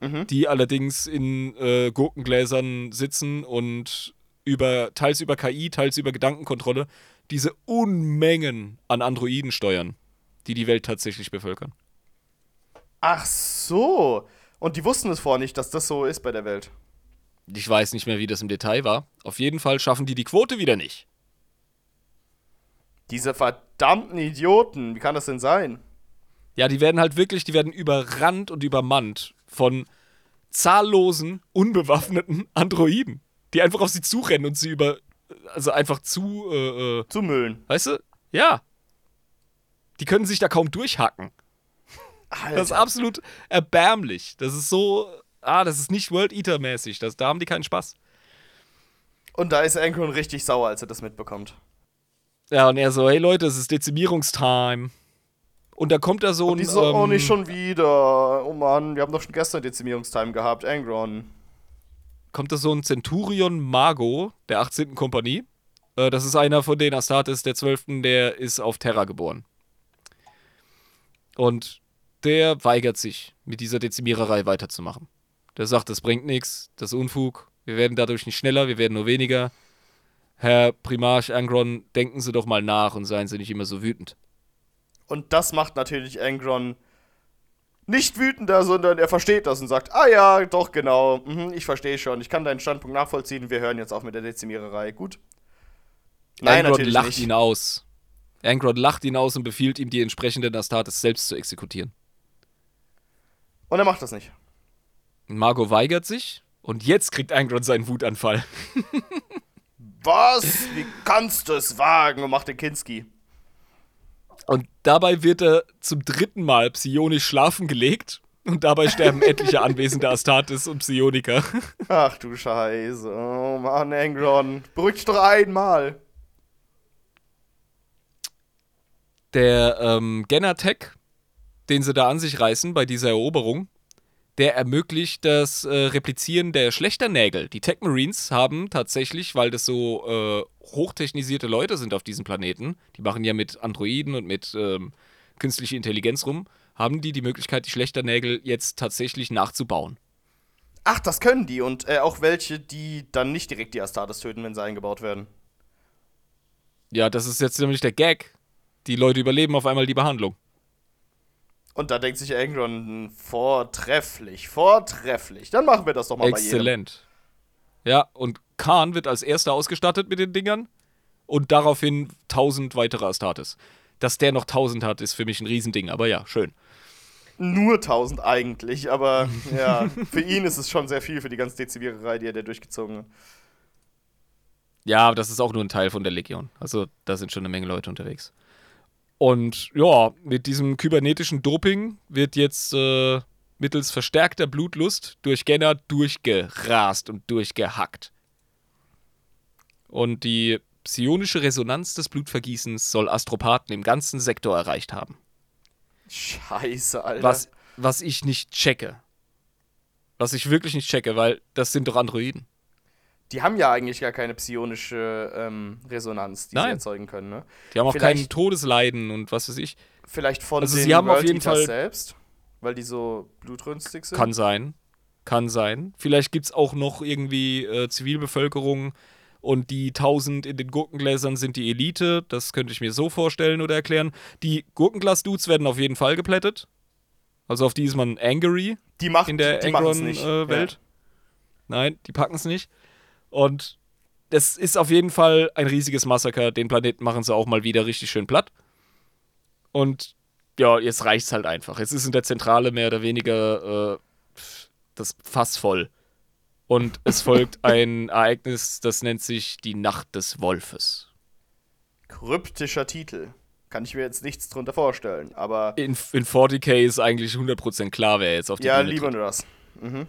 Mhm. die allerdings in äh, Gurkengläsern sitzen und über teils über KI, teils über Gedankenkontrolle diese Unmengen an Androiden steuern, die die Welt tatsächlich bevölkern. Ach so. Und die wussten es vorher nicht, dass das so ist bei der Welt. Ich weiß nicht mehr, wie das im Detail war. Auf jeden Fall schaffen die die Quote wieder nicht. Diese verdammten Idioten, wie kann das denn sein? Ja, die werden halt wirklich, die werden überrannt und übermannt von zahllosen, unbewaffneten Androiden, die einfach auf sie zurennen und sie über, also einfach zu, äh, äh, Zu Müllen. weißt du? Ja. Die können sich da kaum durchhacken. Alter. Das ist absolut erbärmlich. Das ist so, ah, das ist nicht World Eater mäßig. Das, da haben die keinen Spaß. Und da ist Ankron richtig sauer, als er das mitbekommt. Ja, und er so, hey Leute, es ist Dezimierungstime. Und da kommt da so Und ein. die so, oh, ähm, nicht schon wieder. Oh Mann, wir haben doch schon gestern Dezimierungstime gehabt, Angron. kommt da so ein Centurion Mago der 18. Kompanie. Äh, das ist einer von den Astartes der 12., der ist auf Terra geboren. Und der weigert sich, mit dieser Dezimiererei weiterzumachen. Der sagt, das bringt nichts, das ist Unfug, wir werden dadurch nicht schneller, wir werden nur weniger. Herr Primarch Angron, denken Sie doch mal nach und seien Sie nicht immer so wütend. Und das macht natürlich Angron nicht wütender, sondern er versteht das und sagt, ah ja, doch, genau, mhm, ich verstehe schon, ich kann deinen Standpunkt nachvollziehen, wir hören jetzt auf mit der Dezimiererei, gut? Nein, Angron lacht nicht. ihn aus. Angron lacht ihn aus und befiehlt ihm, die entsprechenden Astartes selbst zu exekutieren. Und er macht das nicht. Margot weigert sich und jetzt kriegt Angron seinen Wutanfall. Was? Wie kannst du es wagen? Und macht den Kinski. Und dabei wird er zum dritten Mal psionisch schlafen gelegt und dabei sterben etliche anwesende Astartes und Psioniker. Ach du Scheiße. Oh Mann, Angron. Beruhig dich doch einmal. Der ähm, Genatech, den sie da an sich reißen bei dieser Eroberung, der ermöglicht das äh, Replizieren der Schlechternägel. Die Tech Marines haben tatsächlich, weil das so äh, hochtechnisierte Leute sind auf diesem Planeten, die machen ja mit Androiden und mit ähm, künstlicher Intelligenz rum, haben die die Möglichkeit, die Schlechternägel jetzt tatsächlich nachzubauen. Ach, das können die. Und äh, auch welche, die dann nicht direkt die Astartes töten, wenn sie eingebaut werden. Ja, das ist jetzt nämlich der Gag. Die Leute überleben auf einmal die Behandlung. Und da denkt sich Angron, vortrefflich, vortrefflich. Dann machen wir das doch mal bei jedem. Exzellent. Ja, und Khan wird als erster ausgestattet mit den Dingern und daraufhin 1000 weitere Astartes. Dass der noch 1000 hat, ist für mich ein Riesending, aber ja, schön. Nur 1000 eigentlich, aber ja, für ihn ist es schon sehr viel für die ganze Dezimiererei, die er da durchgezogen hat. Ja, aber das ist auch nur ein Teil von der Legion. Also da sind schon eine Menge Leute unterwegs. Und ja, mit diesem kybernetischen Doping wird jetzt äh, mittels verstärkter Blutlust durch Genner durchgerast und durchgehackt. Und die psionische Resonanz des Blutvergießens soll Astropathen im ganzen Sektor erreicht haben. Scheiße, Alter. Was, was ich nicht checke. Was ich wirklich nicht checke, weil das sind doch Androiden. Die haben ja eigentlich gar keine psionische ähm, Resonanz, die sie Nein. erzeugen können, ne? Die haben auch Vielleicht- kein Todesleiden und was weiß ich. Vielleicht von Also den sie haben auf World jeden Eaters Fall- selbst, weil die so blutrünstig sind. Kann sein. Kann sein. Vielleicht gibt es auch noch irgendwie äh, Zivilbevölkerung und die 1000 in den Gurkengläsern sind die Elite. Das könnte ich mir so vorstellen oder erklären. Die Gurkenglas-Dudes werden auf jeden Fall geplättet. Also auf die ist man angry die macht in der die machen's nicht. Angron-Welt. Nein, die packen es nicht. Und das ist auf jeden Fall ein riesiges Massaker. Den Planeten machen sie auch mal wieder richtig schön platt. Und ja, jetzt reicht's halt einfach. Jetzt ist in der Zentrale mehr oder weniger äh, das Fass voll. Und es folgt ein Ereignis, das nennt sich die Nacht des Wolfes. Kryptischer Titel. Kann ich mir jetzt nichts drunter vorstellen, aber. In, in 40k ist eigentlich 100% klar, wer jetzt auf die Ja, Bühne lieber tritt. nur das. Mhm.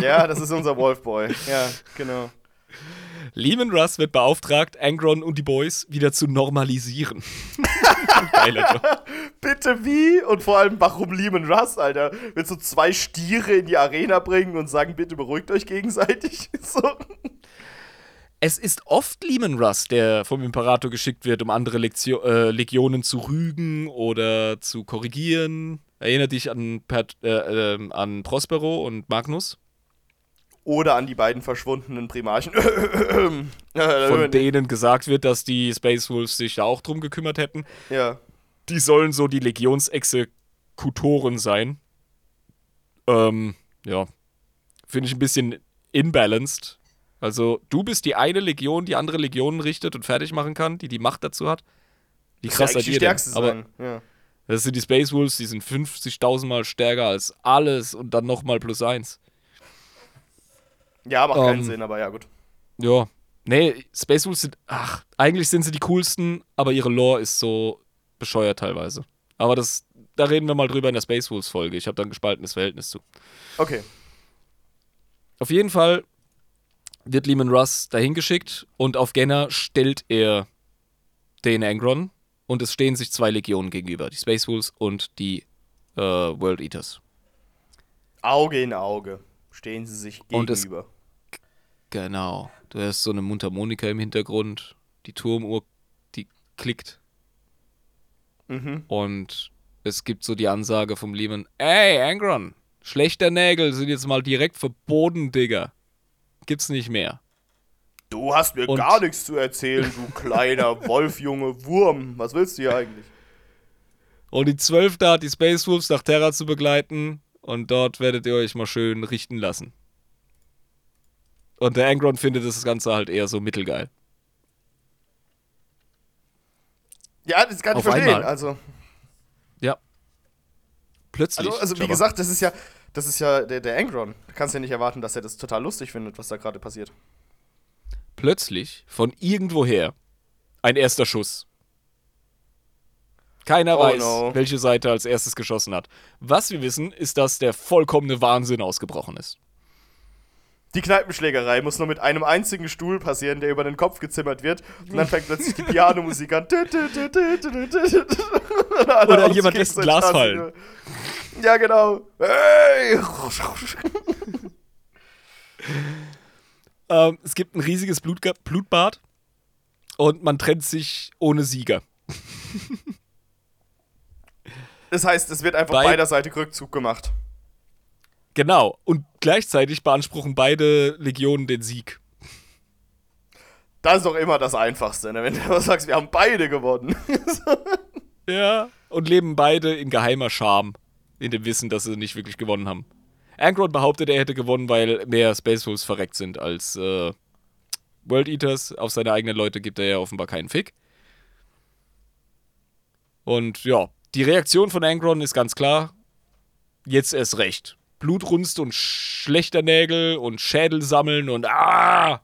Ja, das ist unser Wolfboy. Ja, genau. Lehman Russ wird beauftragt, Angron und die Boys wieder zu normalisieren. Geiler Job. Bitte wie? Und vor allem, warum Lehman Russ, Alter? Willst du zwei Stiere in die Arena bringen und sagen, bitte beruhigt euch gegenseitig? so. Es ist oft Lehman Russ, der vom Imperator geschickt wird, um andere Lektio äh, Legionen zu rügen oder zu korrigieren. Erinnere dich an, Pat äh, ähm, an Prospero und Magnus, Oder an die beiden verschwundenen Primarchen. von denen gesagt wird, dass die Space Wolves sich da auch drum gekümmert hätten. Ja. Die sollen so die Legionsexekutoren sein. Ähm, ja. Finde ich ein bisschen imbalanced. Also, du bist die eine Legion, die andere Legionen richtet und fertig machen kann, die die Macht dazu hat. Die denn? stärkste Aber. Ja. Das sind die Space Wolves, die sind 50.000 Mal stärker als alles und dann nochmal plus eins. ja, macht keinen Ähm, Sinn, aber ja, gut. Ja. Nee, Space Wolves sind, ach, eigentlich sind sie die coolsten, aber ihre Lore ist so bescheuert teilweise. Aber das, da reden wir mal drüber in der Space Wolves Folge. Ich habe da ein gespaltenes Verhältnis zu. Okay. Auf jeden Fall wird Lehman Russ dahin geschickt und auf Genner stellt er den Angron und es stehen sich zwei Legionen gegenüber, die Space Wolves und die äh, World Eaters. Auge in Auge stehen sie sich Und es- gegenüber. Genau. Du hast so eine Mundharmonika im Hintergrund, die Turmuhr, die klickt Mhm. und es gibt so die Ansage vom Lehman, ey Angron, schlechter Nägel sind jetzt mal direkt verboten, Digga. Gibt's nicht mehr. Du hast mir Und- gar nichts zu erzählen, du kleiner Wolfjunge Wurm. Was willst du hier eigentlich? Und die Zwölfte hat die Space Wolves nach Terra zu begleiten und dort werdet ihr euch mal schön richten lassen. Und der Angron findet das Ganze halt eher so mittelgeil. Ja, das kann ich Auf verstehen. einmal. Also, Ja. Plötzlich. also, also wie gesagt, das ist ja, das ist ja der, der Angron. Du kannst ja nicht erwarten, dass er das total lustig findet, was da gerade passiert. Plötzlich von irgendwoher ein erster Schuss. Keiner Oh weiß, no. welche Seite als erstes geschossen hat. Was wir wissen, ist, dass der vollkommene Wahnsinn ausgebrochen ist. Die Kneipenschlägerei muss nur mit einem einzigen Stuhl passieren, der über den Kopf gezimmert wird. Und dann fängt plötzlich die Pianomusik an. Oder jemand lässt ein Glas fallen. Ja, genau. Hey! Ähm, es gibt ein riesiges Blutga Blutbad und man trennt sich ohne Sieger. Das heißt, es wird einfach Bei- beiderseitig Rückzug gemacht. Genau. Und gleichzeitig beanspruchen beide Legionen den Sieg. Das ist doch immer das Einfachste, ne? wenn du sagst, wir haben beide gewonnen. Ja. Und leben beide in geheimer Scham. In dem Wissen, dass sie nicht wirklich gewonnen haben. Angron behauptet, er hätte gewonnen, weil mehr Space Wolves verreckt sind als äh, World Eaters. Auf seine eigenen Leute gibt er ja offenbar keinen Fick. Und ja, die Reaktion von Angron ist ganz klar. Jetzt erst recht. Blutrunst und schlechter Nägel und Schädel sammeln und ah!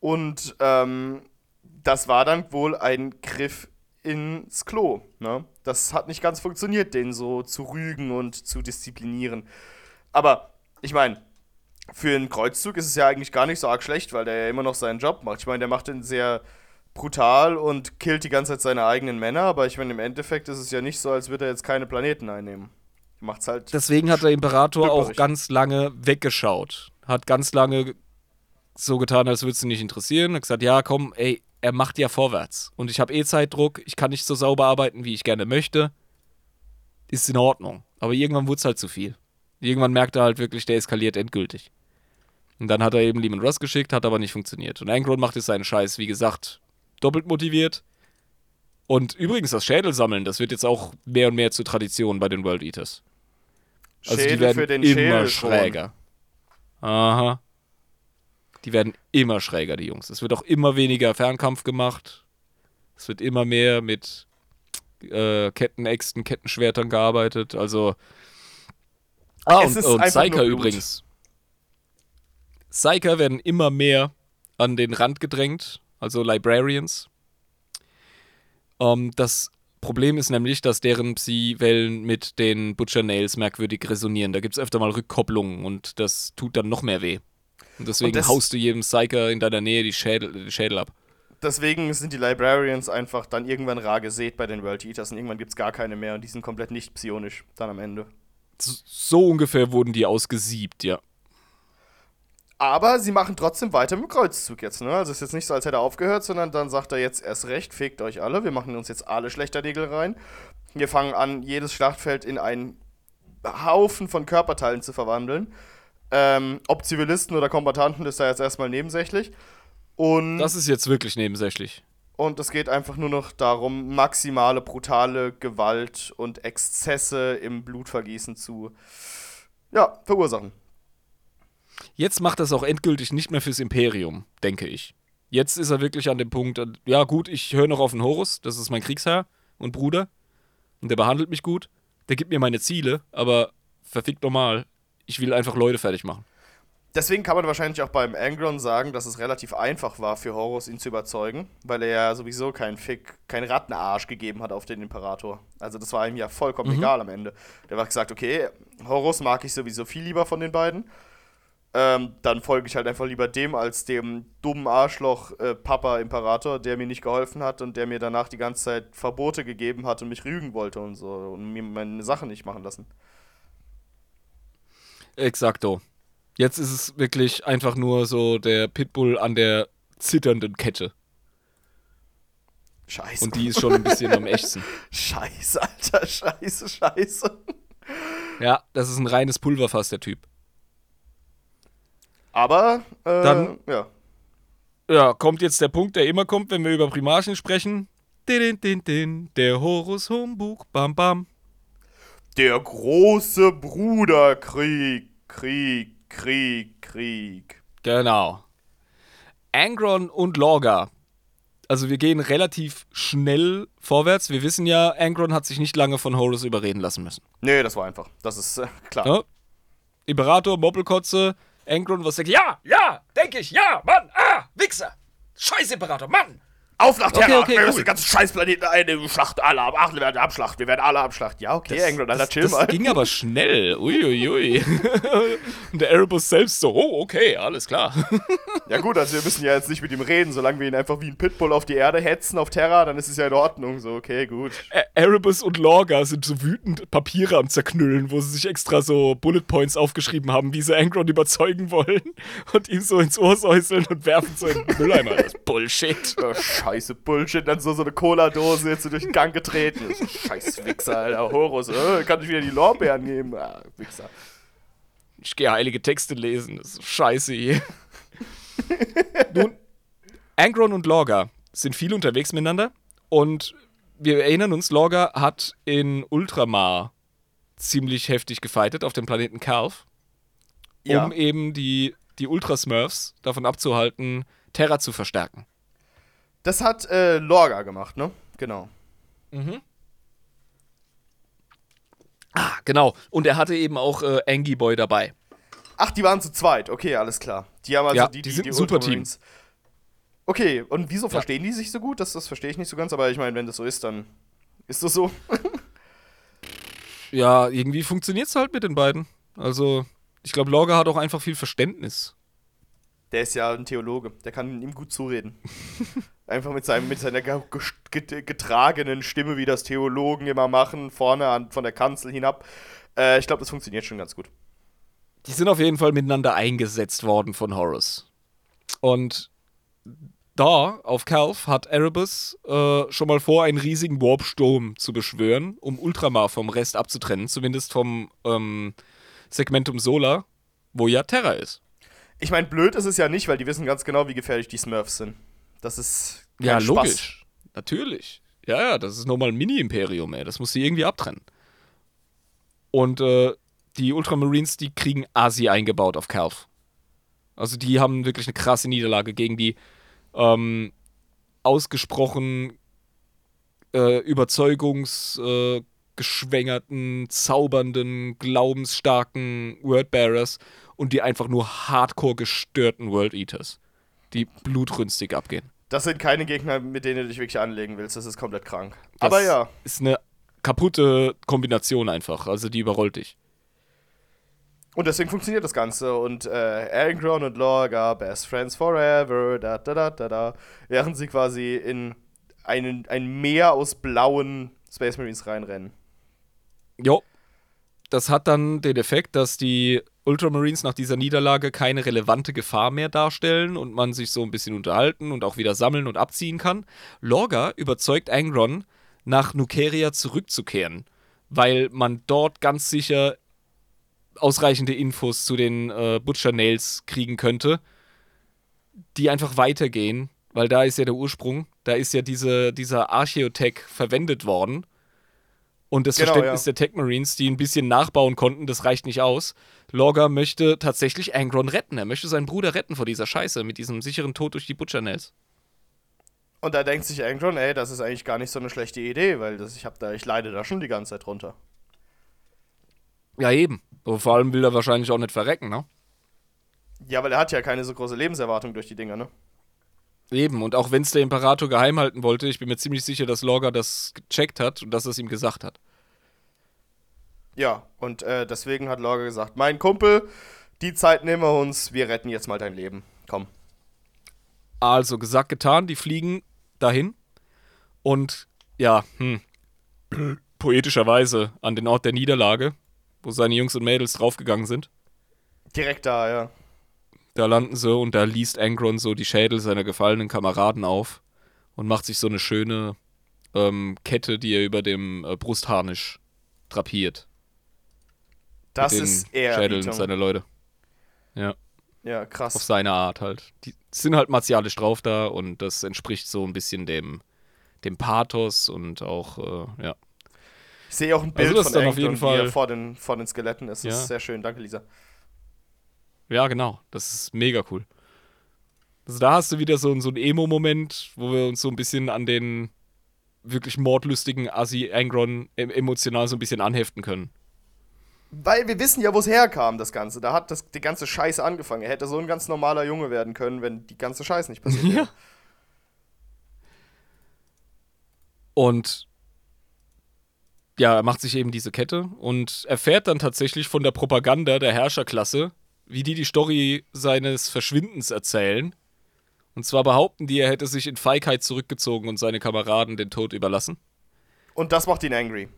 Und ähm, das war dann wohl ein Griff ins Klo. Ne? Das hat nicht ganz funktioniert, den so zu rügen und zu disziplinieren. Aber ich meine, für einen Kreuzzug ist es ja eigentlich gar nicht so arg schlecht, weil der ja immer noch seinen Job macht. Ich meine, der macht den sehr brutal und killt die ganze Zeit seine eigenen Männer, aber ich meine, im Endeffekt ist es ja nicht so, als würde er jetzt keine Planeten einnehmen. Macht's halt. Deswegen hat der Imperator auch ganz lange weggeschaut. Hat ganz lange so getan, als würde es ihn nicht interessieren. Hat gesagt, ja, komm, ey, er macht ja vorwärts. Und ich habe eh Zeitdruck. Ich kann nicht so sauber arbeiten, wie ich gerne möchte. Ist in Ordnung. Aber irgendwann wurde es halt zu viel. Irgendwann merkte er halt wirklich, der eskaliert endgültig. Und dann hat er eben Lehman Russ geschickt, hat aber nicht funktioniert. Und Angron macht jetzt seinen Scheiß, wie gesagt, doppelt motiviert. Und übrigens, das Schädelsammeln, das wird jetzt auch mehr und mehr zur Tradition bei den World Eaters. Also die Schädel werden für den immer Schädel schräger. Aha. Die werden immer schräger, die Jungs. Es wird auch immer weniger Fernkampf gemacht. Es wird immer mehr mit äh, Kettenäxten, Kettenschwertern gearbeitet. Also. Ah, und, und Psyker übrigens. Psyker werden immer mehr an den Rand gedrängt, also Librarians. Ähm, das Problem ist nämlich, dass deren Psi-Wellen mit den Butcher Nails merkwürdig resonieren. Da gibt es öfter mal Rückkopplungen und das tut dann noch mehr weh. Und deswegen Und das- haust du jedem Psyker in deiner Nähe die Schädel, die Schädel ab. Deswegen sind die Librarians einfach dann irgendwann rar gesät bei den World Eaters und irgendwann gibt es gar keine mehr und die sind komplett nicht psionisch dann am Ende. So ungefähr wurden die ausgesiebt, ja. Aber sie machen trotzdem weiter mit dem Kreuzzug jetzt, ne? Also es ist jetzt nicht so, als hätte er aufgehört, sondern dann sagt er jetzt erst recht, fegt euch alle, wir machen uns jetzt alle Schlechterdegel rein. Wir fangen an, jedes Schlachtfeld in einen Haufen von Körperteilen zu verwandeln. Ähm, ob Zivilisten oder Kombattanten ist da jetzt erstmal nebensächlich. Und Das ist jetzt wirklich nebensächlich. Und es geht einfach nur noch darum, maximale brutale Gewalt und Exzesse im Blutvergießen zu ja, verursachen. Jetzt macht das auch endgültig nicht mehr fürs Imperium, denke ich. Jetzt ist er wirklich an dem Punkt, ja gut, ich höre noch auf den Horus, das ist mein Kriegsherr und Bruder. Und der behandelt mich gut. Der gibt mir meine Ziele, aber verfickt normal. Ich will einfach Leute fertig machen. Deswegen kann man wahrscheinlich auch beim Angron sagen, dass es relativ einfach war für Horus, ihn zu überzeugen, weil er ja sowieso keinen Fick, keinen Rattenarsch gegeben hat auf den Imperator. Also das war ihm ja vollkommen egal am Ende. Der hat gesagt, okay, Horus mag ich sowieso viel lieber von den beiden. Ähm, dann folge ich halt einfach lieber dem als dem dummen Arschloch äh, Papa Imperator, der mir nicht geholfen hat und der mir danach die ganze Zeit Verbote gegeben hat und mich rügen wollte und so und mir meine Sachen nicht machen lassen. Exakto. Jetzt ist es wirklich einfach nur so der Pitbull an der zitternden Kette. Scheiße. Und die ist schon ein bisschen am ächzen. Scheiße, Alter, scheiße, scheiße. Ja, das ist ein reines Pulverfass, der Typ. Aber, äh, Dann- ja. Ja, kommt jetzt der Punkt, der immer kommt, wenn wir über Primarchen sprechen. Din, din, din, der Horus Humbug, bam bam. Der große Bruderkrieg, Krieg, Krieg, Krieg. Genau. Angron und Lorga. Also wir gehen relativ schnell vorwärts. Wir wissen ja, Angron hat sich nicht lange von Horus überreden lassen müssen. Nee, das war einfach. Das ist äh, klar. Ja? Imperator, Moppelkotze, Angron, was sagt Ja, ja, denke ich, ja, Mann, ah, Wichser. Scheiß Imperator, Mann. Auf nach Terra! okay, wir cool. müssen den ganzen Scheißplaneten eine Schlacht alle ab. Ach, wir werden abschlachten. Wir werden alle abschlachten. Ja, okay, England, Alter, chill das mal. ging aber schnell. Uiuiui. Und der Erebus selbst so, oh, okay, alles klar. Ja gut, also wir müssen ja jetzt nicht mit ihm reden. Solange wir ihn einfach wie ein Pitbull auf die Erde hetzen, auf Terra, dann ist es ja in Ordnung. So, okay, gut. Ä- Erebus und Lorga sind so wütend Papiere am Zerknüllen, wo sie sich extra so Bullet Points aufgeschrieben haben, wie sie Angron überzeugen wollen und ihm so ins Ohr säuseln und werfen so in den Mülleimer. Das ist Bullshit. Oh, scheiße Bullshit, dann so, so eine Cola-Dose jetzt so durch den Gang getreten. Scheiß Wichser, Alter, Horus, äh, kann ich wieder die Lorbeeren geben? Ah, Wichser. Ich gehe heilige Texte lesen. Das ist scheiße hier. Nun, Angron und Lorga sind viel unterwegs miteinander und wir erinnern uns, Lorga hat in Ultramar ziemlich heftig gefightet auf dem Planeten Calf, Ja. um eben die, die Ultrasmurfs davon abzuhalten, Terra zu verstärken. Das hat äh, Lorga gemacht, ne? Genau. Ah, genau. Und er hatte eben auch äh, Angie Boy dabei. Ach, die waren zu zweit. Okay, alles klar. Die haben also Ja, die, die die, sind die super Ultramarines. Okay, und wieso verstehen die sich so gut? Das, das verstehe ich nicht so ganz, aber ich meine, wenn das so ist, dann ist das so. Ja, irgendwie funktioniert es halt mit den beiden. Also, ich glaube, Lorga hat auch einfach viel Verständnis. Der ist ja ein Theologe, der kann ihm gut zureden. Einfach mit, seinem, mit seiner ge- get- getragenen Stimme, wie das Theologen immer machen, vorne an, von der Kanzel hinab. Äh, ich glaube, das funktioniert schon ganz gut. Die sind auf jeden Fall miteinander eingesetzt worden von Horus. Und da, auf Calf, hat Erebus äh, schon mal vor, einen riesigen Warpsturm zu beschwören, um Ultramar vom Rest abzutrennen, zumindest vom ähm, Segmentum Solar, wo ja Terra ist. Ich meine, blöd ist es ja nicht, weil die wissen ganz genau, wie gefährlich die Smurfs sind. Das ist kein Ja, Spaß. logisch. Natürlich. Ja, ja, das ist nochmal ein Mini-Imperium, ey. Das muss sie irgendwie abtrennen. Und äh, die Ultramarines, die kriegen Asi eingebaut auf Calf. Also die haben wirklich eine krasse Niederlage gegen die ähm, ausgesprochen äh, überzeugungsgeschwängerten, äh, zaubernden, glaubensstarken Wordbearers und die einfach nur hardcore gestörten World Eaters, die blutrünstig abgehen. Das sind keine Gegner, mit denen du dich wirklich anlegen willst. Das ist komplett krank. Das Aber ja. Ist eine kaputte Kombination einfach. Also die überrollt dich. Und deswegen funktioniert das Ganze. Und äh, Angron und Lorga, Best Friends Forever, da da da da da, während sie quasi in einen, ein Meer aus blauen Space Marines reinrennen. Jo. Das hat dann den Effekt, dass die Ultramarines nach dieser Niederlage keine relevante Gefahr mehr darstellen und man sich so ein bisschen unterhalten und auch wieder sammeln und abziehen kann. Lorga überzeugt Angron, nach Nukeria zurückzukehren, weil man dort ganz sicher ausreichende Infos zu den äh, Butcher Nails kriegen könnte, die einfach weitergehen, weil da ist ja der Ursprung, da ist ja diese, dieser Archeotech verwendet worden. Und das genau, Verständnis ja. der Tech Marines, die ein bisschen nachbauen konnten, das reicht nicht aus. Logger möchte tatsächlich Angron retten. Er möchte seinen Bruder retten vor dieser Scheiße mit diesem sicheren Tod durch die Butcher Nails. Und da denkt sich Angron, ey, das ist eigentlich gar nicht so eine schlechte Idee, weil das, ich, hab da, ich leide da schon die ganze Zeit drunter. Ja, eben. Und vor allem will er wahrscheinlich auch nicht verrecken, ne? Ja, weil er hat ja keine so große Lebenserwartung durch die Dinger, ne? Eben, und auch wenn es der Imperator geheim halten wollte, ich bin mir ziemlich sicher, dass Lorga das gecheckt hat und dass es ihm gesagt hat. Ja, und äh, deswegen hat Lorga gesagt, mein Kumpel, die Zeit nehmen wir uns, wir retten jetzt mal dein Leben. Komm. Also, gesagt, getan, die fliegen dahin und ja, hm, poetischerweise an den Ort der Niederlage wo seine Jungs und Mädels draufgegangen sind. Direkt da, ja. Da landen sie und da liest Angron so die Schädel seiner gefallenen Kameraden auf und macht sich so eine schöne ähm, Kette, die er über dem äh, Brustharnisch drapiert. Das ist eher Schädeln seiner Leute. Ja. Ja, krass. Auf seine Art halt. Die sind halt martialisch drauf da und das entspricht so ein bisschen dem, dem Pathos und auch, äh, ja, ich sehe auch ein Bild also von Angton, wie er vor den, vor den Skeletten ist. Das ja. ist sehr schön. Danke, Lisa. Ja, genau. Das ist mega cool. Also da hast du wieder so, so einen Emo-Moment, wo wir uns so ein bisschen an den wirklich mordlustigen Assi Angron emotional so ein bisschen anheften können. Weil wir wissen ja, wo es herkam, das Ganze. Da hat das, die ganze Scheiße angefangen. Er hätte so ein ganz normaler Junge werden können, wenn die ganze Scheiße nicht passiert wäre. Ja. Und ja, er macht sich eben diese Kette und erfährt dann tatsächlich von der Propaganda der Herrscherklasse, wie die die Story seines Verschwindens erzählen. Und zwar behaupten die, er hätte sich in Feigheit zurückgezogen und seine Kameraden den Tod überlassen. Und das macht ihn angry.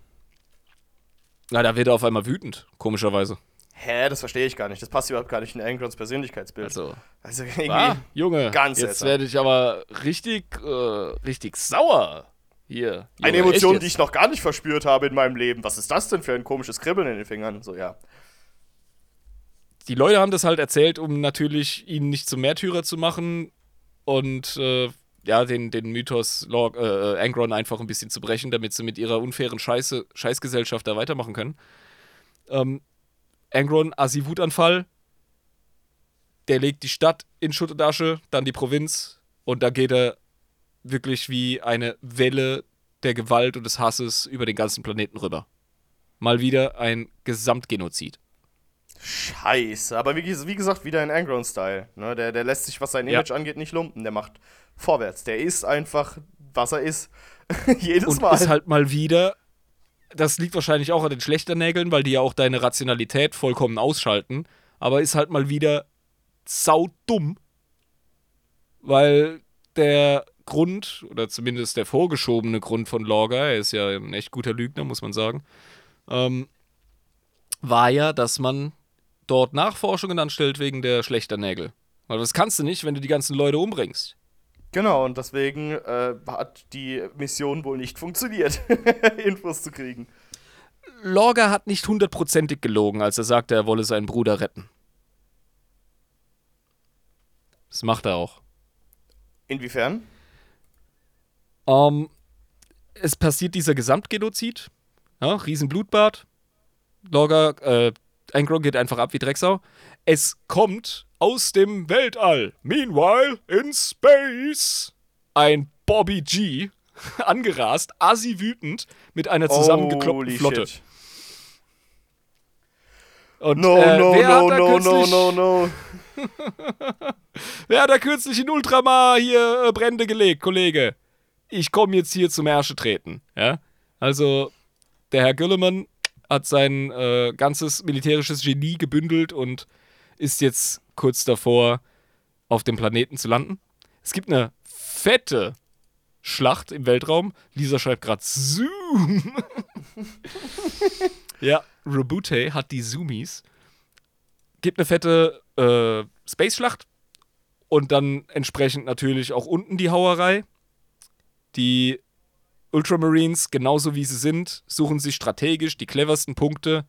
Na, da wird er auf einmal wütend, komischerweise. Hä, das verstehe ich gar nicht. Das passt überhaupt gar nicht in Angrons Persönlichkeitsbild. Also, also irgendwie ah, Junge, ganz jetzt werde ich aber richtig, äh, richtig sauer. Hier. Junge, Eine Emotion, die ich noch gar nicht verspürt habe in meinem Leben. Was ist das denn für ein komisches Kribbeln in den Fingern? So, ja. Die Leute haben das halt erzählt, um natürlich ihn nicht zum Märtyrer zu machen und äh, ja, den, den Mythos Lord, äh, Angron einfach ein bisschen zu brechen, damit sie mit ihrer unfairen Scheiße, Scheißgesellschaft da weitermachen können. Ähm, Angron, Asi-Wutanfall, der legt die Stadt in Schutt und Asche, dann die Provinz und da geht er wirklich wie eine Welle der Gewalt und des Hasses über den ganzen Planeten rüber. Mal wieder ein Gesamtgenozid. Scheiße, aber wie, wie gesagt, wieder ein Angron-Style. Ne? Der, der lässt sich, was sein Image ja. angeht, nicht lumpen. Der macht vorwärts. Der ist einfach, was er ist. Jedes und Mal. ist halt mal wieder. Das liegt wahrscheinlich auch an den Schlechternägeln, weil die ja auch deine Rationalität vollkommen ausschalten. Aber ist halt mal wieder saudumm. Weil der Grund, oder zumindest der vorgeschobene Grund von Lorga, er ist ja ein echt guter Lügner, muss man sagen, ähm, war ja, dass man dort Nachforschungen anstellt wegen der schlechter Nägel. Weil das kannst du nicht, wenn du die ganzen Leute umbringst. Genau, und deswegen äh, hat die Mission wohl nicht funktioniert, Infos zu kriegen. Lorga hat nicht hundertprozentig gelogen, als er sagte, er wolle seinen Bruder retten. Das macht er auch. Inwiefern? Ähm, es passiert dieser Gesamtgenozid. Ja, Riesenblutbad. Logger, äh, Angron geht einfach ab wie Drecksau. Es kommt aus dem Weltall. Meanwhile, in Space, ein Bobby G, angerast, assi wütend, mit einer zusammengekloppten Flotte. shit. Und, No, äh, no, no, no, no, no, no. Wer hat da kürzlich in Ultramar hier äh, Brände gelegt, Kollege? Ich komme jetzt hier zum Ärsche treten. Ja? Also, der Herr Güllemann hat sein äh, ganzes militärisches Genie gebündelt und ist jetzt kurz davor, auf dem Planeten zu landen. Es gibt eine fette Schlacht im Weltraum. Lisa schreibt gerade Zoom. ja, Robute hat die Zoomies. Gibt eine fette äh, Space-Schlacht und dann entsprechend natürlich auch unten die Hauerei. Die Ultramarines, genauso wie sie sind, suchen sich strategisch die cleversten Punkte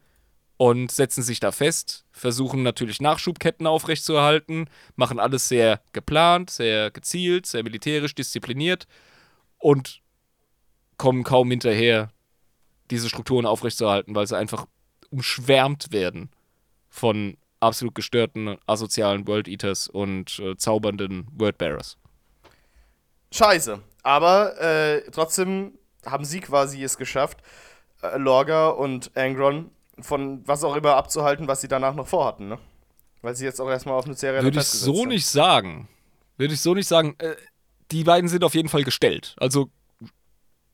und setzen sich da fest, versuchen natürlich Nachschubketten aufrechtzuerhalten, machen alles sehr geplant, sehr gezielt, sehr militärisch diszipliniert und kommen kaum hinterher, diese Strukturen aufrechtzuerhalten, weil sie einfach umschwärmt werden von absolut gestörten, asozialen World Eaters und äh, zaubernden Wordbearers. Scheiße. Aber äh, trotzdem haben sie quasi es geschafft, äh, Lorga und Angron von was auch immer abzuhalten, was sie danach noch vorhatten, ne? Weil sie jetzt auch erstmal auf Nuceria Würde ich so sind. nicht sagen. Würde ich so nicht sagen. Äh, die beiden sind auf jeden Fall gestellt. Also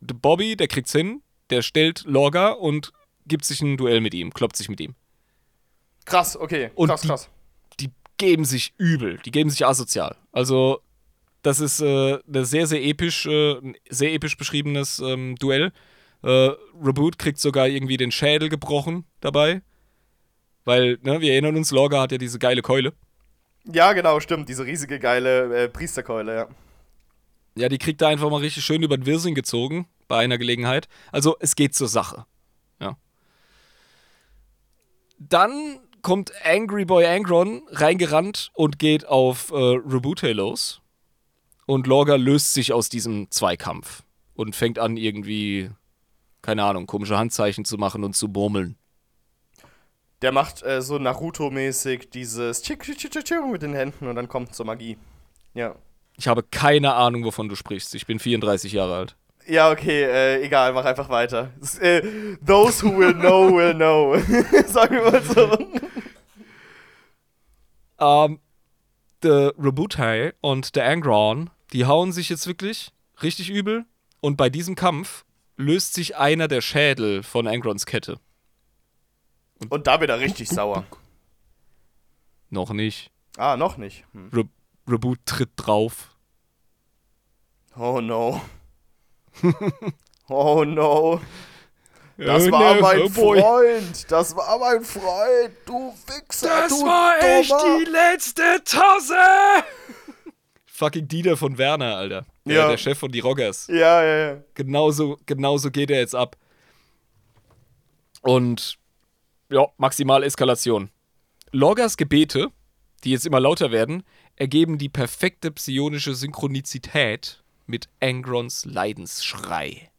Bobby, der kriegt's hin, der stellt Lorga und gibt sich ein Duell mit ihm, kloppt sich mit ihm. Krass, okay. Und krass, die- krass. Die geben sich übel, die geben sich asozial. Also das ist äh, eine sehr, sehr episch, äh, ein sehr episch beschriebenes ähm, Duell. Äh, Reboot kriegt sogar irgendwie den Schädel gebrochen dabei. Weil, ne, wir erinnern uns, Lorga hat ja diese geile Keule. Ja, genau, stimmt. Diese riesige, geile äh, Priesterkeule, ja. Ja, die kriegt da einfach mal richtig schön über den Wirsing gezogen bei einer Gelegenheit. Also es geht zur Sache. Ja. Dann kommt Angry Boy Angron reingerannt und geht auf äh, Rebute los. Und Lorga löst sich aus diesem Zweikampf und fängt an irgendwie, keine Ahnung, komische Handzeichen zu machen und zu murmeln. Der macht äh, so Naruto-mäßig dieses Tschick, tschick, tschick, tschick mit den Händen und dann kommt zur Magie. Ja. Ich habe keine Ahnung, wovon du sprichst. Ich bin 34 Jahre alt. Ja, okay, äh, egal, mach einfach weiter. S- Äh, those who will know, will know. Sagen wir mal so. Ähm, der Rebutai und der Angron, die hauen sich jetzt wirklich richtig übel. Und bei diesem Kampf löst sich einer der Schädel von Angrons Kette. Und da wird er richtig sauer. Noch nicht. Ah, noch nicht. Hm. Re Reboot tritt drauf. Oh no. oh no. Das Oh war mein boy. Freund. Das war mein Freund. Du Wichser. Das du war echt Dummer. die letzte Tasse! Fucking Dieter von Werner, Alter. Der, Ja. der Chef von die Roggers. Ja, ja, ja. Genauso, genauso geht er jetzt ab. Und ja, maximal Eskalation. Lorgas Gebete, die jetzt immer lauter werden, ergeben die perfekte psionische Synchronizität mit Angrons Leidensschrei.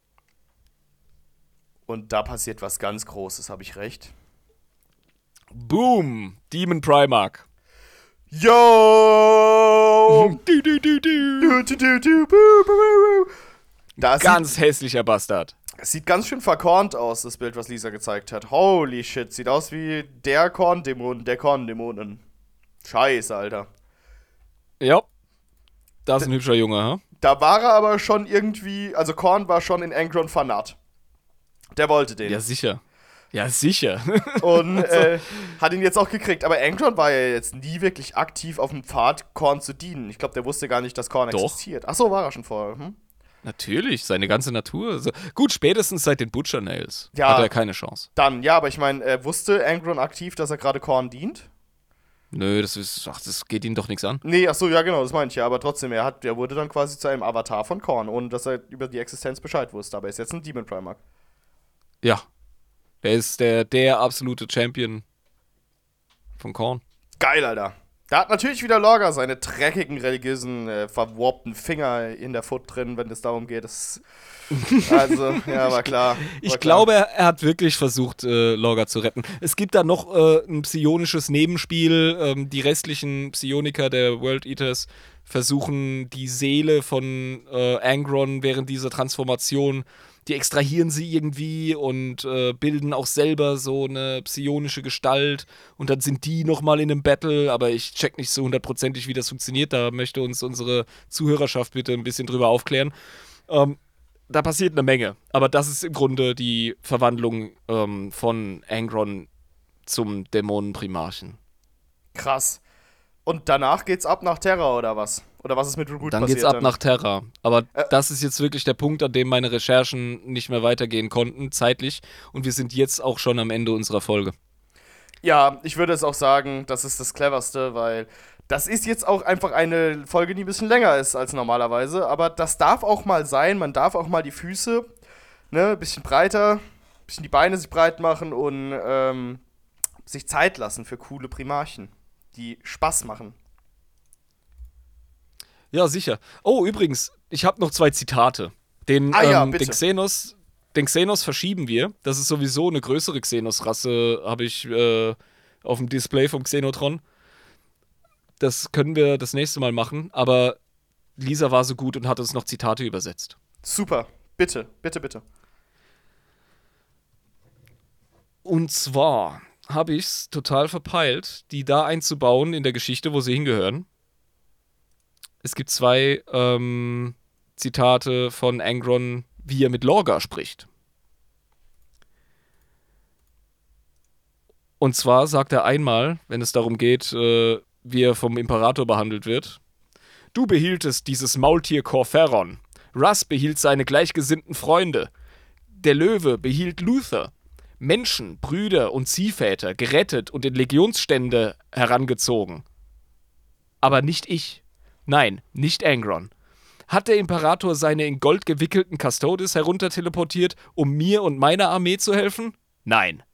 Und da passiert was ganz Großes, habe ich recht? Boom! Demon Primark. Yo! Du, du, du, du. Du, du, du, du, sieht, Ganz hässlicher Bastard. sieht ganz schön verkornt aus, das Bild, was Lisa gezeigt hat. Holy shit, sieht aus wie der Korndämon der Korndämonen. Scheiße, Alter. Ja. Das ist ein hübscher Junge, ha? Da war er aber schon irgendwie, also Korn war schon in Angron Fanat. Der wollte den. Ja, sicher. Ja, sicher. Und äh, hat ihn jetzt auch gekriegt. Aber Angron war ja jetzt nie wirklich aktiv auf dem Pfad, Korn zu dienen. Ich glaube, der wusste gar nicht, dass Korn Doch. existiert. Ach so, war er schon vorher. Hm? Natürlich, seine ganze Natur. So, gut, spätestens seit den Butcher Nails Ja. hat er keine Chance. Dann, ja, aber ich meine, äh, wusste Angron aktiv, dass er gerade Korn dient? Nö, das ist, ach, das geht ihn doch nichts an. Nee, ach so, ja, genau, das meine ich ja. Aber trotzdem, er, hat, er wurde dann quasi zu einem Avatar von Korn, ohne dass er über die Existenz Bescheid wusste. Aber er ist jetzt ein Demon Primark. Ja. Er ist der, der absolute Champion von Korn. Geil, Alter. Da hat natürlich wieder Lorga seine dreckigen, religiösen, äh, verwarpten Finger in der Foot drin, wenn es darum geht. Das, also, ja, war klar. War Ich klar. glaube, er, hat wirklich versucht, äh, Lorga zu retten. Es gibt da noch äh, ein psionisches Nebenspiel. Ähm, die restlichen Psioniker der World Eaters versuchen die Seele von äh, Angron während dieser Transformation, die extrahieren sie irgendwie und äh, bilden auch selber so eine psionische Gestalt. Und dann sind die nochmal in einem Battle, aber ich check nicht so hundertprozentig, wie das funktioniert. Da möchte uns unsere Zuhörerschaft bitte ein bisschen drüber aufklären. Ähm, da passiert eine Menge. Aber das ist im Grunde die Verwandlung ähm, von Angron zum Dämonenprimarchen. Krass. Und danach geht's ab nach Terra oder was? Oder was ist mit Reboot Dann passiert? geht's ab dann? nach Terra. Aber Äh. das ist jetzt wirklich der Punkt, an dem meine Recherchen nicht mehr weitergehen konnten, zeitlich. Und wir sind jetzt auch schon am Ende unserer Folge. Ja, ich würde es auch sagen, das ist das Cleverste, weil das ist jetzt auch einfach eine Folge, die ein bisschen länger ist als normalerweise. Aber das darf auch mal sein. Man darf auch mal die Füße ne, ein bisschen breiter, ein bisschen die Beine sich breit machen und ähm, sich Zeit lassen für coole Primarchen, die Spaß machen. Ja, sicher. Oh, übrigens, ich habe noch zwei Zitate. Den, Ah ja, ähm, den Xenos. Den Xenos verschieben wir. Das ist sowieso eine größere Xenos-Rasse, habe ich äh, auf dem Display vom Xenotron. Das können wir das nächste Mal machen, aber Lisa war so gut und hat uns noch Zitate übersetzt. Super. Bitte, bitte, bitte. Und zwar habe ich es total verpeilt, die da einzubauen in der Geschichte, wo sie hingehören. Es gibt zwei ähm, Zitate von Angron, wie er mit Lorga spricht. Und zwar sagt er einmal, wenn es darum geht, äh, wie er vom Imperator behandelt wird: Du behieltest dieses Maultier Corferon. Russ behielt seine gleichgesinnten Freunde. Der Löwe behielt Luther. Menschen, Brüder und Ziehväter gerettet und in Legionsstände herangezogen. Aber nicht ich. Nein, nicht Angron. Hat der Imperator seine in Gold gewickelten Custodes herunterteleportiert, um mir und meiner Armee zu helfen? Nein.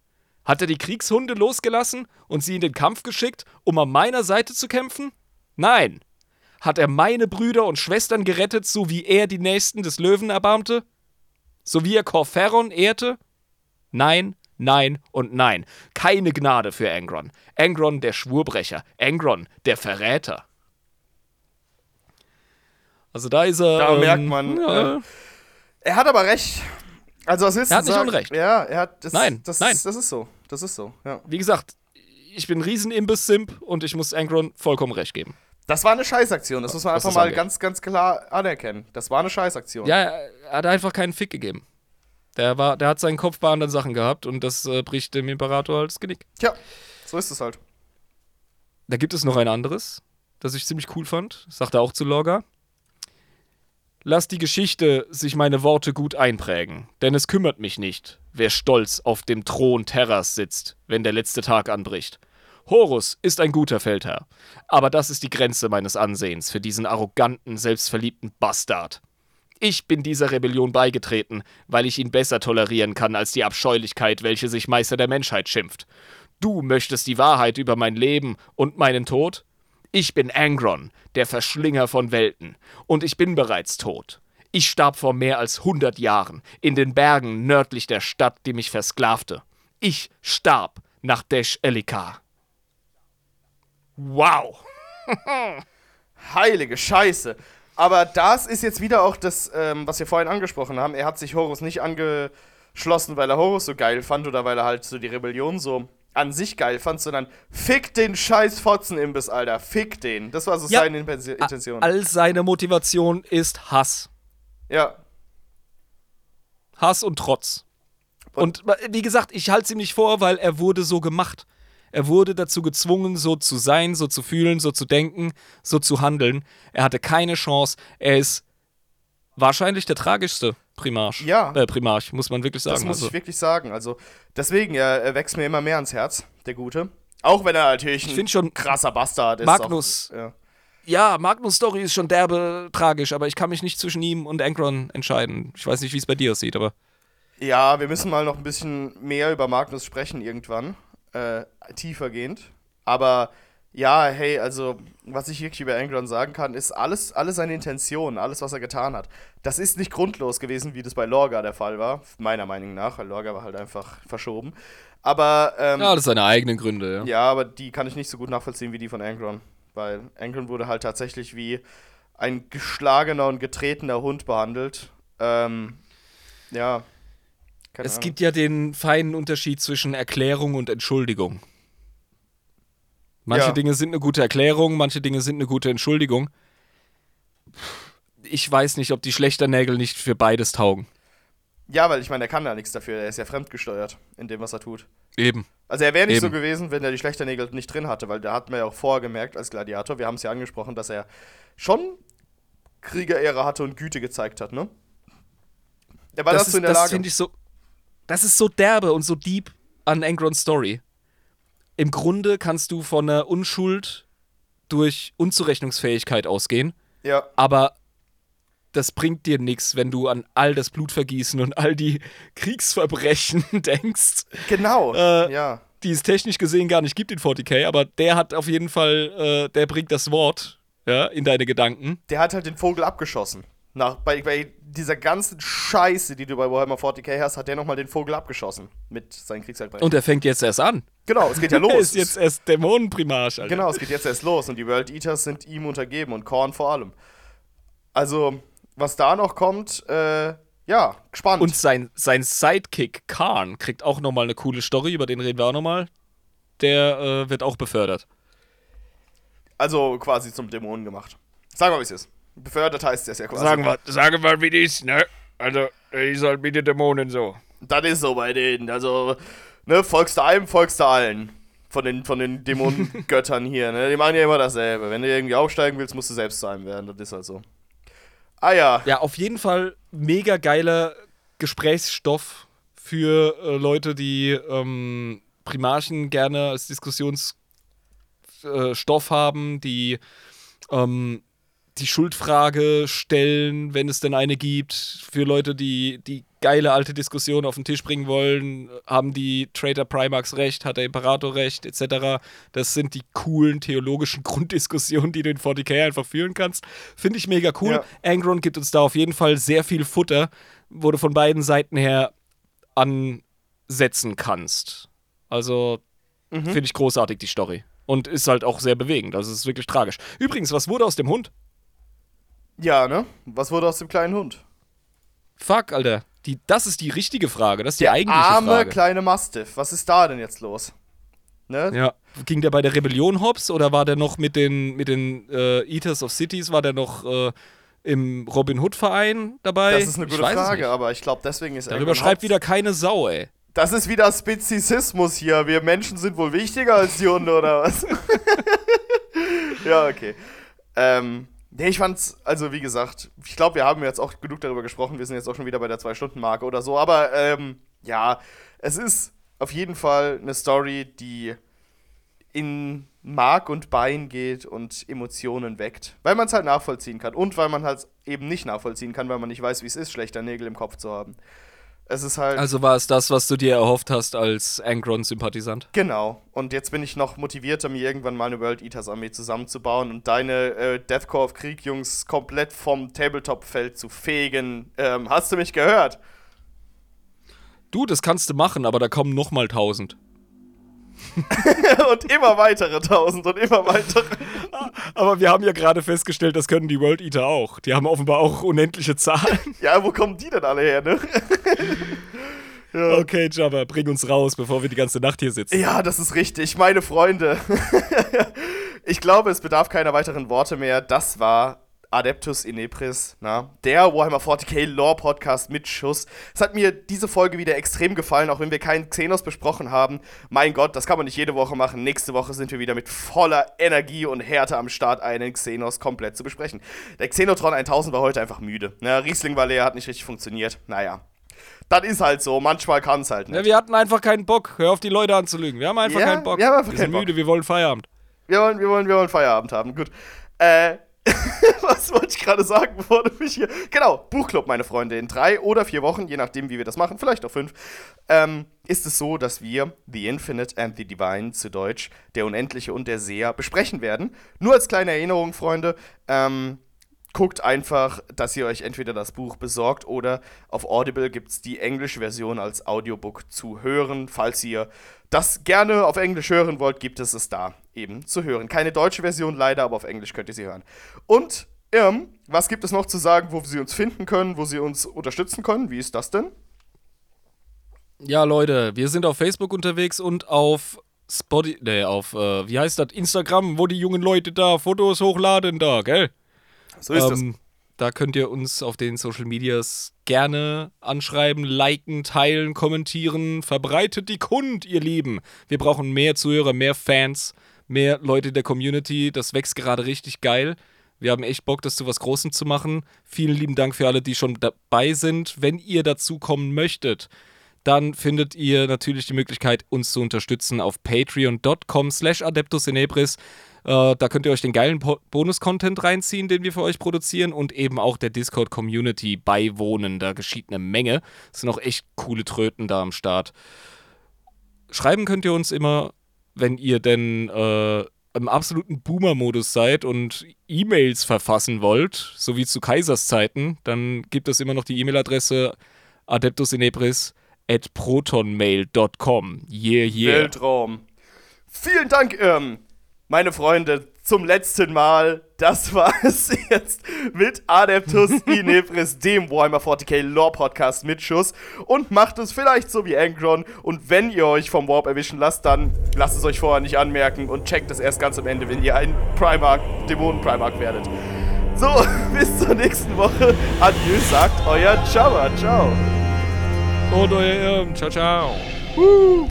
Hat er die Kriegshunde losgelassen und sie in den Kampf geschickt, um an meiner Seite zu kämpfen? Nein. Hat er meine Brüder und Schwestern gerettet, so wie er die Nächsten des Löwen erbarmte? So wie er Corferon ehrte? Nein, nein und nein. Keine Gnade für Angron. Angron der Schwurbrecher. Angron der Verräter. Also da ist er. Da ähm, merkt man, Ja, äh, Er hat aber recht. Also, was willst Er du hat nicht sagen? Unrecht. Ja, er hat. Das, Nein, das, nein. Ist, das ist so. Das ist so, ja. wie gesagt, ich bin ein riesen Imbiss-Simp und ich muss Angron vollkommen recht geben. Das war eine Scheißaktion. Das muss man Was einfach mal ganz, ganz klar anerkennen. Das war eine Scheißaktion. Ja, er hat einfach keinen Fick gegeben. Der, war, der hat seinen Kopf bei anderen Sachen gehabt und das äh, bricht dem Imperator halt das Genick. Tja, so ist es halt. Da gibt es noch ein anderes, das ich ziemlich cool fand. Das sagt er auch zu Lorga. Lass die Geschichte sich meine Worte gut einprägen, denn es kümmert mich nicht, wer stolz auf dem Thron Terras sitzt, wenn der letzte Tag anbricht. Horus ist ein guter Feldherr, aber das ist die Grenze meines Ansehens für diesen arroganten, selbstverliebten Bastard. Ich bin dieser Rebellion beigetreten, weil ich ihn besser tolerieren kann als die Abscheulichkeit, welche sich Meister der Menschheit schimpft. Du möchtest die Wahrheit über mein Leben und meinen Tod? Ich bin Angron, der Verschlinger von Welten, und ich bin bereits tot. Ich starb vor mehr als hundert Jahren in den Bergen nördlich der Stadt, die mich versklavte. Ich starb nach Desh Elikar. Wow! Heilige Scheiße. Aber das ist jetzt wieder auch das, ähm, was wir vorhin angesprochen haben. Er hat sich Horus nicht angeschlossen, weil er Horus so geil fand oder weil er halt so die Rebellion so an sich geil fand, sondern fick den scheiß Fotzenimbiss, Alter. Fick den. Das war so Ja. seine Intention. All seine Motivation ist Hass. ja. Hass und Trotz. Und wie gesagt, ich halte es ihm nicht vor, weil er wurde so gemacht. Er wurde dazu gezwungen, so zu sein, so zu fühlen, so zu denken, so zu handeln. Er hatte keine Chance. Er ist wahrscheinlich der tragischste Primarch. Ja. Äh, Primarch, muss man wirklich sagen. Das muss also, ich wirklich sagen. Also, deswegen, er, er wächst mir immer mehr ans Herz, der Gute. Auch wenn er natürlich ich ein finde schon, krasser Bastard ist. Magnus- Auch, ja. ja, Magnus Story ist schon derbe tragisch, aber ich kann mich nicht zwischen ihm und Angron entscheiden. Ich weiß nicht, wie es bei dir aussieht, aber. ja, wir müssen mal noch ein bisschen mehr über Magnus sprechen irgendwann. Äh, tiefergehend. Aber Ja, hey, also, was ich wirklich über Angron sagen kann, ist alles, alles seine Intention, alles, was er getan hat. Das ist nicht grundlos gewesen, wie das bei Lorga der Fall war, meiner Meinung nach, weil Lorga war halt einfach verschoben. Aber, ähm, Ja, das sind seine eigenen Gründe, ja. ja, aber die kann ich nicht so gut nachvollziehen wie die von Angron. Weil Angron wurde halt tatsächlich wie ein geschlagener und getretener Hund behandelt. Ähm, ja. Keine Es Ahnung. gibt ja den feinen Unterschied zwischen Erklärung und Entschuldigung. Manche Ja. Dinge sind eine gute Erklärung, manche Dinge sind eine gute Entschuldigung. Ich weiß nicht, ob die Schlechternägel nicht für beides taugen. Ja, weil ich meine, er kann ja nichts dafür. Er ist ja fremdgesteuert in dem, was er tut. Eben. Also er wäre nicht so Eben. gewesen, wenn er die Schlechternägel nicht drin hatte, weil da hat man ja auch vorher gemerkt als Gladiator, wir haben es ja angesprochen, dass er schon Kriegerehre hatte und Güte gezeigt hat, ne? Er war das dazu in der das Lage. finde ich so. Das ist so derbe und so deep an Angrons Story. Im Grunde kannst du von einer Unschuld durch Unzurechnungsfähigkeit ausgehen, ja, aber das bringt dir nichts, wenn du an all das Blutvergießen und all die Kriegsverbrechen denkst, genau. Äh, ja. die es technisch gesehen gar nicht gibt in 40k, aber der hat auf jeden Fall, äh, der bringt das Wort ja, in deine Gedanken. Der hat halt den Vogel abgeschossen. Nach, bei, bei dieser ganzen Scheiße, die du bei Warhammer 40k hast, hat der nochmal den Vogel abgeschossen mit seinen Kriegsverbrechen. Und er fängt jetzt erst an. genau, es geht ja Er los. ist jetzt erst Dämonenprimarch, Alter. Genau, es geht jetzt erst los und die World Eaters sind ihm untergeben und Korn vor allem. Also, was da noch kommt, äh, ja, gespannt. Und sein, sein Sidekick Khan kriegt auch nochmal eine coole Story, über den reden wir auch nochmal. Der äh, wird auch befördert. also quasi zum Dämonen gemacht. Sagen wir, wie es ist. Befördert heißt es ja quasi. Sagen wir, sagen wir, wie das ist, ne? Also, die ist halt mit den Dämonen so. Das ist so bei denen. Also, ne, folgst du einem, folgst du allen. Von den, von den Dämonengöttern hier, ne? Die machen ja immer dasselbe. Wenn du irgendwie aufsteigen willst, musst du selbst zu einem werden. Das ist halt so. Ah ja. Ja, auf jeden Fall mega geiler Gesprächsstoff für äh, Leute, die ähm, Primarchen gerne als Diskussionsstoff äh, haben, die ähm, die Schuldfrage stellen, wenn es denn eine gibt, für Leute, die die geile alte Diskussion auf den Tisch bringen wollen, haben die Traitor Primax recht, hat der Imperator recht, etc. Das sind die coolen theologischen Grunddiskussionen, die du in 40k einfach führen kannst. Finde ich mega cool. Ja. Angron gibt uns da auf jeden Fall sehr viel Futter, wo du von beiden Seiten her ansetzen kannst. Also finde ich großartig, die Story. Und ist halt auch sehr bewegend. Also es ist wirklich tragisch. Übrigens, was wurde aus dem Hund? Ja, ne? Was wurde aus dem kleinen Hund? Fuck, Alter. Die, das ist die richtige Frage. Das ist die Der eigentliche arme Frage. kleine Mastiff. Was ist da denn jetzt los? Ne? Ja. Ging der bei der Rebellion hops oder war der noch mit den, mit den äh, Eaters of Cities, war der noch äh, im Robin Hood Verein dabei? Das ist eine gute Frage, aber ich glaube, deswegen ist Darüber Angron schreibt Haupt- wieder keine Sau, ey. Das ist wieder Spezizismus hier. Wir Menschen sind wohl wichtiger als die Hunde, oder was? ja, okay. Ähm, nee, ich fand's, also wie gesagt, ich glaube, wir haben jetzt auch genug darüber gesprochen. Wir sind jetzt auch schon wieder bei der Zwei-Stunden-Marke oder so. Aber ähm, ja, es ist auf jeden Fall eine Story, die in Mark und Bein geht und Emotionen weckt. Weil man es halt nachvollziehen kann. Und weil man halt eben nicht nachvollziehen kann, weil man nicht weiß, wie es ist, schlechter Nägel im Kopf zu haben. Es ist halt. Also war es das, was du dir erhofft hast als Angron-Sympathisant? Genau. Und jetzt bin ich noch motivierter, mir irgendwann mal eine World Eaters Armee zusammenzubauen und deine äh, Deathcore of Krieg Jungs komplett vom Tabletop-Feld zu fegen. Ähm, hast du mich gehört? Du, das kannst du machen, aber da kommen noch mal tausend. und immer weitere tausend und immer weitere. Aber wir haben ja gerade festgestellt, das können die World Eater auch. Die haben offenbar auch unendliche Zahlen. Ja, wo kommen die denn alle her, ne? Okay, Jabba, bring uns raus, bevor wir die ganze Nacht hier sitzen. Ja, das ist richtig. Meine Freunde. ich glaube, es bedarf keiner weiteren Worte mehr. Das war Adeptus Inepris, na? der Warhammer 40k Lore Podcast mit Schuss. Es hat mir diese Folge wieder extrem gefallen, auch wenn wir keinen Xenos besprochen haben. Mein Gott, das kann man nicht jede Woche machen. Nächste Woche sind wir wieder mit voller Energie und Härte am Start, einen Xenos komplett zu besprechen. Der Xenotron 1000 war heute einfach müde. Na, Riesling war leer, hat nicht richtig funktioniert. Naja. Das ist halt so, manchmal kann es halt nicht. Ja, wir hatten einfach keinen Bock. Hör auf, die Leute anzulügen. Wir haben einfach Ja, keinen Bock. wir haben einfach wir sind Bock. müde, wir wollen Feierabend. Wir wollen, wir wollen, wir wollen Feierabend haben. Gut. Äh, was wollte ich gerade sagen, bevor du mich hier. Genau, Buchclub, meine Freunde. In drei oder vier Wochen, je nachdem, wie wir das machen, vielleicht auch fünf, ähm, ist es so, dass wir The Infinite and the Divine zu Deutsch, der Unendliche und der Seher, besprechen werden. Nur als kleine Erinnerung, Freunde. Ähm, guckt einfach, dass ihr euch entweder das Buch besorgt oder auf Audible gibt es die englische Version als Audiobook zu hören. Falls ihr das gerne auf Englisch hören wollt, gibt es es da eben zu hören. Keine deutsche Version leider, aber auf Englisch könnt ihr sie hören. Und ähm, was gibt es noch zu sagen, wo Sie uns finden können, wo Sie uns unterstützen können? Wie ist das denn? Ja, Leute, wir sind auf Facebook unterwegs und auf Spotify, nee, auf, äh, wie heißt das, Instagram, wo die jungen Leute da Fotos hochladen da, gell? So ist ähm, das. Da könnt ihr uns auf den Social Medias gerne anschreiben, liken, teilen, kommentieren. Verbreitet die Kund, ihr Lieben. Wir brauchen mehr Zuhörer, mehr Fans, mehr Leute der Community. Das wächst gerade richtig geil. Wir haben echt Bock, das zu was Großem zu machen. Vielen lieben Dank für alle, die schon dabei sind. Wenn ihr dazu kommen möchtet, dann findet ihr natürlich die Möglichkeit, uns zu unterstützen auf patreon.com slash adeptusinebris. Äh, da könnt ihr euch den geilen Bonus-Content reinziehen, den wir für euch produzieren und eben auch der Discord-Community beiwohnen. Da geschieht eine Menge. Es sind auch echt coole Tröten da am Start. Schreiben könnt ihr uns immer, wenn ihr denn äh, im absoluten Boomer-Modus seid und E-Mails verfassen wollt, so wie zu Kaisers Zeiten, dann gibt es immer noch die E-Mail-Adresse adeptusinebris at protonmail.com. Yeah, yeah. Weltraum. Vielen Dank, ähm, meine Freunde, zum letzten Mal. Das war es jetzt mit Adeptus Inebris, dem Warhammer 40k Lore Podcast mit Schuss. Und macht es vielleicht so wie Angron. Und wenn ihr euch vom Warp erwischen lasst, dann lasst es euch vorher nicht anmerken und checkt es erst ganz am Ende, wenn ihr ein Primark, Dämonen Primark werdet. So, bis zur nächsten Woche. Adieu, sagt euer Java. Ciao. Und euer Irm. Ciao, ciao. Woo.